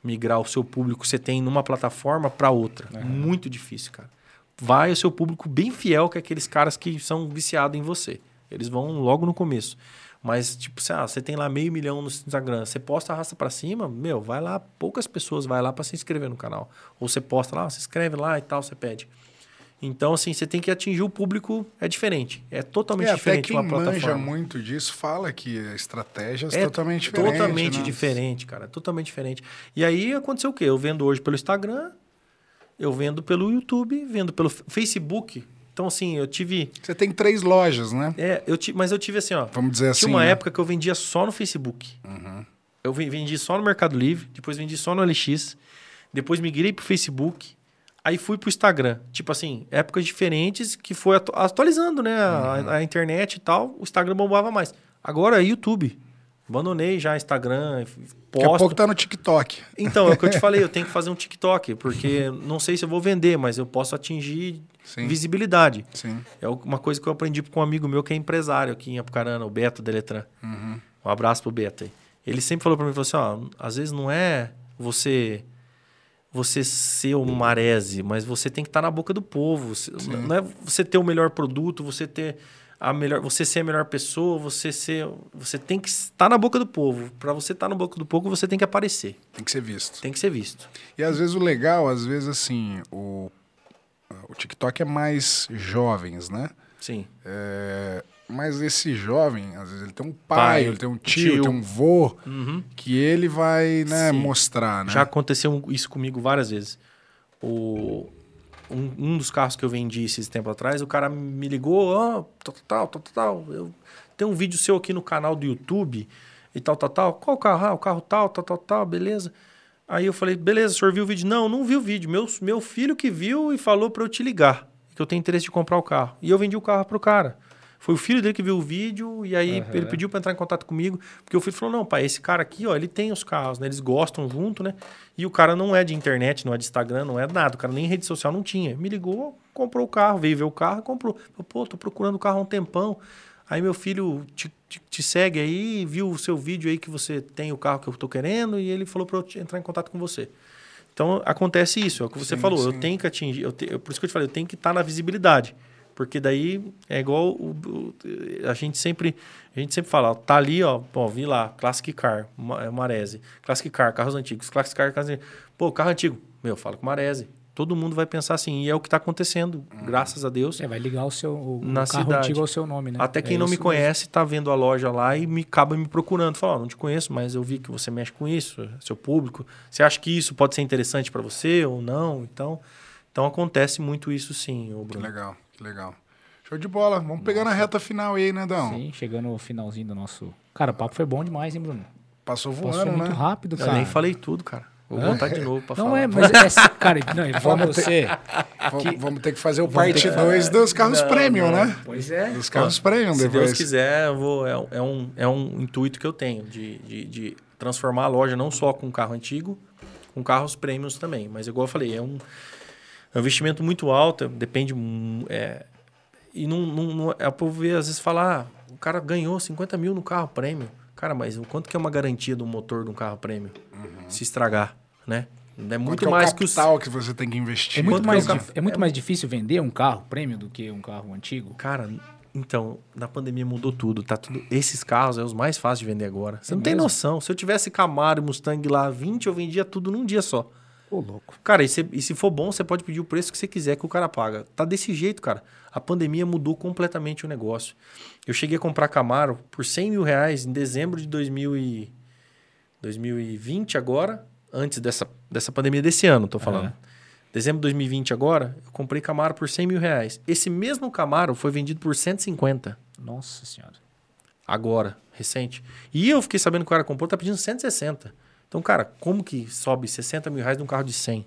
migrar o seu público que você tem numa plataforma para outra. Muito difícil, cara. Vai o seu público bem fiel, que é aqueles caras que são viciados em você. Eles vão logo no começo. Mas, tipo, se, ah, você tem lá meio milhão no Instagram, você posta arrasta para cima, meu, vai lá, poucas pessoas vai lá para se inscrever no canal. Ou você posta lá, se inscreve lá e tal, você pede. Então, assim, você tem que atingir o público, é diferente. É totalmente É, diferente uma quem manja plataforma. muito disso fala que a estratégia é É totalmente diferente. Totalmente né? diferente, cara. Totalmente diferente. E aí aconteceu o quê? Eu vendo hoje pelo Instagram, eu vendo pelo YouTube, vendo pelo Facebook. Então, assim, eu tive. Você tem três lojas, né? É, eu ti- mas eu tive assim, ó. Vamos dizer assim. Tinha uma né? Uhum. época que eu vendia só no Facebook. Eu ven- vendi só no Mercado Livre, depois vendi só no LX, depois migrei pro Facebook, aí fui pro Instagram. Tipo assim, épocas diferentes que foi atu- atualizando, né? a- Uhum. A, internet e tal, o Instagram bombava mais. Agora é YouTube. Abandonei já Instagram, f- Daqui a posto. pouco tá no TikTok. Então, é o que eu te <laughs> falei, eu tenho que fazer um TikTok, porque não sei se eu vou vender, mas eu posso atingir Sim. visibilidade. Sim. É uma coisa que eu aprendi com um amigo meu que é empresário aqui em Apucarana, o Beto Deletran. Uhum. Um abraço pro Beto aí. Ele sempre falou para mim, falou assim, ó, às vezes não é você você ser um marese, mas você tem que estar na boca do povo. Você- Não é você ter o melhor produto, você ter a melhor, você ser a melhor pessoa, você ser, você tem que estar na boca do povo. Para você estar na boca do povo, você tem que aparecer, Tem que ser visto. tem que ser visto. E às vezes o legal, às vezes assim, o, o TikTok é mais jovens, né? Sim. É, mas esse jovem, às vezes ele tem um pai, Pai, ele tem um tio, tio. tem um vô, Uhum. que ele vai né, mostrar, né? Já aconteceu isso comigo várias vezes. O, um, um dos carros que eu vendi esses tempo atrás, o cara me ligou, ó, tal, tal, tal, tal. Eu tenho um vídeo seu aqui no canal do YouTube e tal, tal, tal. Qual carro? Ah, o carro tal, tal, tal, tal, beleza. Aí eu falei, beleza, o senhor viu o vídeo? Não, não vi o vídeo. Meu, meu filho que viu e falou para eu te ligar, que eu tenho interesse de comprar o carro. E eu vendi o carro pro cara. Foi o filho dele que viu o vídeo e aí Aham. ele pediu para entrar em contato comigo, porque o filho falou: "Não, pai, esse cara aqui, ó, ele tem os carros, né? Eles gostam junto, né? E o cara não é de internet, não é de Instagram, não é nada, o cara nem rede social não tinha. Me ligou, comprou o carro, veio ver o carro, comprou. Falei, Pô, tô procurando o carro há um tempão. Aí meu filho te, te- te segue aí, viu o seu vídeo aí que você tem o carro que eu tô querendo e ele falou para eu entrar em contato com você. Então acontece isso, é o que você Sim, falou. sim. Eu tenho que atingir, eu te- por isso que eu te falei, eu tenho que estar na visibilidade. Porque daí é igual o- o- a gente sempre a gente sempre fala, ó, tá ali, ó, pô, vi lá, Classic Car, é, Marese, Classic Car, carros antigos, Classic Car, carros antigos. Pô, carro antigo, meu, fala com Marese. Todo mundo vai pensar assim, e é o que está acontecendo, graças a Deus. É, vai ligar o seu o, Na o carro cidade. antigo ao seu nome, né? Até quem É não me conhece tá vendo a loja lá e me acaba me procurando. Fala, ó, não te conheço, mas eu vi que você mexe com isso, seu público. Você acha que isso pode ser interessante para você ou não? Então, então acontece muito isso sim, ô Que Bruno. legal, que legal. Show de bola. Vamos pegar na reta final aí, né, Dão? Sim, chegando no finalzinho do nosso. Cara, o papo foi bom demais, hein, Bruno? Passou Passou voando, muito né? rápido, Eu cara. nem falei tudo, cara. Vou Hã? botar de novo para Não falar. é, mas é. Cara, não, <laughs> você. <laughs> Vamos, vamos ter que fazer o Vamos ter parte que 2 dos carros Não, premium, não. né? Pois é. Dos carros premium Se depois. Deus quiser, eu vou, é, um- é um, é um intuito que eu tenho de, de, de transformar a loja não só com carro antigo, com carros premiums também. Mas, igual eu falei, é um, é um investimento muito alto, depende. É, e não, não, não, é o povo ver, às vezes falar, ah, o cara ganhou 50 mil no carro premium. Cara, mas o quanto que é uma garantia do motor de um carro premium? Se estragar, né? É Quanto muito que é mais o que os. capital que você tem que investir. É muito, Quanto mais, que é o dif- é muito mais difícil vender um carro prêmio do que um carro antigo. Cara, então, na pandemia mudou tudo, tá tudo. Esses carros é os mais fáceis de vender agora. Você É não tem mesmo? noção. Se eu tivesse Camaro e Mustang lá 20, eu vendia tudo num dia só. Ô, louco. Cara, e se, e se for bom, você pode pedir o preço que você quiser que o cara paga. Tá desse jeito, cara. A pandemia mudou completamente o negócio. Eu cheguei a comprar Camaro por 100 mil reais em dezembro de 2000 e 2020 agora, antes dessa, dessa pandemia desse ano, tô falando. Aham. Dezembro de 2020 agora, eu comprei Camaro por 100 mil reais. Esse mesmo Camaro foi vendido por 150 Nossa senhora. agora, recente. E eu fiquei sabendo que o cara comprou, tá pedindo 160. Então, cara, como que sobe 60 mil reais num carro de 100?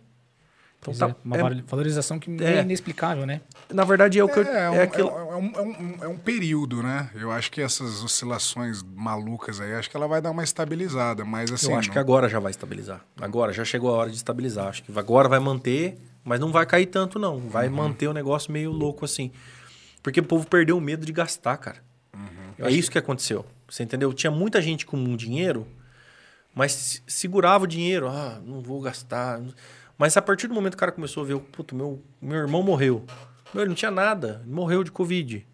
Então, tá, é, uma é- valo- valorização que é. é inexplicável, né? na verdade, é o que eu, É, é, um, é aquilo. é, um, é, um, é um período, né? Eu acho que essas oscilações malucas aí, acho que ela vai dar uma estabilizada, mas assim... eu acho não- que agora já vai estabilizar. Agora, já chegou a hora de estabilizar. Acho que agora vai manter, mas não vai cair tanto, não. Vai Uhum. manter o negócio meio louco assim. Porque o povo perdeu o medo de gastar, cara. Uhum. É isso que... aconteceu. Você entendeu? Tinha muita gente com um dinheiro, mas se- segurava o dinheiro. Ah, não vou gastar. Mas a partir do momento que o cara começou a ver, puto, meu, meu irmão morreu. Meu, ele não tinha nada, ele morreu de Covid.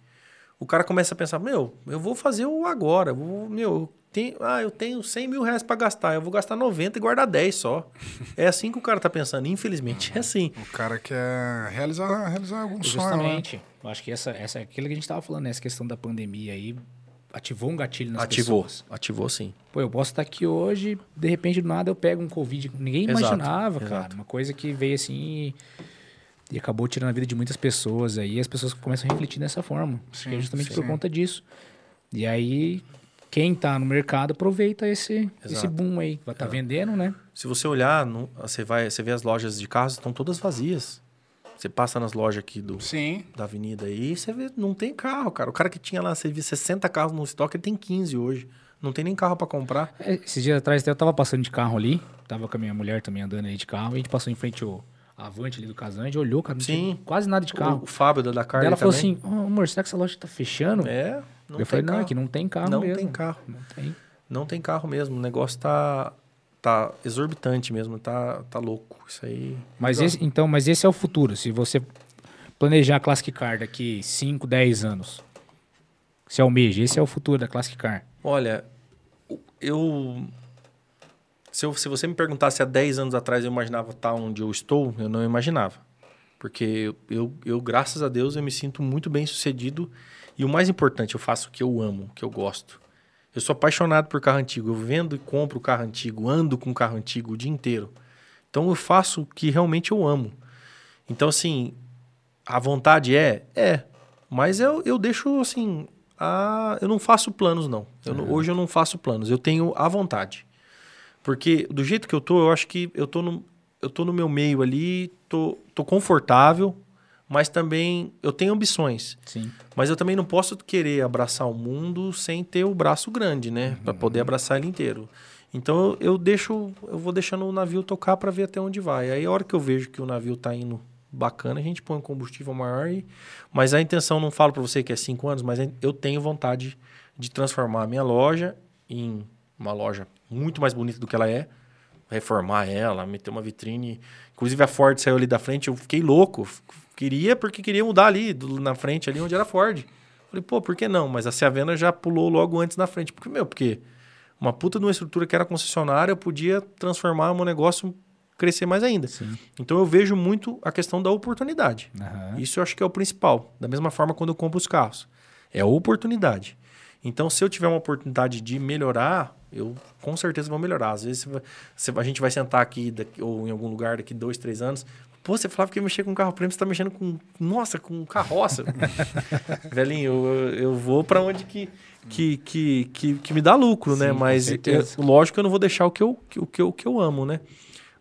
o cara começa a pensar, meu, eu vou fazer o agora, eu vou, meu, eu tenho, ah, eu tenho 100 mil reais para gastar, eu vou gastar 90 e guardar 10 só. <laughs> é assim que o cara tá pensando, infelizmente é assim. O cara quer realizar, realizar algum sonho, né? Justamente. Eu acho que essa, essa é aquilo que a gente tava falando, né? Essa questão da pandemia aí ativou um gatilho nas Ativou, pessoas. ativou sim. Pô, eu posso estar aqui hoje, de repente, do nada eu pego um Covid. Ninguém Exato, imaginava, cara. exato. Uma coisa que veio assim e, acabou tirando a vida de muitas pessoas aí. As pessoas começam a refletir dessa forma. Acho que é Sim, justamente sim. por conta disso. E aí, quem tá no mercado aproveita esse, esse boom aí. Vai tá vendendo, né? Se você olhar, no- você vai, você vê as lojas de carros estão todas vazias. Você passa nas lojas aqui do, Sim. da avenida aí, você vê, não tem carro, cara. O cara que tinha lá, você vê 60 carros no estoque, ele tem 15 hoje. Não tem nem carro para comprar. É, Esses dias atrás até eu tava passando de carro ali. Tava com a minha mulher também andando aí de carro. E a gente passou em frente ao Avante ali do Casante. Olhou, cara, não Sim. tinha quase nada de O, carro. o Fábio da Dakar Daí ela falou também. assim, "Ô, amor, será que essa loja tá fechando? É, não eu tem falei, não, carro. aqui não tem carro Não mesmo. tem carro. Não tem. Não tem carro mesmo. O negócio tá, tá exorbitante mesmo. Tá, tá louco. Isso aí. Mas esse, então, mas esse é o futuro. Se você planejar a Classic Car daqui 5, 10 anos, se almeja, esse é o futuro da Classic Car. Olha, eu. Se, eu, se você me perguntasse há 10 anos atrás eu imaginava estar onde eu estou, eu não imaginava. Porque eu, eu, graças a Deus, eu me sinto muito bem sucedido. E o mais importante, eu faço o que eu amo, o que eu gosto. Eu sou apaixonado por carro antigo. Eu vendo e compro carro antigo, ando com carro antigo o dia inteiro. Então eu faço o que realmente eu amo. Então, assim, a vontade é? É. Mas eu, eu deixo, assim, a... eu não faço planos, não. Eu não- Hoje eu não faço planos. Eu tenho a vontade. Porque do jeito que eu tô, eu acho que eu tô no, eu tô no meu meio ali, tô, tô confortável, mas também eu tenho ambições. Sim. Mas eu também não posso querer abraçar o mundo sem ter o braço grande, né? Pra poder abraçar ele inteiro. Então eu, eu deixo, eu vou deixando o navio tocar para ver até onde vai. Aí a hora que eu vejo que o navio tá indo bacana, a gente põe um combustível maior e mas a intenção não falo para você que é cinco anos, mas eu tenho vontade de transformar a minha loja em uma loja muito mais bonita do que ela é, reformar ela, meter uma vitrine. Inclusive a Ford saiu ali da frente, eu fiquei louco. Queria porque queria mudar ali, do- na frente ali onde era Ford. Falei, pô, por que não? Mas a Ciavena já pulou logo antes na frente. Porque, meu, porque uma puta de uma estrutura que era concessionária, eu podia transformar o meu negócio crescer mais ainda. Sim. Então eu vejo muito a questão da oportunidade. Aham. Isso eu acho que é o principal. Da mesma forma quando eu compro os carros. É a oportunidade. Então, se eu tiver uma oportunidade de melhorar, eu com certeza vou melhorar. Às vezes a gente vai sentar aqui daqui- ou em algum lugar daqui dois, três anos. Pô, você falava que ia mexer com carro prêmio, você está mexendo com. Nossa, com carroça. <laughs> Velhinho, eu, eu vou para onde que, que, que, que, que me dá lucro, né? Sim, com Mas certeza. eu- lógico que eu não vou deixar o que eu, que, o que eu, que eu amo, né?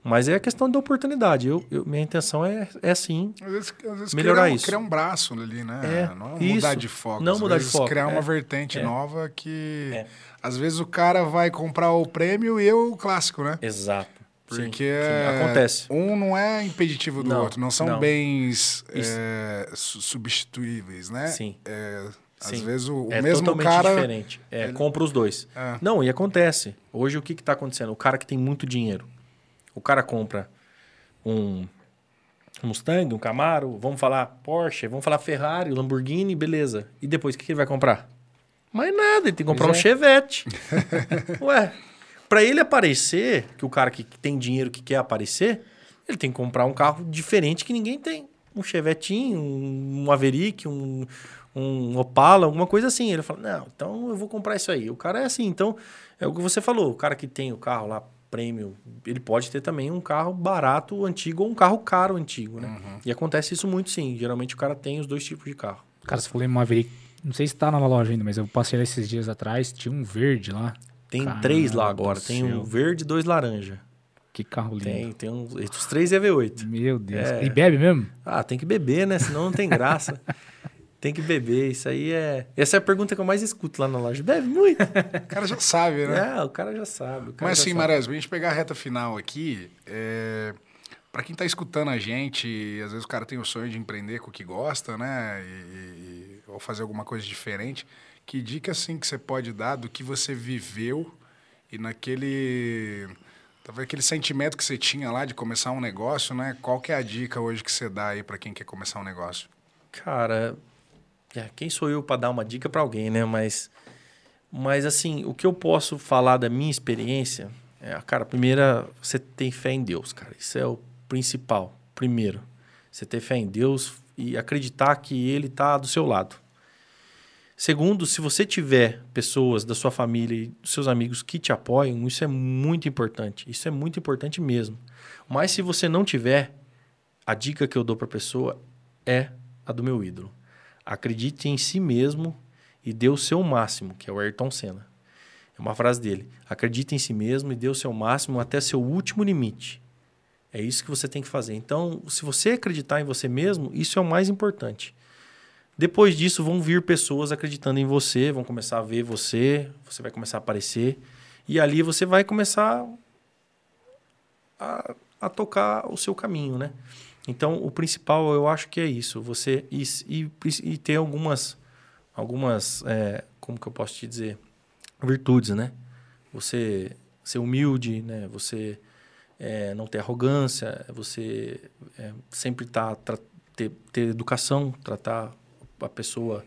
Mas é a questão da oportunidade. Eu, eu- minha intenção é, é sim Às vezes, às vezes Melhorar criar, um- isso. criar um braço ali, né? É, não isso. mudar de foco. Não às mudar de foco, Criar é. uma vertente É. nova que... É. Às vezes o cara vai comprar o prêmio e eu o clássico, né? Exato. Porque sim, acontece. um não é impeditivo do Não, outro. Não são não. bens é, su- substituíveis, né? Sim. É, às Sim. vezes o, o é mesmo totalmente cara... diferente. É, ele- compra os dois. É. Não, e acontece. Hoje o que está acontecendo? O cara que tem muito dinheiro, o cara compra um Mustang, um Camaro, vamos falar Porsche, vamos falar Ferrari, Lamborghini, beleza. E depois o que que ele vai comprar? Mais nada, ele tem que comprar um é. Chevette. <laughs> Ué, para ele aparecer, que o cara que tem dinheiro que quer aparecer, ele tem que comprar um carro diferente que ninguém tem. Um Chevetinho, um Maverick, um, um Opala, alguma coisa assim. Ele fala, não, então eu vou comprar isso aí. O cara é assim, então, é o que você falou, o cara que tem o carro lá, prêmio, ele pode ter também um carro barato, antigo, ou um carro caro, antigo, né? E acontece isso muito sim. Geralmente o cara tem os dois tipos de carro. Cara, você falou em Maverick. Não sei se tá na loja ainda, mas eu passei lá esses dias atrás. Tinha um verde lá. Tem Cara três lá agora. Tem um verde e dois laranja. Que carro lindo. Tem, tem um. Os três é V8. Meu Deus. É. E bebe mesmo? Ah, tem que beber, né? Senão não tem graça. <laughs> tem que beber. Isso aí é. Essa é a pergunta que eu mais escuto lá na loja. Bebe muito? O cara já sabe, né? é, o cara já sabe. cara Mas já assim. Marés, pra gente pegar a reta final aqui, é... para quem tá escutando a gente, às vezes o cara tem o sonho de empreender com o que gosta, né? E, e- ou fazer alguma coisa diferente. Que dica, assim, que você pode dar do que você viveu e naquele... Talvez aquele sentimento que você tinha lá de começar um negócio, né? Qual que é a dica hoje que você dá aí para quem quer começar um negócio? Cara, É, quem sou eu para dar uma dica para alguém, né? Mas, mas assim, o que eu posso falar da minha experiência é, cara, primeira, você tem fé em Deus, cara. Isso é o principal. Primeiro, você ter fé em Deus e acreditar que Ele está do seu lado. Segundo, se você tiver pessoas da sua família e dos seus amigos que te apoiam, isso é muito importante. Isso é muito importante mesmo. Mas se você não tiver, a dica que eu dou para a pessoa é a do meu ídolo. Acredite em si mesmo e dê o seu máximo, que é o Ayrton Senna. É uma frase dele. Acredite em si mesmo e dê o seu máximo até seu último limite. É isso que você tem que fazer. Então, se você acreditar em você mesmo, isso é o mais importante. Depois disso, vão vir pessoas acreditando em você, vão começar a ver você, você vai começar a aparecer. E ali você vai começar a, a tocar o seu caminho, né? Então, o principal eu acho que é isso. Você e, e, e ter algumas, algumas é, como que eu posso te dizer? Virtudes, né? Você ser humilde, né? Você é, não ter arrogância, você é, sempre tá, ter, ter educação, tratar a pessoa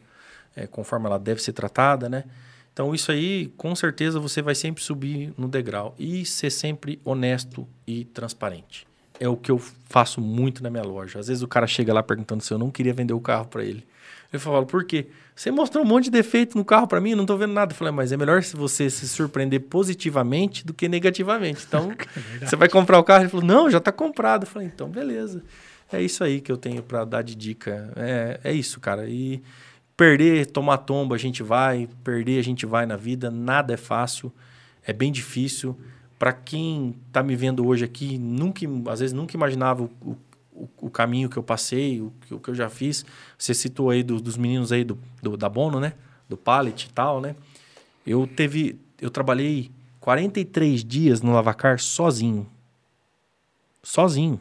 é, conforme ela deve ser tratada, né? Então, isso aí, com certeza, você vai sempre subir no degrau e ser sempre honesto e transparente. É o que eu faço muito na minha loja. Às vezes o cara chega lá perguntando se eu não queria vender o carro para ele. Eu falo, por quê? Você mostrou um monte de defeito no carro para mim, não tô vendo nada. Eu falei, mas é melhor se você se surpreender positivamente do que negativamente. Então, <laughs> é você vai comprar o carro? Ele falou, não, já tá comprado. Eu falei, então, beleza. É isso aí que eu tenho para dar de dica. É, é isso, cara. E perder, tomar tomba, a gente vai. Perder, a gente vai na vida. Nada é fácil. É bem difícil. Para quem está me vendo hoje aqui, nunca, às vezes nunca imaginava o, o, o caminho que eu passei, o, o, que eu já fiz. Você citou aí do, dos meninos aí do, do, da Bono, né? Do Pallet e tal, né? Eu teve... Eu trabalhei 43 dias no Lavacar sozinho. Sozinho.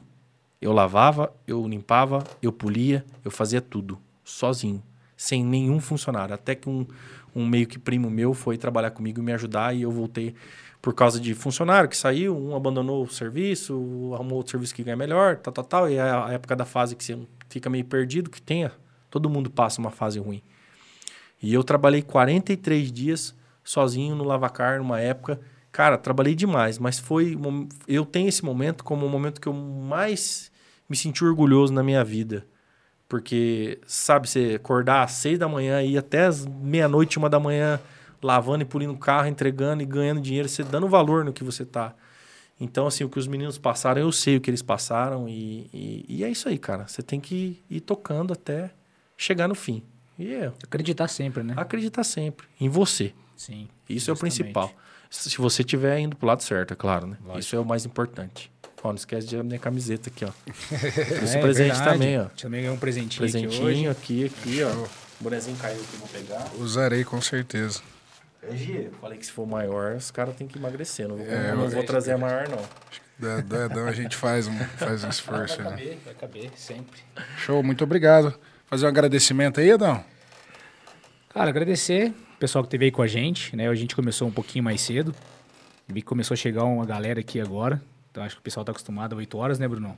Eu lavava, eu limpava, eu polia, eu fazia tudo sozinho, sem nenhum funcionário. Até que um, um meio que primo meu foi trabalhar comigo e me ajudar e eu voltei por causa de funcionário que saiu, um abandonou o serviço, arrumou outro serviço que ganha melhor, tal, tal, tal. E é a época da fase que você fica meio perdido, que tenha. Todo mundo passa uma fase ruim. E eu trabalhei 43 dias sozinho no Lavacar numa época Cara, trabalhei demais, mas foi. Eu tenho esse momento como o momento que eu mais me senti orgulhoso na minha vida. Porque, sabe, você acordar às seis da manhã e ir até meia-noite, uma da manhã, lavando e pulindo o carro, entregando e ganhando dinheiro, você dando valor no que você tá. Então, assim, o que os meninos passaram, eu sei o que eles passaram e, e, e é isso aí, cara. Você tem que ir tocando até chegar no fim. E é, acreditar sempre, né? Acreditar sempre em você. Sim. Isso justamente. é o principal. Se você estiver indo pro lado certo, é claro, né? Lógico. Isso é o mais importante. Ó, não esquece de minha camiseta aqui, ó. <laughs> Esse é, presente verdade. também, ó. Também ganhou um presentinho, presentinho aqui, aqui, aqui ó. O bonezinho caiu aqui, vou pegar. Usarei com certeza. É, falei que se for maior, os caras têm que emagrecer. Não, é, não vou trazer a maior, não. Dedão, a gente faz um, faz um <laughs> esforço. Vai caber, né? vai caber, sempre. Show, muito obrigado. Fazer um agradecimento aí, Adão? Cara, agradecer o pessoal que esteve aí com a gente, né? A gente começou um pouquinho mais cedo. Vi que começou a chegar uma galera aqui agora. Então acho que o pessoal está acostumado a 8 horas, né, Bruno?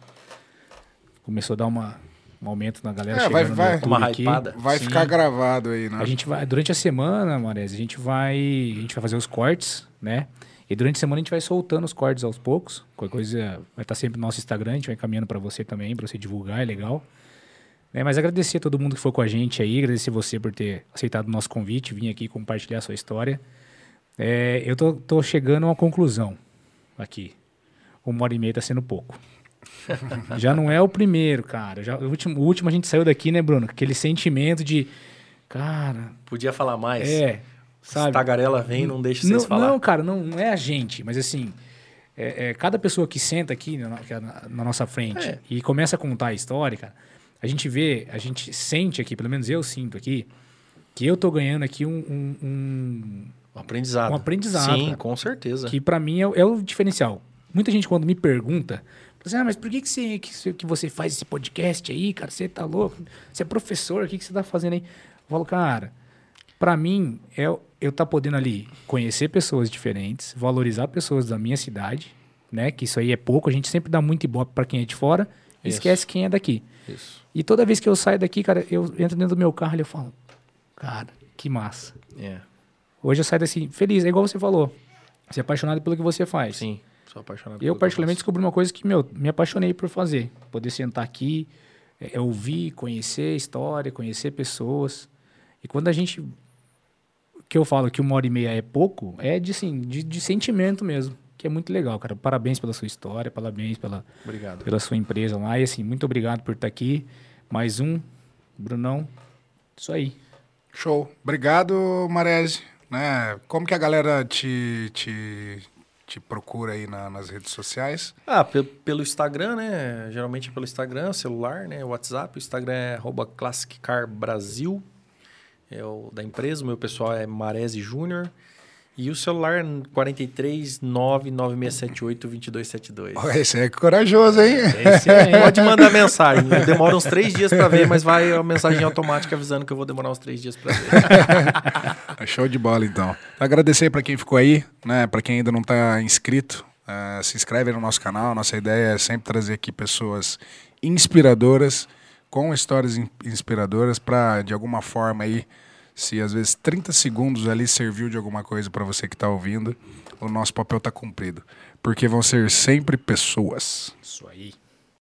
Começou a dar uma, um aumento na galera é, vai, vai, uma aqui. Vai Sim. ficar gravado aí, né? A gente vai, durante a semana, Marés, a gente vai, a gente vai fazer os cortes, né? E durante a semana a gente vai soltando os cortes aos poucos. Qualquer coisa vai estar sempre no nosso Instagram, a gente vai encaminhando para você também, para você divulgar, é legal. É, mas agradecer a todo mundo que foi com a gente aí, agradecer você por ter aceitado o nosso convite, vir aqui compartilhar a sua história. É, eu tô, tô, chegando a uma conclusão aqui. Uma hora e meia tá sendo pouco. já não é o primeiro, cara. Já, o, último, o último a gente saiu daqui, né, Bruno? Aquele sentimento de. Cara. Podia falar mais. É. Sabe? tagarela vem não deixa vocês não, falar. Não, cara, não, não é a gente, mas assim. É, é, cada pessoa que senta aqui na, na, na nossa frente é. e começa a contar a história, cara a gente vê, a gente sente aqui, pelo menos eu sinto aqui, que eu tô ganhando aqui um, um, um, um aprendizado. Um aprendizado. Sim, cara, com certeza. Que para mim é, é, o diferencial. Muita gente quando me pergunta, assim, ah, mas por que, que, você, que, que você faz esse podcast aí, cara? Você tá louco? Você é professor, o que, que você tá fazendo aí? Eu falo, cara, para mim é eu tá podendo ali conhecer pessoas diferentes, valorizar pessoas da minha cidade, né? Que isso aí é pouco, a gente sempre dá muito ibope para quem é de fora, e esquece quem é daqui. Isso. E toda vez que eu saio daqui, cara, eu entro dentro do meu carro e eu falo, Cara, que massa. É. Hoje eu saio assim, feliz, é igual você falou. Você é apaixonado pelo que você faz. Sim, sou apaixonado Eu, particularmente, descobri uma coisa que, meu, me apaixonei por fazer. Poder sentar aqui, é, é ouvir, conhecer história, conhecer pessoas. E quando a gente. Que eu falo que uma hora e meia é pouco, é de, assim, de, de sentimento mesmo. Que é muito legal, cara. Parabéns pela sua história, parabéns pela, Obrigado. pela sua empresa lá. E assim, muito obrigado por estar aqui. Mais um, Brunão. Isso aí. Show. Obrigado, Marese. Né? Como que a galera te, te, te procura aí na- nas redes sociais? Ah, pe- pelo Instagram, né? Geralmente é pelo Instagram, celular, né? WhatsApp. O Instagram é arroba Classic Car Brasil. É o da empresa. O meu pessoal é Marese Júnior. E o celular é 43 99678 2272. Ó, Esse é corajoso, hein? Esse aí. Pode mandar mensagem. Demora uns três dias pra ver, mas vai a mensagem automática avisando que eu vou demorar uns três dias pra ver. <laughs> Show de bola, então. Agradecer para quem ficou aí, né? Para quem ainda não está inscrito, eh, se inscreve no nosso canal. Nossa ideia é sempre trazer aqui pessoas inspiradoras, com histórias in- inspiradoras, para de alguma forma aí, se às vezes 30 segundos ali serviu de alguma coisa para você que está ouvindo, o nosso papel está cumprido. Porque vão ser sempre pessoas. Isso aí.